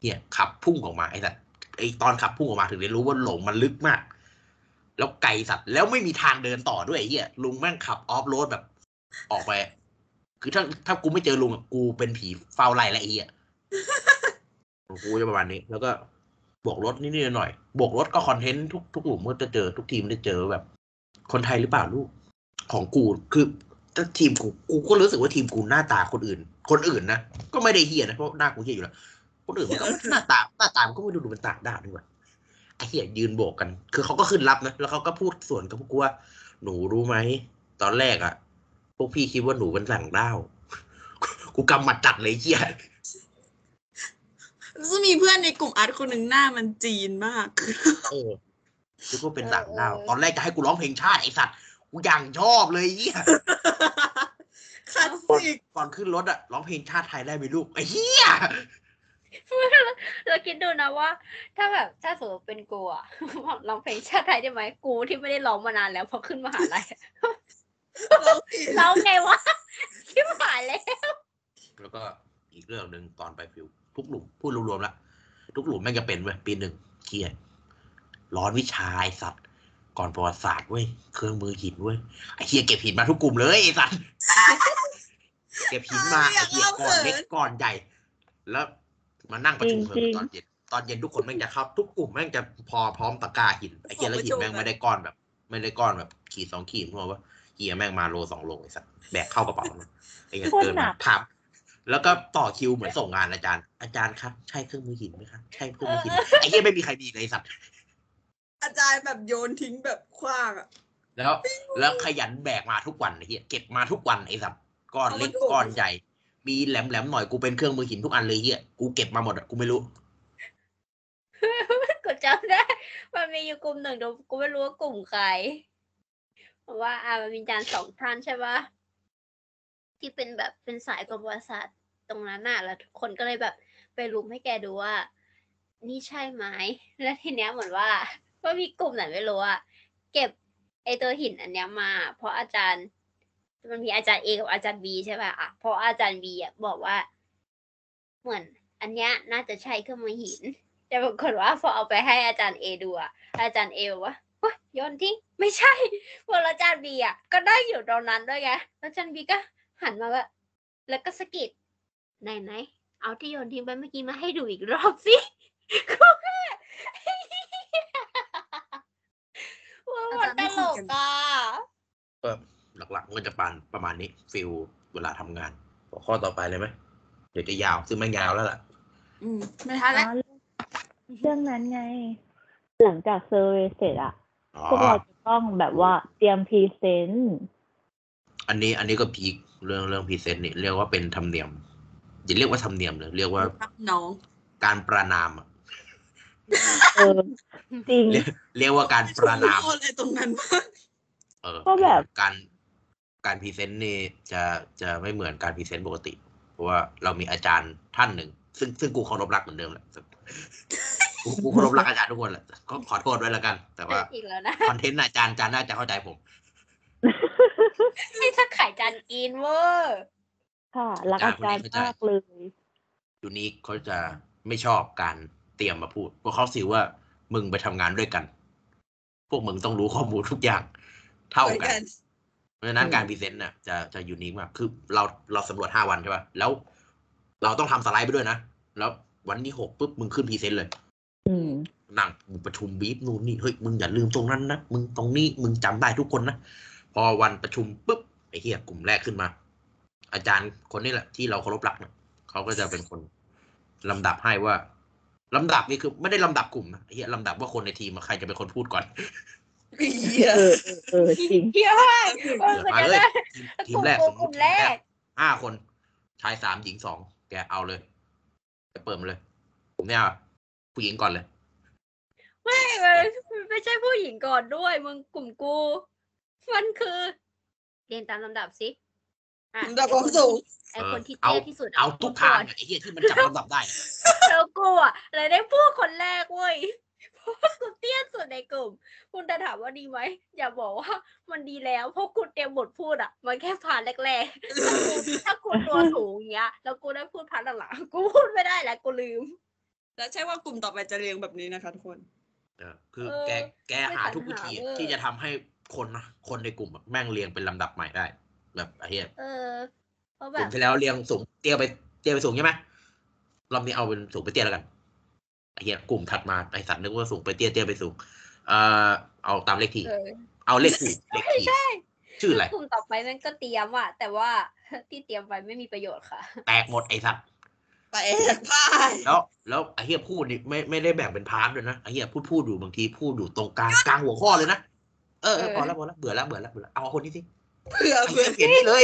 เฮียขับพุ่งออกมาไอ้สัตว์ไอ้ตอนขับพุ่งออกมาถึงได้รู้ว่าหลงมันลึกมาก แล้วไกลสัตว์แล้วไม่มีทางเดินต่อด้วยไอ้เฮียลุงแม่งขับออฟโรดแบบ ออกไป คือถ้าถ้ากูไม่เจอลุงอะกูเป็นผีเฝ้าไร่แล้วไอ้เฮียของกูจะประมาณนี้ แล้วก็ บวกรถนิดๆหน่อยบวกรถก็คอนเทนต์ทุกทุกหลุมก็จะเจอทุกทีมได้เจอแบบ คนไทยหรือเปล่าลูกของกูคือถ้าทีมกูกูก็รู้สึกว่าทีมกูหน้าตาคนอื่น คนอื่นนะก็ไม่ได้เฮียนะเพราะหน้ากูเฮียอยู่แล้วคนอื่นมันก็หน้าตาหน้าตามันก็ไม่ดูดูเป็นต่างด้าวด้วยว่ะไอ้เฮียยืนโบกกัน คือเขาก็ขึ้นรับนะแล้วเขาก็พูดส่วนกับพวกกูว่าหนูรู้ไหมตอนแรกอะพวกพี่คิดว่าหนูเป็นต่างด้าวกูกำหมัดจัดเลยเฮีย จะมีเพื่อนในกลุ่มอาร์ตคนหนึ่งหน้ามันจีนมากเออคิดว่าเป็นต่างดาวตอนแรกจะให้กูร้องเพลงชาติไอสัตว์กูอย่างชอบเลยเหี้ยคลาสสิกก่อนขึ้นรถอะร้องเพลงชาติไทยได้ไหมลูกไอ้เหี้ยเราคิดดูนะว่า ถ้าแบบถ้าสมมติเป็นกูอะร้องเพลงชาติไทยได้ไหมกูที่ไม่ได้ร้องมานานแล้วพอขึ้นมหาลัยเราผิดร้องไงวะชิบหายแล้วแล้วก็อีกเรื่องหนึ่งตอนไปฟิว ทุกหลุมพูดรวมๆละทุกหลุมแม่งจะเป็นเว้ยปีหนึ่งเครียดร้อนวิชาไอสัตว์ ก่อนประวัติศาสตร์เว้ยเครื่องมือหินเว้ยไอ้เฮียเก็บหินมาทุกกลุ่มเลยไอ้สัตว์เก็บหินมาไอ้เฮียก้อนเล็กก้อนใหญ่ แล้วมานั่งประชุมเพลิงตอนเย็นตอนเย็นทุกคนแม่งจะเข้าทุกกลุ่มแม่งจะพอพร้อมตะกร้าหินไอ้เฮียแล้วหินแม่งไม่ได้ก้อนแบบ ไม่ได้ก้อนแบบ ขีดสองขีดเพราะว่าเฮียแม่งมาโลสองโลไอ้สัตว์แบกเข้ากระเป๋านะไอ้เฮียเดินมาถาม แล้วก็ต่อคิวเหมือนส่งงานอาจารย์ อาจารย์ครับ ใช่เครื่องมือหินไหมครับใช่เครื่องมือหินไหมไอ้เฮียไม่มีใครดีเลยไอ้สัตว์อาจารย์แบบโยนทิ้งแบบคว้างอะแล้ว แล้วขยันแบกมาทุกวันไอ้เฮียเก็บมาทุกวันไอ้สัตว์ก้อนเล็กเอามาถูกก้อนใหญ่ มีแหลมแหลมๆหน่อยกูเป็นเครื่องมือหินทุกอันเลยเฮียกูเก็บมาหมดอะกูไม่รู้กูจำได้มันมีอยู่กลุ่มหนึ่งเดี๋ยวกูไม่รู้ว่ากลุ่มใครเพราะว่าอ่ามันมีอาจารย์สองท่านใช่ปะ ที่เป็นแบบเป็นสายประวัติศาสตร์ตรงนั้นน่ะ แล้วทุกคนก็เลยแบบไปรุมให้แกดูว่า นี่ใช่ไหมแล้วทีเนี้ยเหมือนว่าว่ามีกลุ่มไหนไม่รู้อะเก็บไอตัวหินอันเนี้ยมา เพราะอาจารย์มันมีอาจารย์เอกับอาจารย์บีใช่ป่ะอะเพราะอาจารย์บีอะบอกว่า เหมือน อันเนี้ยน่าจะใช่เครื่องมือหิน แต่ปรากฏว่าพอเอาไปให้อาจารย์เอดูอะอาจารย์เอบอกว่าโยนทิ้งไม่ใช่พออาจารย์บีอะก็ได้อยู่ตรงนั้นด้วยไงแล้วอาจารย์บีก็ หันมาว่าแล้วก็สะกิดไหนไหนๆเอาที่โยนทิ้งไปเมื่อกี้มาให้ดูอีกรอบสิก็แค่ว่ามันตลกอะก็หลักๆมันก็จะปานประมาณนี้ฟิลเวลาทำงานหัวข้อต่อไปเลยไหมเดี๋ยวจะยาวซึ่งแม่งยาวแล้วล่ะ อืมไม่ทันแล้วเรื่องนั้นไง หลังจาก survey เสร็จอะอ๋อพวกเราจะต้องแบบว่าเตรียม presentอันนี้อันนี้ก็ peak เรื่องเรื่อง present นี่เรียกว่าเป็นธรรมเนียมอย่าเรียกว่าธรรมเนียมเลยเรียกว่ารับน้องการประณามอะเออจริง เรียกเรียกว่าการประณามชอบอะไรตรงนั้นมากเออก็แบบการการพรีเซนต์นี่จะจะไม่เหมือนการพรีเซนต์ปกติ เพราะว่าเรามีอาจารย์ท่านหนึ่ง ซึ่งซึ่งกูเคารพรักเหมือนเดิมแหละกูกูเคารพรักอาจารย์ทุกคนแหละก็ขอโทษด้วยแล้วกัน แต่ว่าอีกแล้วนะคอนเทนต์อาจารย์อาจารย์น่าจะเข้าใจผม ให้ถ้าไข่จานกินเวอร์ค่ะรักอาจารย์มากเลยยูนิคเขาจะไม่ชอบการเตรียมมาพูดเพราะเขาสิว่ามึงไปทำงานด้วยกัน พวกมึงต้องรู้ข้อมูลทุกอย่างเท่าเหมือนกักันนเพราะฉะนั้นอืมการ present น่ะจะจะ unique มากคือเราเราสำรวจห้าวันใช่ป่ะแล้ว เราต้องทำสไลด์ไปด้วยนะ แล้ววันที่หกปุ๊บมึงขึ้น present เลยอืมนั่งมึงประชุมบีฟนู่นนี่เฮ้ยมึงอย่าลืมตรงนั้นนะมึงตรงนี้มึงจำได้ทุกคนนะ พอวันประชุมปุ๊บไอ้เหี้ยกลุ่มแรกขึ้นมา อาจารย์คนนี้แหละที่เราเคารพรักนะเขาก็จะเป็นคนลำดับให้ว่าลำดับนี่คือไม่ได้ลำดับกลุ่มนะไอ้เหี้ยลำดับว่าคนในทีมอะใครจะเป็นคนพูดก่อนเหี้ยเออเออเออจริงเยอะมากเออเดี๋ยวก็มาจะเลยได้ทีมทีมแรกกสลุ่มมมกลุ่ติมทีมแรแรกกห้าคนชายสามหญิงสองแกเอาเลยไปเปิดมาเลย ผมเนี่ยผู้หญิงก่อนเลย ไม่มันไม่ใช่ผู้หญิงก่อนด้วย มึงกลุ่มกู มันคือเรียนตามลำดับสิอะลำดับความสูงไอคนที่เอาเตี้ยที่สุดะเอาทุกทางพูดอะไอ้เหี้ยที่มันจับลำดับได้อะก่อนแล้วกูอะเลยได้พูดคนแรกเว้ยเพราะว่ากูเตี้ยสุดในกลุ่ม คุณจะถามว่าดีไหมอย่าบอกว่ามันดีแล้วเพราะกูเตรียมบทพูดอะ มันแค่พาร์ทแรกๆถ้ากูถ้ากูตัวสูงอย่างเงี้ย แล้วกูได้พูดพาร์ทหลังๆกูพูดไม่ได้แล้วกูลืม แล้วใช่ว่ากลุ่มต่อไปจะเรียงแบบนี้นะคะทุกคนเออคือเออแกแกไม่หาทุกวิธีปัญหาเว้ยที่จะทำให้ คนนะคนในกลุ่มอะแม่งเรียงเป็นลำดับใหม่ได้ แบบไอ้เหี้ยเออเพราะกแบลุ่บมที่แล้วเรียงสูงเตี้ยไปเตี้ยไปสูงใช่ไหมรอบนี้เอาเป็นสูงไปเตี้ยแล้วกันไอ้เหี้ยกลุ่มถัดมาไอ้สัตว์นึกว่าสูงไปเตี้ยเตี้ยไปสูง เอ่อเอาตามเลขที่เออเอาเลขที่เลขที่ใช่ชื่ออะไรกลุ่มต่อไปมันก็เตรียมอะแต่ว่าที่เตรียมไปไม่มีประโยชน์ค่ะ แตกหมดไอ้สัตว์ไปแอกพ่ายแล้ว แล้วไอ้เหี้ยพูดนี่ไม่ไม่ได้แบ่งเป็นพาร์ทด้วยนะไอ้เหี้ยพูดพูดอยู่บางทีพูดอยู่ตรงกลางกลางหัวข้อเลยนะ เออเออพอแล้วพอแล้วเบื่อแล้วเบื่อแล้วเบื่อแล้วเอาคนนี้สิเผื่อไอ้เผื่เหี้อยเปลี่ยนนี่เลย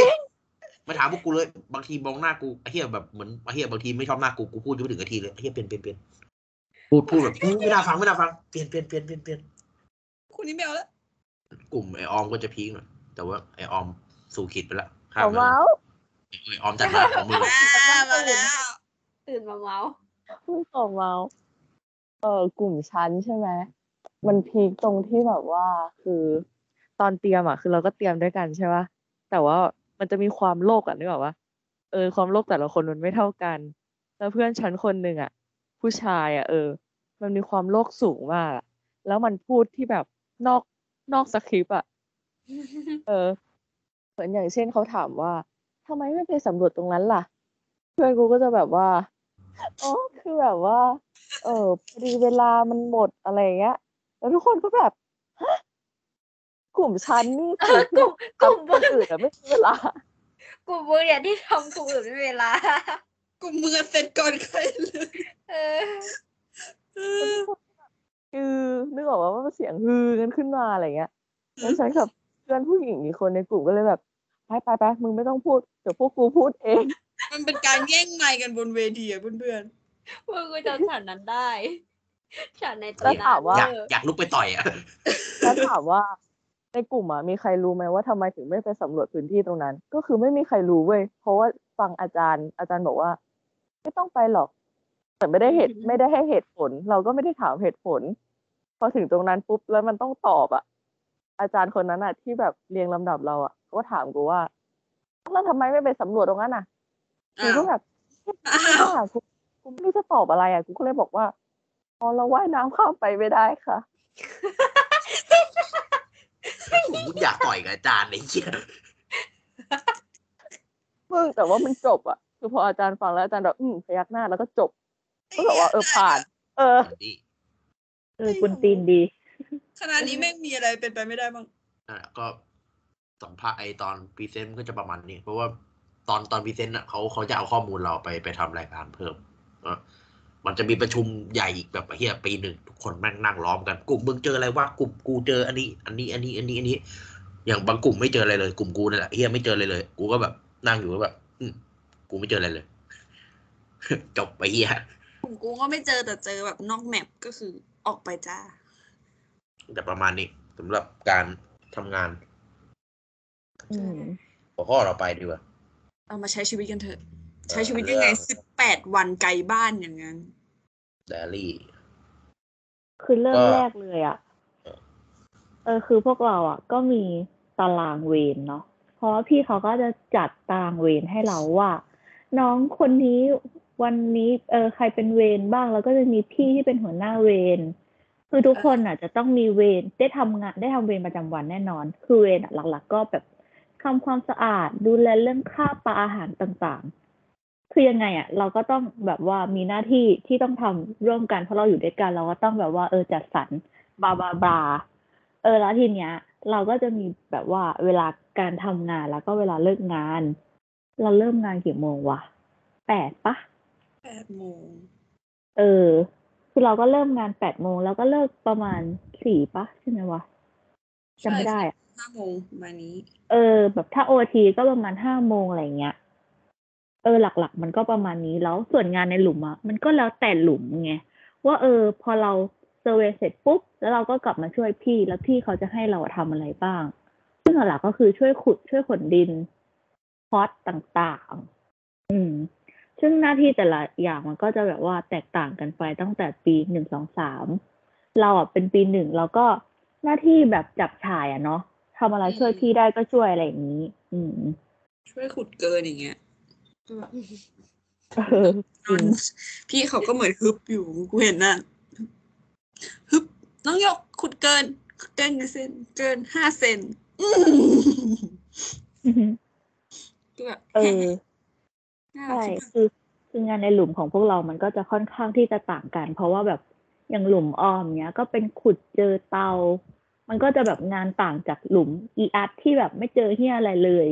มาถามพวกกูเลย บางทีมองหน้ากูไอ้เหี้ยแบบเหมือนไอ้เหี้ยบางทีไม่ชอบหน้ากูกูพูดยังไม่ถึงนาทีเลยไอ้เหี้ยเปลี่ยนเปลี่ยนเปลี่ยนพูดพูดแบบอื้อไม่น่าฟังไม่น่าฟังเปลี่ยนเปลี่ยนเปลี่ยนเปลี่ยนเปลี่ยนคุณนี่ไม่เอาแล้วกลุ่มไอ้ออมก็จะพีคหน่อยแต่ว่าไอ้ออมสู่ขีดไปละข้ามเอาแล้วเมาส์ไอ้ออมจัดมาของมึงอ่ามาแล้วตื่นมาเมาส์พูดต่อเมาส์เออกลุ่มชั้นใช่ไหม มันพีคตรงที่แบบว่าคือตอนเตรียมอะ คือเราก็เตรียมด้วยกันใช่ปะแต่ว่ามันจะมีความโลกอะนึกออกปะเออความโลกแต่ละคนมันไม่เท่ากัน แล้วเพื่อนชั้นคนหนึ่งอะ ผู้ชายอะ เออ มันมีความโลกสูงมากอะแล้วมันพูดที่แบบนอกนอกสคริปต์อะเออเหมือนอย่างเช่นเขาถามว่าทำไมไม่ไปสำรวจตรงนั้นล่ะ เพื่อนกูก็จะแบบว่าอ๋อคือแบบว่า เออพอดีเวลามันหมดอะไรอย่างเงี้ย แล้วทุกคนก็แบบฮะกลุ่มชั้นนี่เอสิอกลุ่มกลุ่มทำคนอื่นอะไม่มีเวลากลุ่มมึงเนี่ยที่ทำกลุ่มอื่นไม่มีเวลากลุ่มมือะเสร็จก่อนใครเลยเออคือนึกออกว่ามันเสียงฮือกันขึ้นมาอะไรเงี้ยแล้วฉันกับเพื่อนผู้หญิงอีกคนในกลุ่มก็เลยแบบไปไปไปมึงไม่ต้องพูดเดี๋ยวพวกกูพูดเอง มันเป็นการแย่งไมค์กันบนเวทีอะเพื่อนมึงก็จำฉากนั้นได้ ฉากในตแล้วำนานถามว่าอยากเอออยากลุกไปต่อยอะแล้วถามว่าในกลุ่มอะมีใครรู้ไหมว่าทำไมถึงไม่ไปสำรวจพื้นที่ตรงนั้น ก็คือไม่มีใครรู้เว้ยเพราะว่าฟังอาจารย์ อาจารย์บอกว่าไม่ต้องไปหรอกแต่ไม่ได้เหตุไม่ได้ให้เหตุผล เราก็ไม่ได้ถามเหตุผล พอถึงตรงนั้นปุ๊บแล้วมันต้องตอบอะอาจารย์คนนั้นอะที่แบบเรียงลำดับเราอะเขาก็ถามกูว่าแล้วทำไมไม่ไปสำรวจตรงนั้นอะกูอ้าก็วแบบอ้าวว่ากูกูไม่รู้จะตอบอะไรอะกูก็เลยบอกว่า อ๋อเราว่ายน้ำข้ามไปไม่ได้ค่ะ ผมอยากต่อยกับอาจารย์ไอ้เหี้ยมึงแต่ว่ามันจบอะคือพออาจารย์ฟังแล้วอาจารย์แบบอืมพยักหน้าแล้วก็จบก็แบบว่าเออผ่าน เออดีเออกุนตีนดีขนาดนี้ไม่มีอะไรเป็นไปไม่ได้บ้างนั่นแหละก็สัมภาษณ์ไอตอน present ก็จะประมาณนี้ เพราะว่าตอนตอน present อะเขาเขาจะเอาข้อมูลเราไปไปทำรายการเพิ่มเออ มันจะมีประชุมใหญ่อีกแบบเฮียปีหนึ่งทุกคนแม่งนั่งล้อมกัน กลุ่มมึงเจออะไรวะกลุ่มกูเจออันนี้ อันนี้ อันนี้ อันนี้ อันนี้ อย่างบางกลุ่มไม่เจออะไรเลย กลุ่มกูนั่นแหละเฮียไม่เจออะไรเลย กูก็แบบนั่งอยู่ก็แบบ อืมกูไม่เจออะไรเลย จบไปเฮียผมกูก็ไม่เจอแต่เจอแบบนอกแมปก็คือออกไปจ้าแต่ประมาณนี้สำหรับการทำงานอืมหัวข้อเราไปดีกว่า เอามาใช้ชีวิตกันเถอะ ใช้เออชีวิตยังไงเรื่องสิบ แปดวันไกลบ้านอย่างนั้นเดลี่คือเริ่มก็แรกเลยอะ่ะ เออคือพวกเราอะ ก็มีตารางเวรเนาะเพราะว่าพี่เขาก็จะจัดตารางเวรให้เราว่า น้องคนนี้วันนี้เออใครเป็นเวรบ้างแล้วก็จะมีพี่ที่เป็นหัวหน้าเวรคือทุกคนอะ จะต้องมีเวรได้ทำงานได้ทำเวรประจำวันแน่นอน คือเวรอะหลัก ๆ ก็แบบทำความสะอาดดูแลเรื่องค่าปลาอาหารต่างๆ คือยังไงอะ เราก็ต้องแบบว่ามีหน้าที่ที่ต้องทำร่วมกันเพราะเราอยู่ด้วยกัน เราก็ต้องแบบว่า เออจัดสรรบาบาบาเออแล้วทีเนี้ย เราก็จะมีแบบว่าเวลาการทำงานแล้วก็เวลาเลิกงาน เราเริ่มงานกี่โมงวะแปดปะแปดโมงเออ คือเราก็เริ่มงานแปดโมงแล้วก็เลิกประมาณสี่ปะใช่ไหมวะจำไม่ได้อะห้าโมงประมาณนี้ เออ แบบถ้าโอทีก็ประมาณห้าโมงอะไรเงี้ยเออหลักๆ มันก็ประมาณนี้แล้วส่วนงานในหลุมอะมันก็แล้วแต่หลุมไงว่าเออ พอเราเซอร์เวย์เสร็จปุ๊บแล้วเราก็กลับมาช่วยพี่แล้วพี่เขาจะให้เราทำอะไรบ้าง ซึ่งหลักๆก็คือช่วยขุดช่วยขนดินพอตต่างๆ อืม ซึ่งหน้าที่แต่ละอย่างมันก็จะแบบว่าแตกต่างกันไปตั้งแต่ปีหนึ่งสองสามเราอะเป็นปีหนึ่งเราก็หน้าที่แบบจับฉายอะเนาะทำอะไรช่วยพี่ได้ก็ช่วยอะไรอย่างนี้ อืม ช่วยขุดเกินอย่างเงี้ย เออนอนพี่เขาก็เหมือนฮึบอยู่กูเห็นน่ะฮึบน้องหยกขุดเกินเกินกี่เซนเกินห้าเซนอื้อก็แบบเออน่าใช่รักคือคืองานในหลุมของพวกเรามันก็จะค่อนข้างที่จะต่างกัน เพราะว่าแบบอย่างหลุมออมเนี้ย ก็เป็นขุดเจอเตา มันก็จะแบบงานต่างจากหลุมอีอาร์ตที่แบบไม่เจอเฮียอะไรเลย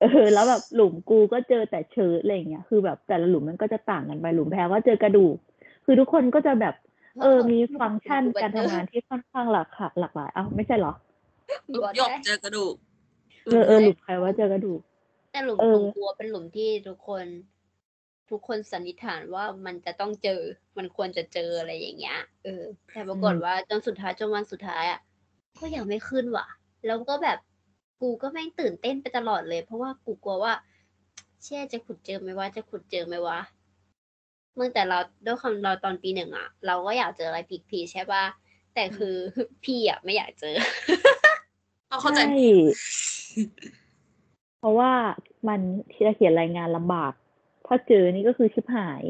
เออแล้วแบบหลุมกูก็เจอแต่เชิดอะไรเงี้ยคือแบบแต่ละหลุมมันก็จะต่างกันไปหลุมแพรก็เจอกระดูกคือทุกคนก็จะแบบ เออมีฟังก์ชันการทำงานที่ค่อนข้างหลากหลายหลากหลายอ้าวไม่ใช่เหรอหลุมหยกเจอกระดูกเออเออหลุมใครว่าเจอกระดูกแต่หลุมเอขอองกูเป็นหลุมที่ทุกคน ทุกคนสันนิษฐานว่ามันจะต้องเจอ มันควรจะเจออะไรอย่างเงี้ยเออ แต่ปรากฏว่าจนสุดท้ายจนวันสุดท้ายอะก็ยังไม่ขึ้นว่ะ แล้วก็แบบ กูก็แม่งตื่นเต้นไปตลอดเลย เพราะว่ากูกลัวว่าเชื่อจะขุดเจอไหมว่าจะขุดเจอไหมวะเมื่อแต่เราด้วยความเราตอนปีหนึ่งอะเราก็อยากเจออะไรพีคๆใช่ป่ะแต่คือพี่อะไม่อยากเจอเอาเข้าใจช่เพราะว่ามันที่จะเขียนรายงานลำบาก ถ้าเจอนี่ก็คือชิบหาย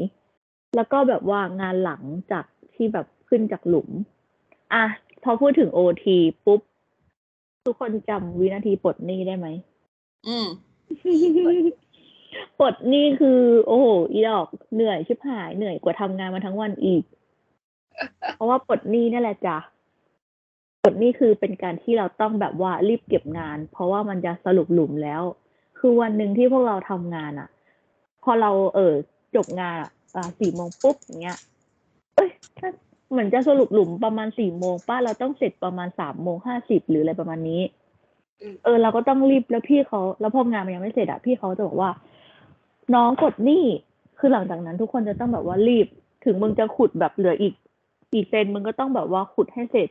แล้วก็แบบว่างานหลังจากที่แบบขึ้นจากหลุม อะ พอพูดถึงโอทีปุ๊บ ทุกคนจำวินาทีปลดหนี้ได้ไหม อืม ปลดหนี้คือ โอ้โหอีดอกเหนื่อยชิบหายเหนื่อยกว่าทำงานมาทั้งวันอีก เพราะว่าปลดหนี้นั่นแหละจ้ะปลดหนี้คือเป็นการที่เราต้องแบบว่ารีบเก็บงาน เพราะว่ามันจะสรุปหลุมแล้ว คือวันหนึ่งที่พวกเราทำงานอะพอเราเออจบงานอะอ่าสี่โมงปุ๊บอย่างเงี้ย เอ้ยถ้า เหมือนจะสรุปหลุมประมาณสี่โมงป้าเราต้องเสร็จประมาณสามโมงห้าสิบหรืออะไรประมาณนี้ เออ เราก็ต้องรีบแล้วพี่เขาแล้วพองานมันยังไม่เสร็จอะพี่เขาจะบอกว่า น้องกดนี้คือหลังจากนั้น ทุกคนจะต้องแบบว่ารีบ ถึงมึงจะขุดแบบเหลืออีกอีกเซนมึงก็ต้องแบบว่าขุดให้เสร็จ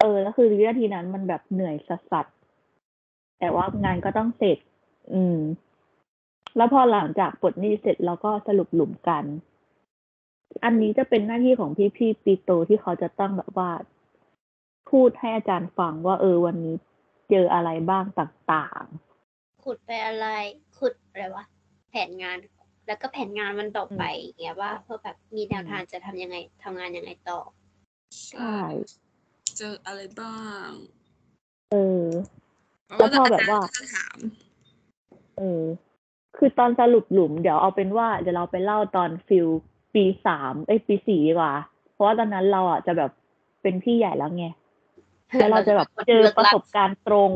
เออแล้วคือวินาทีนั้นมันแบบเหนื่อยสัสสัสๆแต่ว่างานก็ต้องเสร็จ อืม แล้วพอหลังจากปลดหนี้เสร็จเราก็สรุปหลุมกัน อันนี้จะเป็นหน้าที่ของพี่ๆปีโตที่เขาจะต้องแบบว่า พูดให้อาจารย์ฟังว่า เออวันนี้เจออะไรบ้างต่างขุดไปอะไร ขุดอะไรวะแผนงาน แล้วก็แผนงานมันต่อไปอย่างเงี้ยว่าเพื่อแบบมีแนวทางจะทำยังไงทำงานยังไงต่อ ใช่ เจออะไรบ้าง เออแล้วพอแบบว่าจรย์ก็จะถามเออ คือตอนสรุปหลุม เดี๋ยวเอาเป็นว่าเดี๋ยวเราไปเล่าตอนฟิล ปีสามเอ้ยปีสี่ดีกว่า เพราะว่าตอนนั้นเราอะจะแบบเป็นพี่ใหญ่แล้วไงแล้วเราจะแบบเจอประสบการณ์ตรง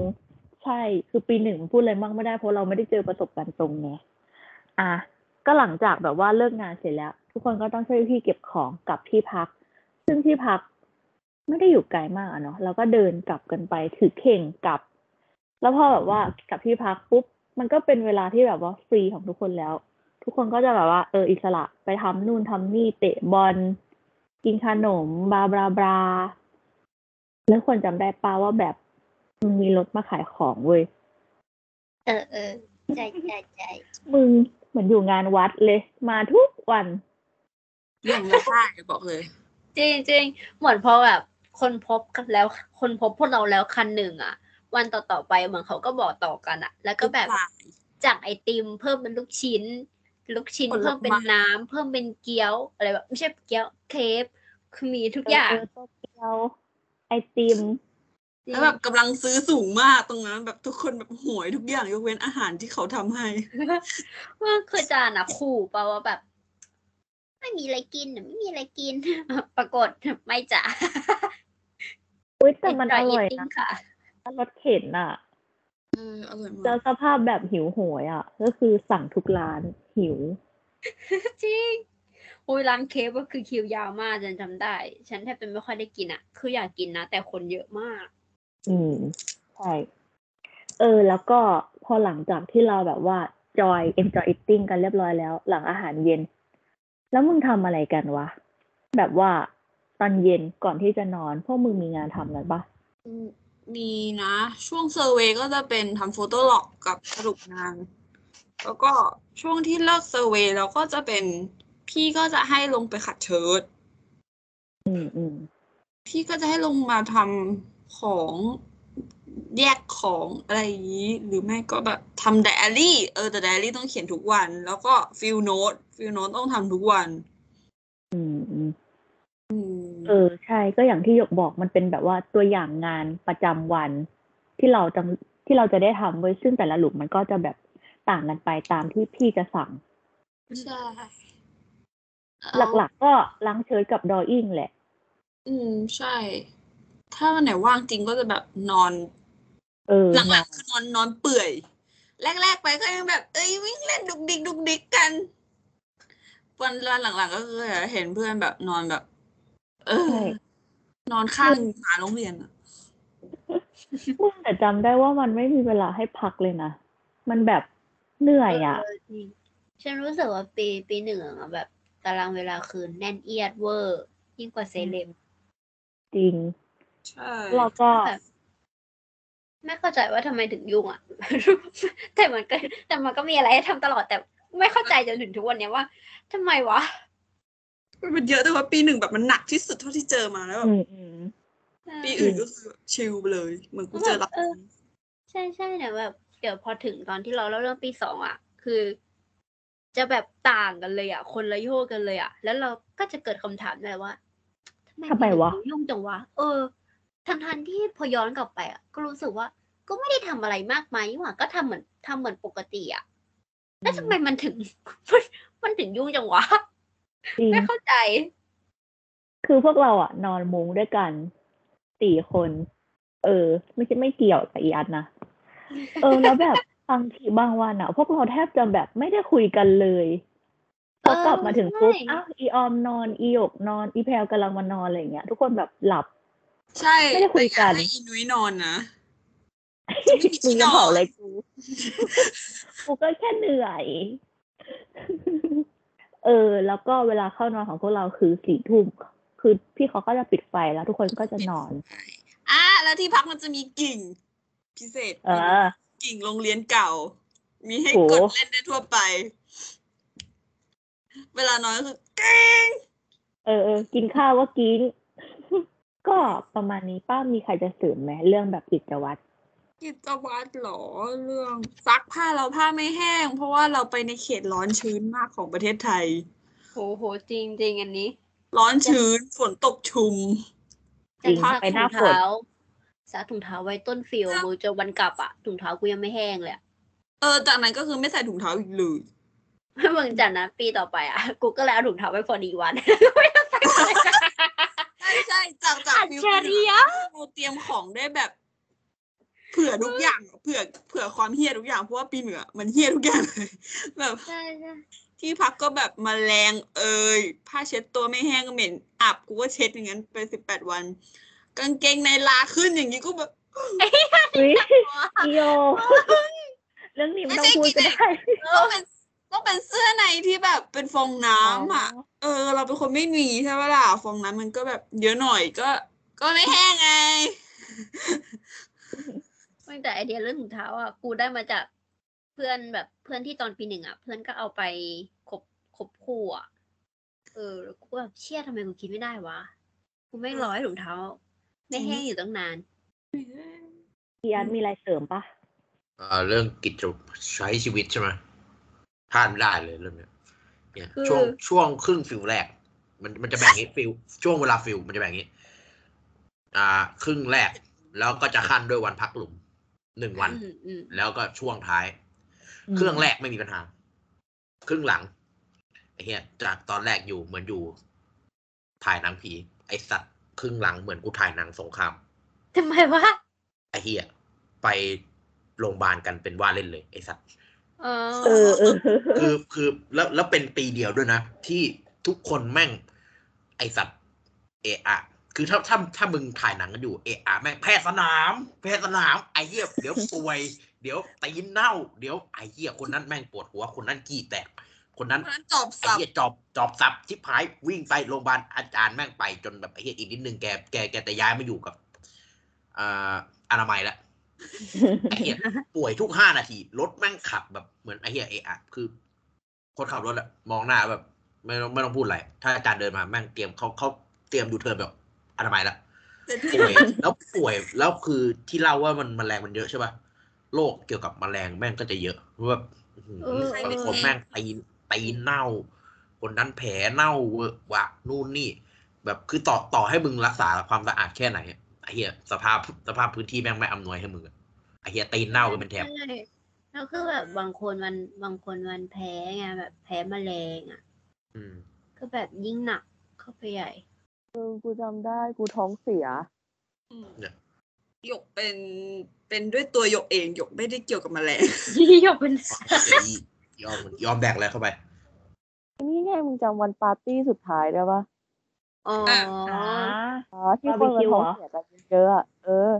ใช่คือปีหนึ่งพูดอะไรมากไม่ได้เพราะเราไม่ได้เจอประสบการณ์ตรงไงอะก็หลังจากแบบว่าเลิกงานเสร็จแล้ว ทุกคนก็ต้องช่วยพี่เก็บของกลับที่พัก ซึ่งที่พักไม่ได้อยู่ไกลมากอะเนาะเราก็เดินกลับกันไปถือเข่งกลับ แล้วพอแบบว่ากลับที่พักปุ๊บมันก็เป็นเวลาที่แบบว่าฟรีของทุกคนแล้ว ทุกคนก็จะแบบว่า เอออิสระไปทำนู่นทำนี่เตะบอลกินขนมบลาบลาบลาแล้วคนจำได้ป้าว่าแบบมันมีรถมาขายของเว้ยเออเออใจใจใจมึงเหมือนอยู่งานวัดเลย มาทุกวันเรื่องไม่ได้บอกเลย จริงจริงเหมือนพอแบบ คนพบกันแล้ว คนพบพวกเราแล้วคันหนึ่งอะ วันต่อต่อๆไปเหมือนเขาก็บอกต่อกันอะ แล้วก็แบบทุกฝ่ายจากไอติมเพิ่มเป็นลูกชิ้น ลูกชิ้นผลไม้ เพิ่มเป็นน้ำเพิ่มเป็นเกี๊ยวอะไรแบบไม่ใช่เกี๊ยวเคฟคือมีทุกอย่างเออโตเกียวไอติม แล้วแบบกำลังซื้อสูงมากตรงนั้นแบบทุกคนแบบหวยทุกอย่างยกเว้นอาหารที่เขาทำให้ ว่าคือจานอะขู่เปล่าว่าแบบ ไม่มีอะไรกินน่ะไม่มีอะไรกิน ปรากฏไม่จ้ะ อุ้ยแต่มันอ Enjoy ร่อย eating นะค่ะ รสเข็นอะ เอออร่อยแล้มาวกสภาพแบบหิวโหยอะ ก็คือสั่งทุกร้านหิว จริงโอ้ยร้านเคฟก็คือคิวยาวมากฉันจำได้ ฉันแทบจะไม่ค่อยได้กินอะคืออยากกินนะ แต่คนเยอะมาก อืมใช่เออ แล้วก็พอหลังจากที่เราแบบว่า joy enjoy eating กันเรียบร้อยแล้ว หลังอาหารเย็น แล้วมึงทำอะไรกันวะ แบบว่าตอนเย็นก่อนที่จะนอน พวกมึงมีงานทำกันปะอืม มีนะ ช่วง survey ก็จะเป็นทำ photo log กับสรุปงาน แล้วก็ช่วงที่เลิก survey เราก็จะเป็นพี่ก็จะให้ลงไปขัด sherdอืมอืมพี่ก็จะให้ลงมาทำของแยกของอะไรอย่างนี้ หรือไม่ก็แบบทำไดอารี่ เออแต่ไดอารี่ต้องเขียนทุกวัน แล้วก็ field note field note ต้องทำทุกวัน อืมอืมอืม เออใช่ก็อย่างที่หยกบอกมันเป็นแบบว่าตัวอย่างงานประจำวัน ที่เราจะที่เราจะได้ทำไว้ยซึ่งแต่ละหลุมมันก็จะแบบต่างกันไปตามที่พี่จะสั่งใช่หลักๆ ก็ล้างเชิ้ตกับดออิ่งแหละๆอืมใช่ ถ้าวันไหนว่างจริงก็จะแบบนอน เออหลังๆคือนอนนอนเปื่อย แรกๆ ไปก็ยังแบบ เอ้ยวิ่งเล่นดุกดิกดุกดิกกันวันวันหลังๆก็คือเห็นเพื่อนแบบนอนแบบ เออใช่นอนข้างหมาโรงเรียนอะมึงแต่จำได้ว่ามันไม่มีเวลาให้พักเลยนะ มันแบบเหนื่อยอะเออจริงฉันรู้สึกว่าปีปีหนึ่งอะแบบตารางเวลาคือแน่นเอียดเวอร์ ยิ่งกว่าเซเลบจริง ใช่แล้วก็ แบบไม่เข้าใจว่าทำไมถึงยุ่งอะ แต่มันก็แต่มันก็มีอะไรให้ทำตลอดแต่ไม่เข้าใจจนถึงทุกวันเนี้ยว่าทำไมวะ มันเยอะแต่ว่าปีหนึ่งแบบมันหนักที่สุดเท่าที่เจอมาแล้วแบอืบมอืมปีอื่นก็คือแบบชิลไปเลยเหมือนกูเจอรับเออใช่ใช่เนี่ยแบบเดี๋ยวพอถึงตอนที่เราเล่าเรื่องปีสองอะ คือ จะแบบต่างกันเลยอะ คนละโยกกันเลยอะ แล้วเราก็จะเกิดคำถามเลยว่าทำไมวะปีหนึ่งยุ่งจังวะ เออทันทันๆที่พอย้อนกลับไปอะก็รู้สึกว่า ก็ไม่ได้ทำอะไรมากมายนี่หว่าก็ทำเหมือนทำเหมือนปกติอะแล้วทำไมมันถึงมันถึงยุ่งจังวะ จริงไม่เข้าใจ คือพวกเราอะ นอนมุ้งด้วยกันสี่คน เออ ไม่ใช่ไม่เกี่ยวกับอีอันนะเออ แล้วแบบบางทีบางวันอะ พวกเราแทบจะแบบไม่ได้คุยกันเลยพอกลับมาถึงปุ๊บใช่อ้าวอีออมนอน อีหยกนอน อีแพลวกำลังมานอนอะไรอย่างเงี้ย ทุกคนแบบหลับ ใช่ไม่ได้คุยกันแต่อให้อีนุ้ยนอนนะมึงจะเผาอะไรกู กูก็แค่เหนื่อย เออ แล้วก็เวลาเข้านอนของพวกเราคือสี่ทุ่มคือพี่เขาก็จะปิดไฟแล้วทุกคนก็จะนอนอะแล้วที่พักมันจะมีกิ่ง พิเศษเออกิ่งโรงเรียนเก่า มีให้โหกดเล่นได้ทั่วไป เวลานอนก็คือกิ้งเออเออกินข้าวก็กินก็ประมาณนี้ป้ามีใครจะเสริมไหมเรื่องแบบกิจวัตร กิจวัตรเหรอเรื่องซักผ้าเราผ้าไม่แห้ง เพราะว่าเราไปในเขตร้อนชื้นมากของประเทศไทย โหโหจริงจริงอันนี้ ร้อนชื้นฝนตกชุมจริงจะซักไปหน้าถุงฝนเท้าซักถุงเท้าไว้ต้นฟิลมือจนวันกลับอะถุงเท้ากูยังไม่แห้งเลยอะเออจากนั้นก็คือไม่ใส่ถุงเท้าอีกเลยถ้ามึงจากนั้นปีต่อไปอะกูก็เลยเอาถุงเท้าไปพอดีวันใช่ใช่จากจากอัจฟิวฉริยะเราเตรียมของได้แบบ เผื่อทุกอย่างเผื่อเผื่อความเฮี้ยทุกอย่างเพราะว่าปีเหนือมันเฮี้ยทุกอย่างเลยแบบใช่ใช่ที่พักก็แบบมแมลงเอ่ยผ้าเช็ดตัวไม่แห้งก็เหม็นอับกูก็เช็ดอย่างนั้นไปสิบแปดวัน กางเกงในลาขึ้นอย่างนี้ก็แบบอุ๊ยอีโยเรื่องนี้ไม่ต้องพูดก็ได้ต้องเป็นต้องเป็นเสื้อในที่แบบเป็นฟองน้ำอะ เออ เราเป็นคนไม่มีใช่ไหมล่ะฟองน้ำมันก็แบบเยอะหน่อยก็ ก็ไม่แห้งไง ตั้งแต่ไอเดียเรื่องถุงเท้าอะกูได้มาจากเพื่อนแบบเพื่อนที่ตอนปีหนึ่งอะ เพื่อนก็เอาไปคบคบคู่อะเออแล้วกูแบบเชี่ยทำไมกูคิดไม่ได้วะกูไม่งร้อยถุงเท้า ไม่แห้งอยู่ตั้งนานพี่อาร์ตมีอะไรเสริมปะอ่าเรื่องกิจใช้ชีวิตใช่ไหมพลาดไม่ได้เลยเรื่องเนี้ยเนี่ยคือช่วงช่วงครึ่ง field แรก มันมันจะแบ่งอย่างงี้ field ช่วงเวลา field มันจะแบ่งอย่างงี้ อ่า ครึ่งแรก แล้วก็จะคั่นด้วยวันพักหลุม หนึ่งวันอืมอืมแล้วก็ช่วงท้าย เครื่องแรกไม่มีปัญหา ครึ่งหลังไอ้เหี้ยจากตอนแรกอยู่เหมือนอยู่ ถ่ายหนังผี ไอ้สัตว์ครึ่งหลังเหมือนกูถ่ายหนังสงครามทำไมวะไอ้เหี้ยไปโรงพยาบาลกันเป็นว่าเล่นเลย ไอสัตว์เออเออเออคือคือแล้วแล้วเป็นปีเดียวด้วยนะ ที่ทุกคนแม่ง ไอสัตว์เอะอะ คือถ้าถ้าถ้ามึงถ่ายหนังกันอยู่เอะอะแม่งแพทย์สนาม แพทย์สนามไอเหี้ยเดี๋ยวป่วย เดี๋ยวตีนเน่า เดี๋ยวไอเหี้ยคนนั้นแม่งปวดหัวคนนั้นขี้แตก คนนั้นเพราะฉะนั้นจอบไอ้สับเหี้ยจอบจอบสับชิบหายวิ่งไปโรงพยาบาลอาจารย์แม่งไปจนแบบไอ้เหี้ยอีกนิดนึงแกแกแกแต่ย้ายมาอยู่กับอ่าอนามัยแล้วไอ้เหี้ยป่วยทุกห้านาทีรถแม่งขับแบบเหมือนไอ้เหี้ยเอะอะคือ คนขับรถอะมองหน้าแบบ ไม่ต้องไม่ต้องพูดอะไรถ้าอาจารย์เดินมาแม่งเตรียมเขาเขาเตรียมดูเทิร์นแบบ อนามัยแล้วแต่ที่ป่วยแล้วป่วยแล้วคือที่เล่าว่ามันแมลงมันเยอะใช่ป่ะโรคเกี่ยวกับแมลงแม่งก็จะเยอะเพราะว่าอื้อหือบางคนแม่งตีนตีนเน่า คนนั้นแผลเน่าเวอะวะนู่นนี่ แบบคือต่อต่อให้มึงรักษาความสะอาดแค่ไหนอะไอ้เหี้ยสภาพสภาพพื้นที่แม่งไม่อำนวยให้มึงอะไอ้เหี้ยตีนเน่ากันเป็นแถบใช่แล้วคือแบบบางคนมันบางคนมันแพ้ไงแบบแพ้แมลงอะอืมก็แบบยิ่งหนักเข้าไปใหญ่ เออกูจำได้กูท้องเสียอืมเนี่ยหยกเป็นเป็นด้วยตัวหยกเองหยกไม่ได้เกี่ยวกับแมลงยี่ยกเป็นยอมยอมแบกอะไรเข้าไป นี่ไงมึงจำวันปาร์ตี้สุดท้ายได้ปะอ๋ออ่าอ๋อที่คนมันท้องเสียกันเยอะๆอะเออ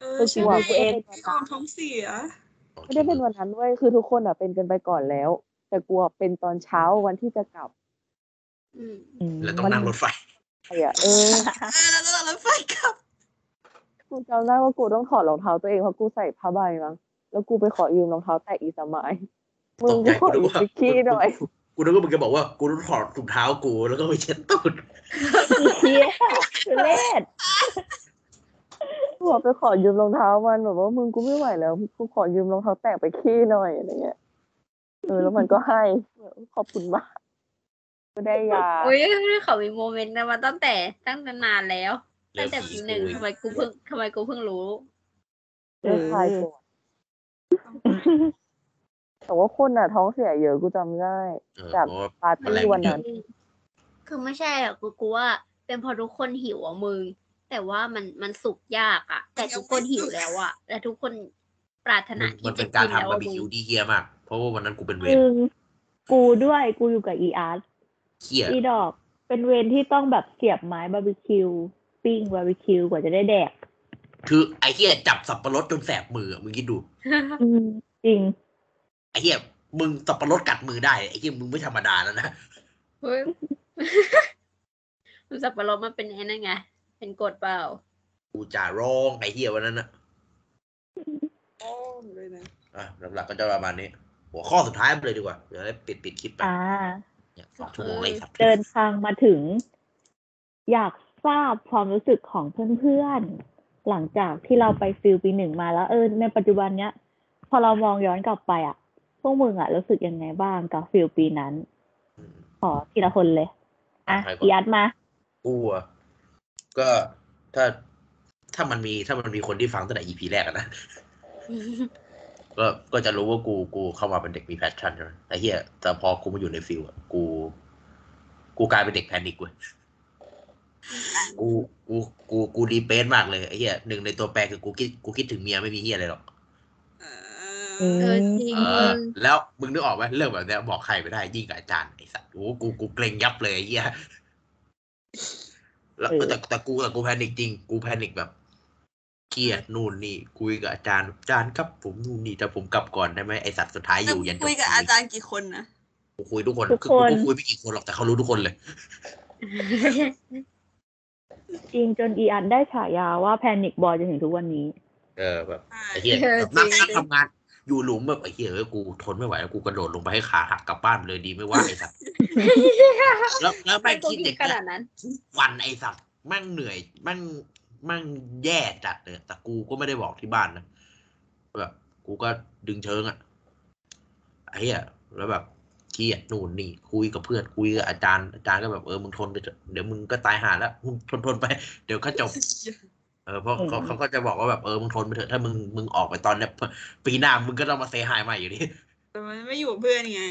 เออคือใช่กูไหมอะกูเองที่ออมท้องเสียไม่ได้เป็นวันนั้นเว้ยคือทุกคนอะเป็นกันไปก่อนแล้ว แต่กูอะเป็นตอนเช้าวันที่จะกลับอืมแล้วต้องนั่งรถไฟ ไปอะเออเออแล้วตอนรถไฟกลับกูจำได้ว่ากูต้องถอดรองเท้าตัวเองเพราะกูใส่ผ้าใบมั้งแล้วกูไปขอยืมรองเท้าแตะอีสมัยมึงตกใจกูขอยืมไปขี้หน่อยกูนึกว่ามึงจะบอกว่ากูต้องถอดถุงเท้ากูแล้วก็ไปเช็ดตูดเชี่ยคือเล่นกูบอกไปขอยืมรองเท้ามันแบบว่ามึงกูไม่ไหวแล้วกูขอยืมรองเท้าแตะไปขี้หน่อยอะไรเงี้ยเออแล้วมันก็ให้ขอบคุณมาก ก็ได้ยาโอ้ยเขามีโมเมนต์นะมาตั้งแต่ตั้งแต่นานแล้วเรื่ตั้องงแต่ผีปีหนึ่งกูอีกทำไมกูเพิ่งทำไมกูเพิ่งรู้เออคลายปวดแต่ว่าคนอะ ท้องเสียเยอะกูจำได้เออจากเพราะว่าปาร์ตี้วันนั้น คือไม่ใช่อะกูกูว่า เป็นเพอทุกคนหิวอะมึง แต่ว่ามันมันสุกยากอะ แต่ทุกคนหิวแล้วอะและทุกคนปรารถนามัที่นเป็จะนการกินแล้วทำบาอะร์บีมึงคิวที่เฮี้ยมาก เพราะว่าวันนั้นกูเป็นเวรมึงกูด้วยกูอยู่กับอีอาร์ต เฮี้ยอีดอก เป็นเวรที่ต้องแบบเสียบไม้บาร์บีคิว ปิ้งบาร์บีคิวกว่าจะได้แดก คือไอ้เฮี้ยจับสับปะรดจนแสบมืออะมึงคิดดูจริง ไอ้เฮี้ยมึงสับปะรดกัดมือได้ไอ้เฮี้ยมึงไม่ธรรมดาแล้วนะเฮ้ยมันสับปะรดมันเป็นไอ้นั่นไง เป็นกรดเปล่า กูจะร้องไอ้เฮี้ยวันนั้นนะโอ้เลยนะ อะหลักๆก็จะประมาณนี้ หัวข้อสุดท้ายไปเลยดีกว่าเดี๋ยวได้ปิดปิดคลิปไป อ่า เนี่ยสองชั่วโมงเลยครับเดินทางมาถึง อยากทราบความรู้สึกของเพื่อนหลังจากที่เราไปฟิลปีหนึ่งมาแล้วเออในปัจจุบันเนี้ย พอเรามองย้อนกลับไปอะ พวกมึงอะรู้สึกยังไงบ้างกับฟิลปีนั้นอืมขอทีละคนเลย อะใครก่อนอีอัดมากูอะก็ถ้าถ้ามันมีถ้ามันมีคนที่ฟังตั้งแต่ EP แรกอะนะ ก็ก็จะรู้ว่ากูกูเข้ามาเป็นเด็กมี passion ใช่ไหมไอ้เหี้ยแต่พอกูมาอยู่ใน field อะกู กูกลายเป็นเด็ก panic เว้ยกูกูกูกูดีเปนมากเลยไอ้เหี้ยหนึ่งในตัวแปรคือกูคิดกูคิดถึงเมียไม่มีเหี้ยอะไรหรอกเออือเออจริงเออแล้วมึงนึกออกไหมเรื่องแบบเนี้ยบอกใครไม่ได้ยิ่งกับอาจารย์ไอ้สัตว์โอ้กูกูเกรงยับเลยไอ้เหี้ยแล้วเออแต่แต่กูแต่กู panic จริง กู panic แบบ เครียดนู่นนี่คุยกับอาจารย์อาจารย์ครับผมนู่นนี่แต่ผมกลับก่อนได้ไหมไอ้สัตว์สุดท้ายอยู่ยันจบคุยกับอาจารย์กี่คนนะกูคุยทุกคนทุกคือคนกูคุยไม่กี่คนหรอกแต่เขารู้ทุกคนเลย จริงจนอีอัดได้ฉายาว่า panic boy จนถึงทุกวันนี้ เออแบบใช่ไอ้เหี้ยเออแบบนั่งจริงนั่งทำงาน อยู่หลุมแบบไอ้เหี้ยเอ้ยกูทนไม่ไหวแล้วกูกระโดดลงไปให้ขาหักกลับบ้านเลยดีไม่ว่าไอ้สัตว์แล้วแล้วไม่แม่งกูคิดคิเด็ดกขเยนาดนั้น ทุกวันไอ้สัตว์แม่งเหนื่อยแม่งแม่งแย่จัดเลยแต่กูก็ไม่ได้บอกที่บ้านนะแบบกูก็ดึงเชิงอะไอ้เหี้ยแล้วแบบเครียดนู่นนี่ คุยกับเพื่อนคุยกับอาจารย์อาจารย์ก็แบบเออมึงทนไปเถอะเดี๋ยวมึงก็ตายห่าแล้วมึงทนทนไป เดี๋ยวก็จบ เออเพราะเขาอืมเขาก็จะบอกว่าแบบเออมึงทนไปเถอะถ้ามึงมึงออกไปตอนเนี้ยปีหน้ามึงก็ต้องมาเซฮายใหม่อยู่ดีแต่มันไม่อยู่กับเพื่อนไง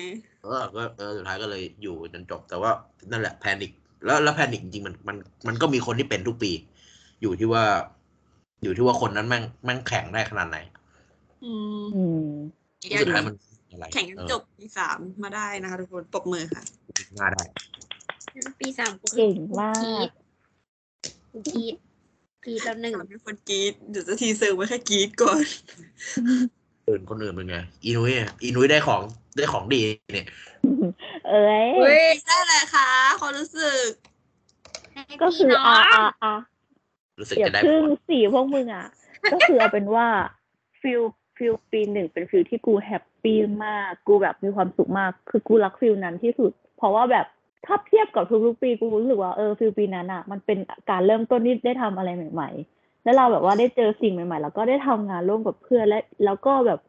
เออก็เออสุดท้ายก็เลยอยู่จนจบแต่ว่านั่นแหละแพนิคแล้วแล้วแพนิคจริงๆมันมันมันก็มีคนที่เป็นทุกปี อยู่ที่ว่า อยู่ที่ว่าคนนั้นแม่งแม่งแข็งได้ขนาดไหน อืมอืมสุดท้ายมันอะไรแข่งกันเออจบปีสามมาได้นะคะทุกคนปรบมือค่ะหน้าได้ ปีสามกูเก่งมากกูกรีดกรีดแล้วหนึ่งเป็นคนกรีดเดี๋ยวจะทีเซอร์ไว้แค่กรีดก่อนอื่นคนอื่นเป็นไงอีนุ้ยอะอีนุ้ยได้ของได้ของดีเนี่ย เอ้ยเฮ้ยได้แหละค่ะความรู้สึก ก็คือพี่น้อ่างอ่าอ่า รู้สึกเดี๋ยวจะได้ครึ่งสี่พวกมึงอะ ก็คือเอาเป็นว่าฟิลฟิลปีหนึ่งเป็นฟิลที่กูแฮปปี้มาก กูแบบมีความสุขมาก คือกูรัก field นั้นที่สุด เพราะว่าแบบถ้าเทียบกับทุกๆปีกูรู้สึกว่าเออ field ปีนั้นอะ มันเป็นการเริ่มต้นที่ได้ทำอะไรใหม่ ๆ แล้วเราแบบว่าได้เจอสิ่งใหม่ ๆ แล้วก็ได้ทำงานร่วมกับเพื่อนและ แล้วก็แบบ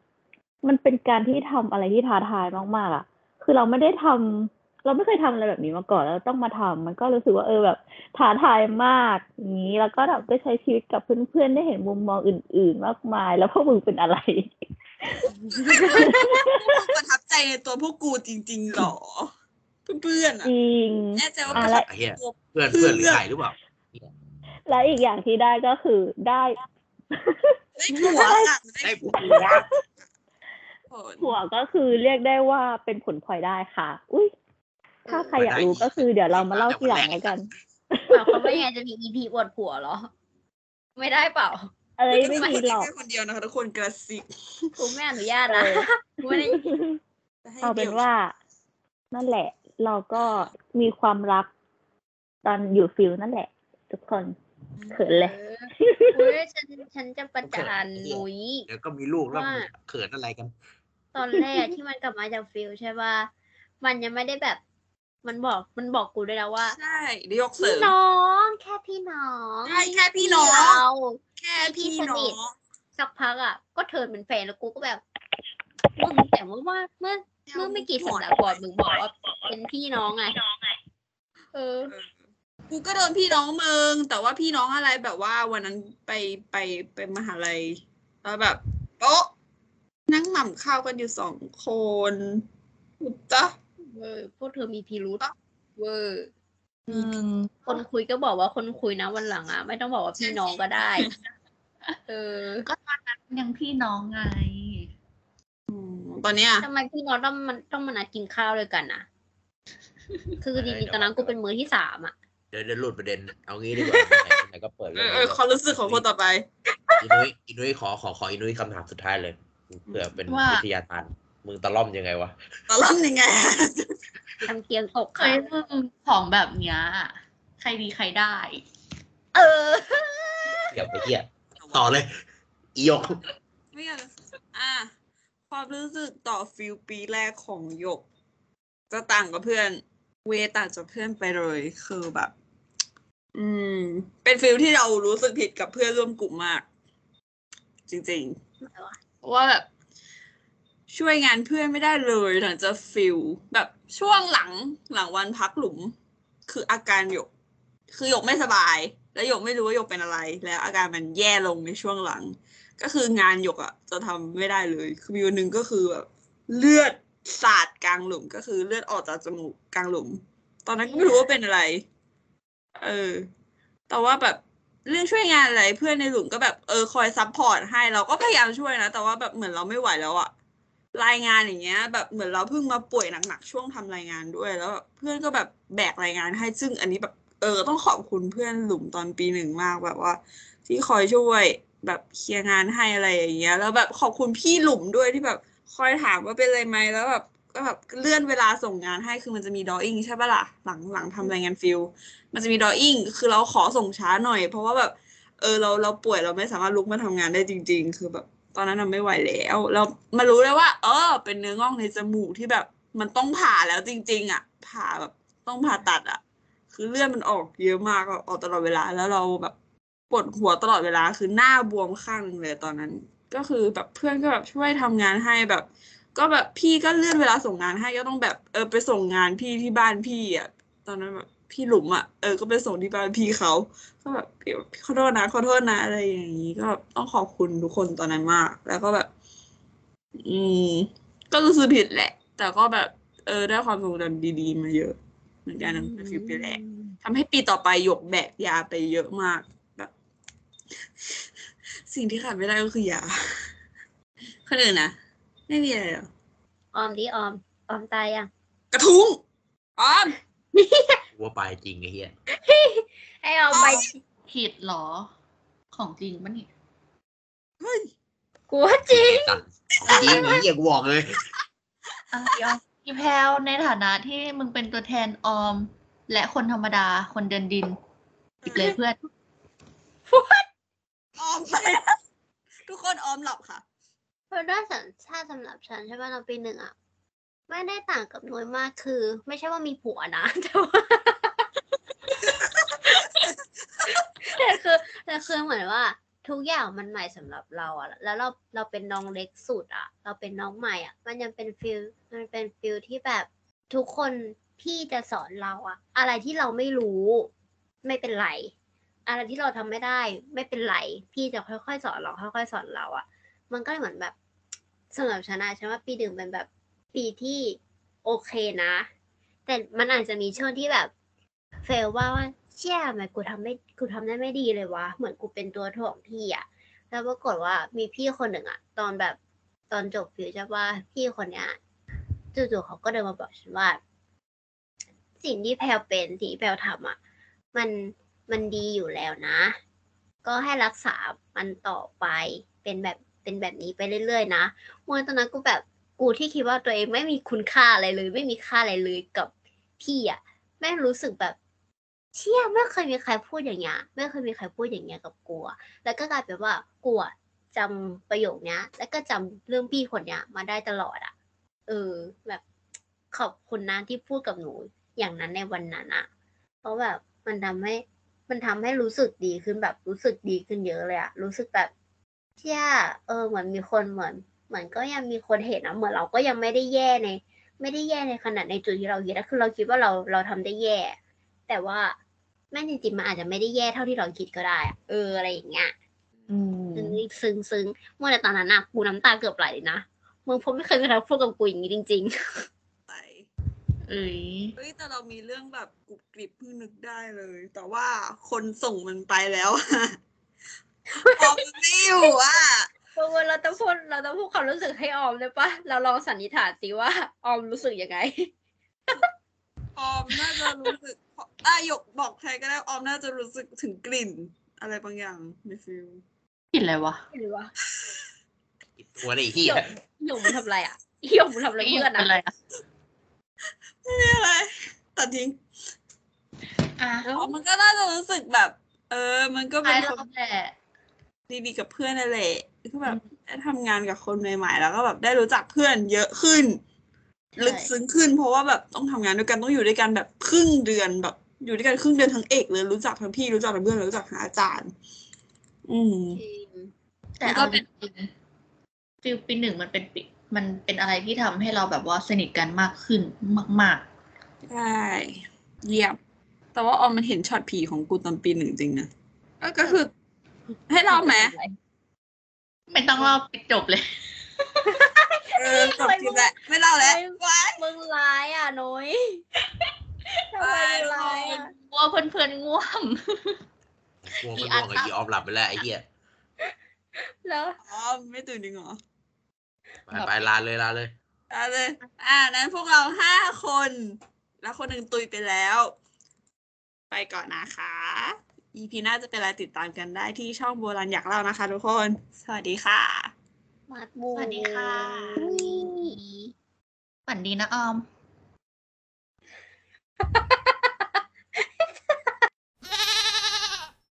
มันเป็นการที่ทำอะไรที่ท้าทายมากๆอะ คือเราไม่ได้ทำ เราไม่เคยทำอะไรแบบนี้มาก่อนแล้วต้องมาทำมันก็รู้สึกว่าเออแบบท้าทายมากอย่างนี้แล้วก็แบบได้ใช้ชีวิตกับเพื่อนๆได้เห็นมุมมองอื่น ๆ มากมาย แล้วพวกมึงเป็นอะไรประทับใจในตัวพวกกูจริงๆหรอ เพื่อนๆจอะริงแน่ใจว่าอะประแล้ทัวบใจไอ้เหี้ยตัวเพื่อนเพื่อนหรือใครหรือเปล่าและอีกอย่างที่ได้ก็คือได้ได้ผัวค่ะได้ได้ผัผัววผลผัวก็คือเรียกได้ว่าเป็นผลพลอยได้ค่ะ อุ้ย ถ้าใครอยากรู้ก็คือเดี๋ยวเรามาเล่าทีหลังแล้วกันหมายความว่ายังไงจะมีอีพีอวดผัวเหรอ ไม่ได้เปล่า เอ้ยไม่มีหรอกแค่คนเดียวนะคะทุกคนกระซิบกูไม่อนุญาตนะกูไม่ได้จะให้เอาเป็นดี่ยวว่า นั่นแหละ เราก็มีความรัก ตอนอยู่ฟิลนั่นแหละ ทุกคนเขินเลยเออเฮ้ยฉันฉันจะประจานหนุยเดี๋ยวก็มีลูกแล้วว่ามึงเขินอะไรกัน ตอนแรกที่มันกลับมาจากฟิลใช่ป่ะมันยังไม่ได้แบบ มันบอกมันบอกกูด้วยนะว่าใช่เดี๋ยวยกเสริพี่มน้องแค่พี่น้องใช่แค่พี่น้อง เราแค่พี่พี่สน้นิอทงสักพักอะ ก็เทิร์นเป็นแฟนแล้วกูก็แบบมึงแต่เมื่อว่าเมื่อเมื่อไม่กี่สัปดาห์ก่อนมึงบอกว่าเป็นพี่น้องไงเออ กูก็โดนพี่น้องมึง แต่ว่าพี่น้องอะไรแบบว่าวันนั้นไปไปไปมหาลัยแล้วแบบโต๊ะนั่งหม่ำข้าวกันอยู่สองคนอุตะ เวอร์พวกเธอมีพิรุษเวอร์อืมคนคุยก็บอกว่าคนคุยนะวันหลังอะ ไม่ต้องบอกว่าพี่น้องก็ได้ เออ ก็ตอนนั้นยังพี่น้องไงอืมตอนเนี้ยทำไมพี่น้องต้องมันต้องมานัดกินข้าวด้วยกันอะคือจริงๆตอนนั้นกูเป็นมือที่สามอะเดี๋ยวเดี๋ยวหลุดประเด็น เอางี้ดีกว่าไหนๆก็เปิดเอเรื่อองเออความรู้สึกของคนต่อไปอินุ้ยอินุ้ยขอขอขออินุ้ยคำถามสุดท้ายเลยเผื่อเป็นว่าวิทยาทาน มึงตะล่อมยังไงวะตอนนั้นยังไงทำเกียงตกเคค่ะยมึงของแบบเนี้ยใครดีใครได้ เออเดี๋ยวไปเหี้ยต่อเลยอียกไม่อยากจะอะความรู้สึกต่อฟิลปีแรกของหยก จะต่างกับเพื่อน เวต่างจากเพื่อนไปเลยคือแบบ อืม เป็นฟิลที่เรารู้สึกผิดกับเพื่อนร่วมกลุ่มมาก จริงๆอะไรวะเพราะว่าแบบ ช่วยงานเพื่อนไม่ได้เลยหลังจากฟิลแบบช่วงหลังหลังวันพักหลุม คืออาการหยก คือหยกไม่สบาย แล้วหยกไม่รู้ว่าหยกเป็นอะไร แล้วอาการมันแย่ลงในช่วงหลัง ก็คืองานหยกอะจะทำไม่ได้เลย คือมีวันหนึ่งก็คือแบบเลือดสาดกลางหลุมก็คือเลือดออกจากจมูกกลางหลุม ตอนนั้นก็ไม่รู้ว่าเป็นอะไร เออ แต่ว่าแบบเรื่องช่วยงานอะไรเพื่อนในหลุมก็แบบเออคอย support ให้เราก็พยายามช่วยนะ แต่ว่าแบบเหมือนเราไม่ไหวแล้วอะ รายงานอย่างเงี้ย แบบเหมือนเราเพิ่งมาป่วยหนักๆช่วงทำรายงานด้วย แล้วเพื่อนก็แบบแบกรายงานให้ซึ่งอันนี้แบบเออต้องขอบคุณเพื่อนหลุมตอนปีหนึ่งมากแบบว่า ที่คอยช่วยแบบเคลียร์งานให้อะไรอย่างเงี้ย แล้วแบบขอบคุณพี่หลุมด้วยที่แบบคอยถามว่าเป็นอะไรไหมแล้วแบบก็แบบเลื่อนเวลาส่งงานให้คือมันจะมีดออิ่งใช่ปะล่ะหลังหลังทำรายงานฟิลมันจะมีดออิ่งคือเราขอส่งช้าหน่อย เพราะว่าแบบ เออเราเราป่วยเราไม่สามารถลุกมาทำงานได้จริง ๆ คือแบบ ตอนนั้นเราไม่ไหวแล้วเรามารู้เลยว่า เออ เป็นเนื้องอกในจมูกที่แบบ มันต้องผ่าแล้วจริง ๆ อะ ผ่าแบบต้องผ่าตัดอะ คือเลือดมันออกเยอะมากออกตลอดเวลา แล้วเราแบบปวดหัวตลอดเวลา คือหน้าบวมข้างหนึ่งเลยตอนนั้น ก็คือแบบเพื่อนก็แบบช่วยทำงานให้แบบ ก็แบบพี่ก็เลื่อนเวลาส่งงานให้ก็ต้องแบบเออไปส่งงานพี่ที่บ้านพี่อะตอนนั้นแบบ พี่หลุมอะเออก็ไปส่งที่บ้านพี่เขาก็แบบพี่ขอโทษนะขอโทษนะอะไรอย่างนี้ก็แบบต้องขอบคุณทุกคนตอนนั้นมาก แล้วก็แบบ อืม ก็รู้สึกผิดแหละ แต่ก็แบบ เออได้ความทรงจำดีๆมาเยอะ เหมือนกันนะในฟิลปีแรกทำให้ปีต่อไปหยกแบกยาไปเยอะมากแบบ สิ่งที่ขาดไม่ได้ก็คือยาคนอื่นนะไม่มีอะไรหรอออมดิออม ออมตายยังกระทุ้งอ้อม ว่าไปจริงไอ้เหี้ยให้ออมไปผิดเหรอ ของจริงปะเนี่ยเฮ้ยกูว่าจริงจัดของจริงไอ้เหี้ยกูบอกเลยอะเดี๋ยวอีแพลวในฐานะที่มึงเป็นตัวแทนออม และคนธรรมดาคนเดินดินอีกเลยเพื่อน ออมไปแล้วทุกคนออมหลับค่ะ เพราะด้านสัญชาติสำหรับฉันใช่ไหมตอนปีหนึ่งอะ ไม่ได้ต่างกับนุ้ยมากคือ ไม่ใช่ว่ามีผัวนะแต่ว่าแต่คือแต่คือเหมือนว่า ทุกอย่างมันใหม่สำหรับเราอะแล้วเราเราเป็นน้องเล็กสุดอะเราเป็นน้องใหม่อะมันยังเป็นฟิลมันเป็นฟิลที่แบบทุกคนพี่จะสอนเราอะอะไรที่เราไม่รู้ ไม่เป็นไร อะไรที่เราทำไม่ได้ ไม่เป็นไรพี่จะค่อยๆสอนเราค่อยๆสอนเราอะมันก็เลยเหมือนแบบสำหรับฉันนะฉันว่าปีหนึ่งเป็นแบบ ปีที่โอเคนะ แต่มันอาจจะมีช่วงที่แบบ เฟลว่าว่าเชี่ยทำไมกูทำไม่กูทำได้ไม่ดีเลยวะเหมือนกูเป็นตัวถ่วงพี่อะแล้วปรากฏว่ามีพี่คนหนึ่งอะตอนแบบตอนจบฟิวจะว่าพี่คนเนี้ยจู่ๆเขาก็เดินมาบอกฉันว่า สิ่งที่แพลเป็นสิ่งที่แพลทำอะมันมันดีอยู่แล้วนะ ก็ให้รักษามันต่อไปเป็นแบบเป็นแบบนี้ไปเรื่อยๆนะเมื่อตอนนั้นกูแบบ กูที่คิดว่าตัวเองไม่มีคุณค่าอะไรเลย ไม่มีค่าอะไรเลยกับพี่อะแม่รู้สึกแบบ เชี่ยไม่เคยมีใครพูดอย่างเงี้ยไม่เคยมีใครพูดอย่างเงี้ยกับกูแล้วก็กลายเป็นว่ากูอะจำประโยคเนี้ย แล้วก็จำเรื่องพี่คนเนี้ย มาได้ตลอดอะ เออ แบบขอบคุณนะที่พูดกับหนูอย่างนั้นในวันนั้นอะ เพราะแบบมันทำให้มันทำให้รู้สึกดีขึ้นแบบรู้สึกดีขึ้นเยอะเลยอะรู้สึกแบบเชี่ยเออเหมือนมีคนเหมือน มือนก็ยังมีคนเห็นนะเหมือนเราก็ยังไม่ได้แย่ใน ไม่ได้แย่ในขนาดในจุดที่เราคิดนะคือเราคิดว่าเราเราทำได้แย่ แต่ว่าแม่งจริงๆมันอาจจะไม่ได้แย่เท่าที่เราคิดก็ได้อะเอออะไรอย่างเงี้ยอืมซึ้งซึ้งซึ้งเมื่อในตอนนั้นนะกูน้ำตาเกือบไหลเลยนะมึงผมไม่เคยมีใครพูดกับกูอย่างนี้จริงไปเอ้ยเฮ้ยแต่เรามีเรื่องแบบกรุบกริบเพิ่งนึกได้เลย แต่ว่าคนส่งมันไปแล้วอะออมไม่อยู่อะ ๆเออเราต้องพูดเราต้องพูดความรู้สึกให้ออมเลยปะเราลองสันนิษฐานสิว่าออมรู้สึกยังไง ออมน่าจะรู้สึกอะหยกบอกใครก็ได้ออมน่าจะรู้สึกถึงกลิ่น อะไรบางอย่างในฟิลผิดอะไรวะหรือว่าตัวไอ้เหี้หยยกหยกมันทำอะไรอะหยกมันทำอะไรเพื่อนเป็นอะอะไรอะไม่มีอะไรตัดทิ้งอะอ๋อมันก็น่าจะรู้สึกแบบ เออ มันก็ใครเป็นเราความแหละดีๆกับเพื่อนนั่นแหละ ก็แบบได้ทำงานกับคนใหม่ ๆ แล้วก็แบบได้รู้จักเพื่อนเยอะขึ้น ลึกซึ้งขึ้น เพราะว่าแบบต้องทำงานด้วยกันต้องอยู่ด้วยกันแบบครึ่งเดือนแบบ อยู่ด้วยกันครึ่งเดือนทั้งเอกเลยรู้จักทั้งพี่รู้จักทั้งเพื่อนรู้จักทั้งอาจารย์ อืมแต่แล้วก็เอาเป็จนริงๆฟิลปีหนึ่งมันเป็นปีมันเป็นอะไรที่ทำให้เราแบบว่าสนิทกันมากขึ้นมากใช่เยี่ยมแต่ว่าออมมันเห็นช็อตผีของกูตอนปีหนึ่งจริงนะเออก็คือ ให้ๆเราไหม ไม่ต้องเล่าปิดจบเลย เออจบทีละไม่เล่าแล้วว้ายมึงร้ายอะนุ้ยทำไมมึงร้ายอะกลัวเพื่อนๆง่วงง่วงอีก็อัง่ดวงกับอีออมหลับไปแล้วไอ้เหี้ยแล้วอ๋อไม่ตื่นจริงเหรอไปไปลาเลยลาเลยเอาเลย อ่านั้นพวกเราห้าคน แล้วคนหนึ่งตุยไปแล้ว ไปก่อนนะคะ EP หน้าจะเป็นอะไรติดตามกันได้ที่ช่องโบราณอยากเล่านะคะทุกคน สวัสดีค่ะ มาดบูสวัสดีค่ะอุ๊ยฝันดีนะออม